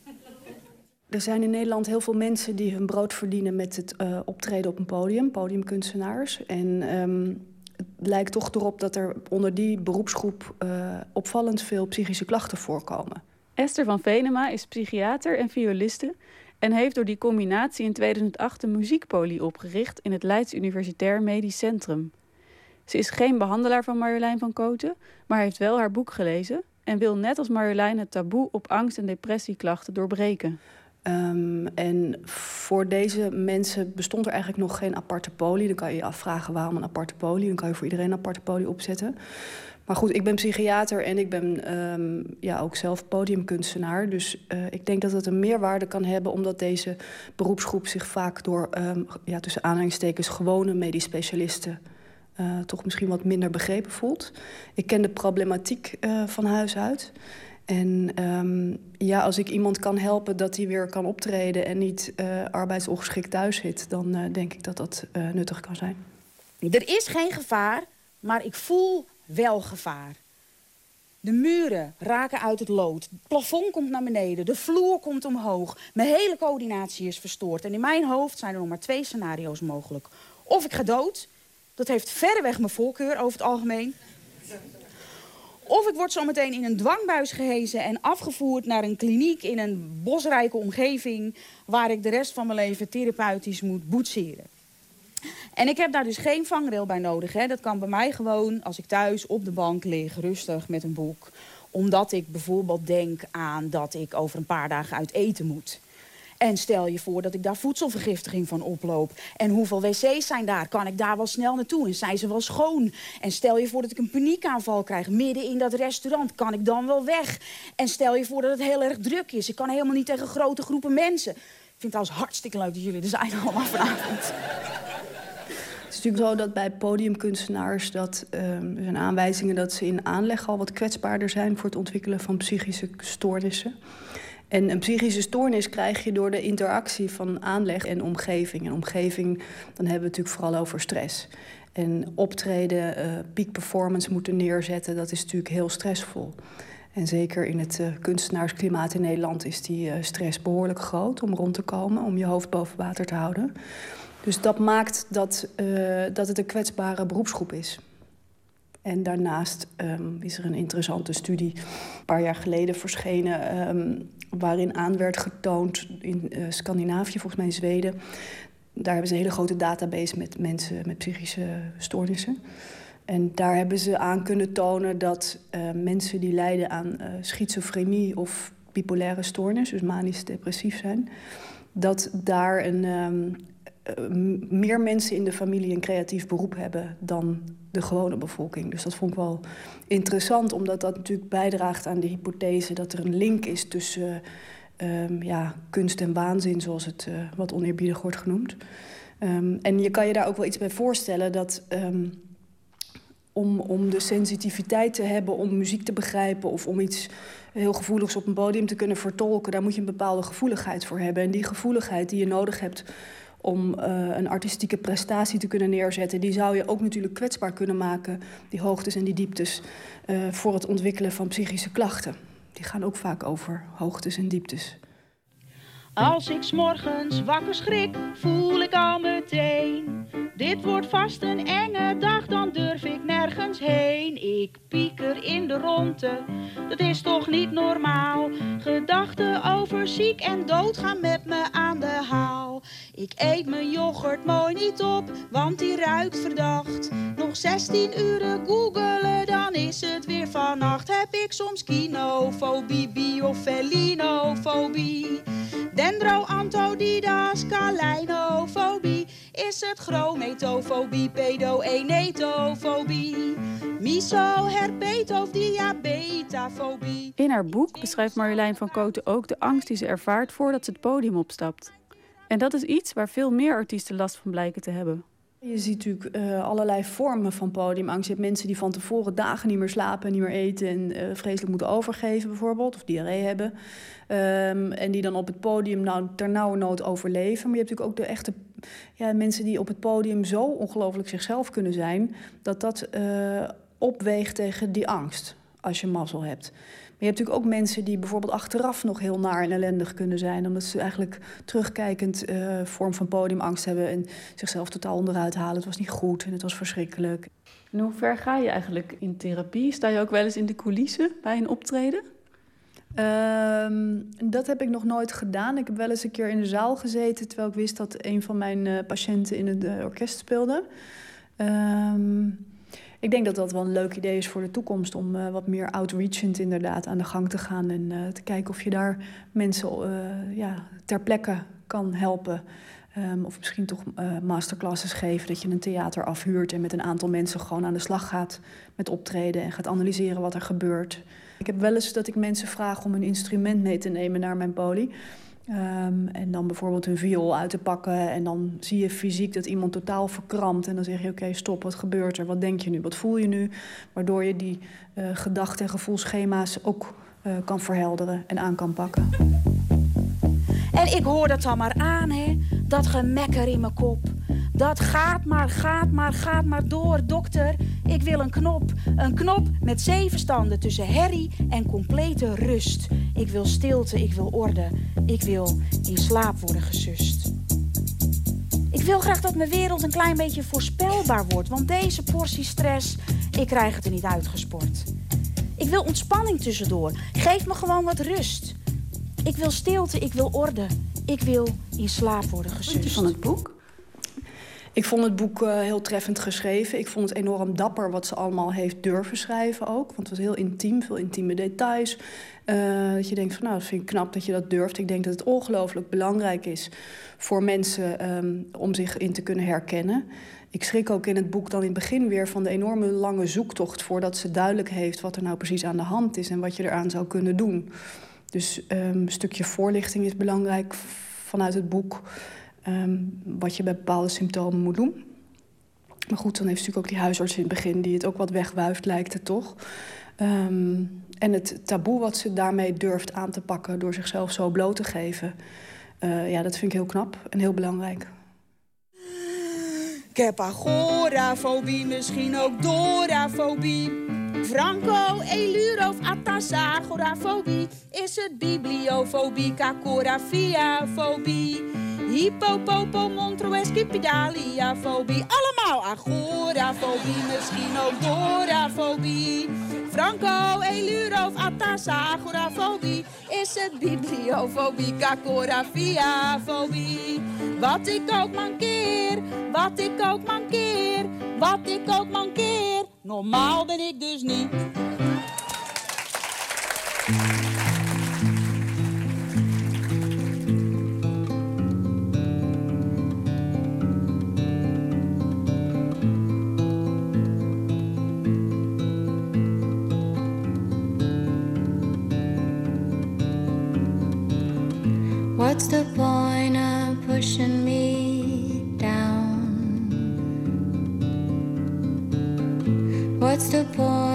Er zijn in Nederland heel veel mensen die hun brood verdienen met het uh, optreden op een podium, podiumkunstenaars. En um, het lijkt toch erop dat er onder die beroepsgroep uh, opvallend veel psychische klachten voorkomen. Esther van Venema is psychiater en violiste en heeft door die combinatie in 2008 een muziekpolie opgericht in het Leids Universitair Medisch Centrum. Ze is geen behandelaar van Marjolein van Koten, maar heeft wel haar boek gelezen en wil net als Marjolein het taboe op angst- en depressieklachten doorbreken. Um, en voor deze mensen bestond er eigenlijk nog geen aparte poli. Dan kan je je afvragen waarom een aparte poli. Dan kan je voor iedereen een aparte poli opzetten. Maar goed, ik ben psychiater en ik ben um, ja, ook zelf podiumkunstenaar. Dus uh, ik denk dat het een meerwaarde kan hebben... omdat deze beroepsgroep zich vaak door, um, ja, tussen aanhalingstekens... gewone medisch specialisten uh, toch misschien wat minder begrepen voelt. Ik ken de problematiek uh, van huis uit. En um, ja, als ik iemand kan helpen dat hij weer kan optreden... en niet arbeidsongeschikt thuis zit... dan denk ik dat dat nuttig kan zijn. Er is geen gevaar, maar ik voel wel gevaar. De muren raken uit het lood. Het plafond komt naar beneden. De vloer komt omhoog. Mijn hele coördinatie is verstoord. En in mijn hoofd zijn er nog maar twee scenario's mogelijk. Of ik ga dood. Dat heeft verreweg mijn voorkeur over het algemeen. Of ik word zometeen in een dwangbuis gehezen en afgevoerd naar een kliniek in een bosrijke omgeving... waar ik de rest van mijn leven therapeutisch moet boetseren. En ik heb daar dus geen vangrail bij nodig. Hè. Dat kan bij mij gewoon als ik thuis op de bank lig, rustig met een boek. Omdat ik bijvoorbeeld denk aan dat ik over een paar dagen uit eten moet. En stel je voor dat ik daar voedselvergiftiging van oploop. En hoeveel wc's zijn daar? Kan ik daar wel snel naartoe? En zijn ze wel schoon? En stel je voor dat ik een paniekaanval krijg midden in dat restaurant. Kan ik dan wel weg? En stel je voor dat het heel erg druk is. Ik kan helemaal niet tegen grote groepen mensen. Ik vind het trouwens hartstikke leuk dat jullie er zijn allemaal vanavond. Het is natuurlijk zo dat bij podiumkunstenaars... Dat, um, er zijn aanwijzingen dat ze in aanleg al wat kwetsbaarder zijn... voor het ontwikkelen van psychische stoornissen. En een psychische stoornis krijg je door de interactie van aanleg en omgeving. En omgeving, dan hebben we het natuurlijk vooral over stress. En optreden, uh, peak performance moeten neerzetten, dat is natuurlijk heel stressvol. En zeker in het uh, kunstenaarsklimaat in Nederland is die uh, stress behoorlijk groot om rond te komen, om je hoofd boven water te houden. Dus dat maakt dat, uh, dat het een kwetsbare beroepsgroep is. En daarnaast um, is er een interessante studie een paar jaar geleden verschenen, um, waarin aan werd getoond in Scandinavië, volgens mij in Zweden. Daar hebben ze een hele grote database met mensen met psychische stoornissen. En daar hebben ze aan kunnen tonen dat uh, mensen die lijden aan uh, schizofrenie of bipolaire stoornis, dus manisch depressief zijn, dat daar een, uh, meer mensen in de familie een creatief beroep hebben dan de gewone bevolking. Dus dat vond ik wel interessant, omdat dat natuurlijk bijdraagt aan de hypothese dat er een link is tussen um, ja, kunst en waanzin, zoals het wat oneerbiedig wordt genoemd. Um, en je kan je daar ook wel iets bij voorstellen dat om, om de sensitiviteit te hebben om muziek te begrijpen of om iets heel gevoeligs op een podium te kunnen vertolken, daar moet je een bepaalde gevoeligheid voor hebben. En die gevoeligheid die je nodig hebt om uh, een artistieke prestatie te kunnen neerzetten, die zou je ook natuurlijk kwetsbaar kunnen maken, die hoogtes en die dieptes, uh, voor het ontwikkelen van psychische klachten. Die gaan ook vaak over hoogtes en dieptes. Als ik s'morgens wakker schrik, voel ik al meteen. Dit wordt vast een enge dag, dan durf ik nergens heen. Ik pieker in de ronde, dat is toch niet normaal. Gedachten over ziek en dood gaan met me aan de haal. Ik eet mijn yoghurt mooi niet op, want die ruikt verdacht. Nog 16 uren googelen, dan is het weer vannacht. Heb ik soms kinofobie, biofelinofobie. Dendroantodidas, kalijnofobie. Is het chrometofobie, pedoenetofobie? Miso, herpet of diabetafobie? In haar boek beschrijft Marjolein van Koten ook de angst die ze ervaart voordat ze het podium opstapt. En dat is iets waar veel meer artiesten last van blijken te hebben. Je ziet natuurlijk uh, allerlei vormen van podiumangst. Je hebt mensen die van tevoren dagen niet meer slapen, niet meer eten en uh, vreselijk moeten overgeven bijvoorbeeld, of diarree hebben. Um, en die dan op het podium nou, ter nauwe nood overleven. Maar je hebt natuurlijk ook de echte ja, mensen die op het podium zo ongelooflijk zichzelf kunnen zijn, dat dat uh, opweegt tegen die angst, als je mazzel hebt je hebt natuurlijk ook mensen die bijvoorbeeld achteraf nog heel naar en ellendig kunnen zijn. Omdat ze eigenlijk terugkijkend uh, vorm van podiumangst hebben en zichzelf totaal onderuit halen. Het was niet goed en het was verschrikkelijk. En hoe ver ga je eigenlijk in therapie? Sta je ook wel eens in de coulissen bij een optreden? Um, dat heb ik nog nooit gedaan. Ik heb wel eens een keer in de zaal gezeten terwijl ik wist dat een van mijn uh, patiënten in het uh, orkest speelde. Um, ik denk dat dat wel een leuk idee is voor de toekomst om uh, wat meer outreachend inderdaad aan de gang te gaan en uh, te kijken of je daar mensen uh, ja, ter plekke kan helpen. Um, of misschien toch masterclasses geven, dat je een theater afhuurt en met een aantal mensen gewoon aan de slag gaat met optreden en gaat analyseren wat er gebeurt. Ik heb wel eens dat ik mensen vraag om een instrument mee te nemen naar mijn poli. Um, en dan bijvoorbeeld een viool uit te pakken. En dan zie je fysiek dat iemand totaal verkrampt. En dan zeg je: Oké, stop, wat gebeurt er? Wat denk je nu? Wat voel je nu? Waardoor je die uh, gedachten- en gevoelschema's ook uh, kan verhelderen en aan kan pakken. En ik hoor dat dan maar aan, hè? Dat gemekker in mijn kop. Dat gaat maar, gaat maar, gaat maar door, dokter. Ik wil een knop. Een knop met zeven standen tussen herrie en complete rust. Ik wil stilte, ik wil orde. Ik wil in slaap worden gesust. Ik wil graag dat mijn wereld een klein beetje voorspelbaar wordt. Want deze portie stress, ik krijg het er niet uitgesport. Ik wil ontspanning tussendoor. Geef me gewoon wat rust. Ik wil stilte, ik wil orde. Ik wil in slaap worden gesust. van het boek? Ik vond het boek uh, heel treffend geschreven. Ik vond het enorm dapper wat ze allemaal heeft durven schrijven ook. Want het was heel intiem, veel intieme details. Uh, dat je denkt van nou, dat vind ik knap dat je dat durft. Ik denk dat het ongelooflijk belangrijk is voor mensen um, om zich in te kunnen herkennen. Ik schrik ook in het boek dan in het begin weer van de enorme lange zoektocht... voordat ze duidelijk heeft wat er nou precies aan de hand is... en wat je eraan zou kunnen doen. Dus um, een stukje voorlichting is belangrijk vanuit het boek... Um, wat je bij bepaalde symptomen moet doen. Maar goed, dan heeft natuurlijk ook die huisarts in het begin... die het ook wat wegwuift, lijkt het toch. Um, en het taboe wat ze daarmee durft aan te pakken... door zichzelf zo bloot te geven... Uh, ja, dat vind ik heel knap en heel belangrijk. Ik heb agorafobie, misschien ook dorafobie. Franco, of atasagorafobie. Is het bibliofobie, cacorafiafobie. Hippopopo, montroescipidaliafobie. Allemaal agorafobie, misschien ook dorafobie. Franco, eluro of atasagorafobie. Is het bibliofobie, cacorafiafobie. Wat ik ook mankeer, wat ik ook mankeer, wat ik ook mankeer. Normaal ben ik dus niet. What's the point of pushing me down? What's the point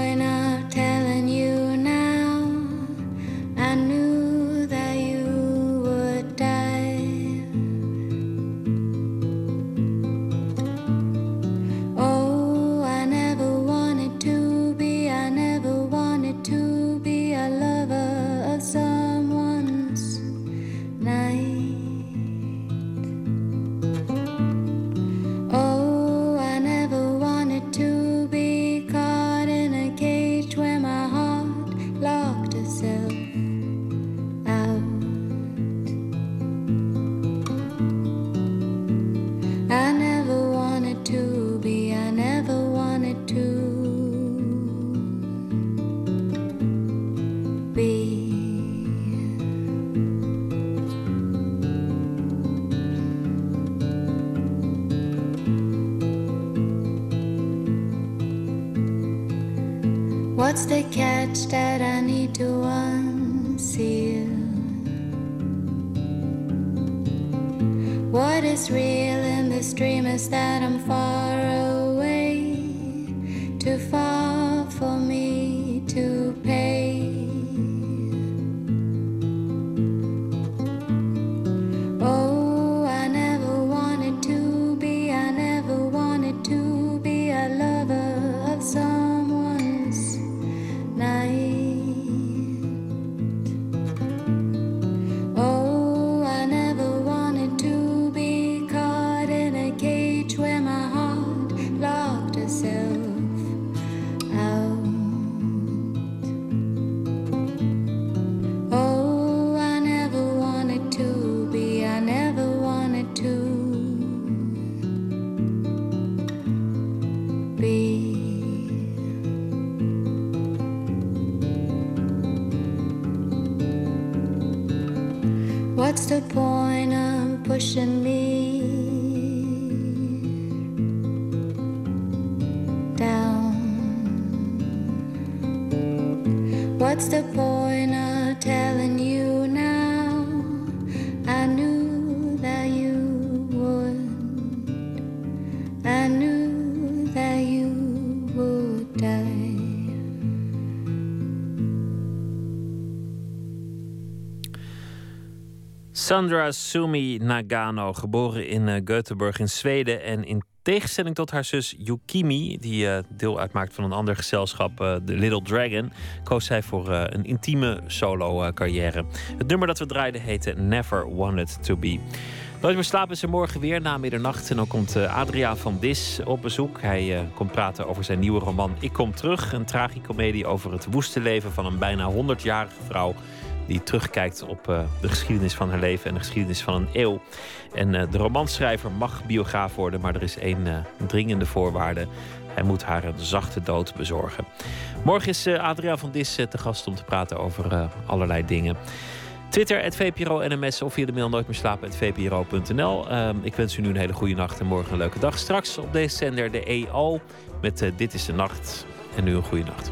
Sandra Sumi Nagano, geboren in eh, Göteborg in Zweden. En in tegenstelling tot haar zus Yukimi, die eh, deel uitmaakt van een ander gezelschap, eh, The Little Dragon, koos zij voor een intieme solo-carrière. Het nummer dat we draaiden heette Never Wanted to Be. Nooit slapen er morgen weer na middernacht. En dan komt Adriaan van Dis op bezoek. Hij komt praten over zijn nieuwe roman Ik Kom Terug. Een tragicomedie over het woeste leven van een bijna 100-jarige vrouw die terugkijkt op eh, de geschiedenis van haar leven en de geschiedenis van een eeuw. En eh, de romanschrijver mag biograaf worden, maar er is één eh, dringende voorwaarde. Hij moet haar een zachte dood bezorgen. Morgen is Adriaan van Dis te gast om te praten over allerlei dingen. Twitter, VPRO NMS of via de mail nooit meer slapen, VPRO.nl. Uh, ik wens u nu een hele goede nacht en morgen een leuke dag. Straks op deze zender de EO met Dit is de Nacht. En nu een goede nacht.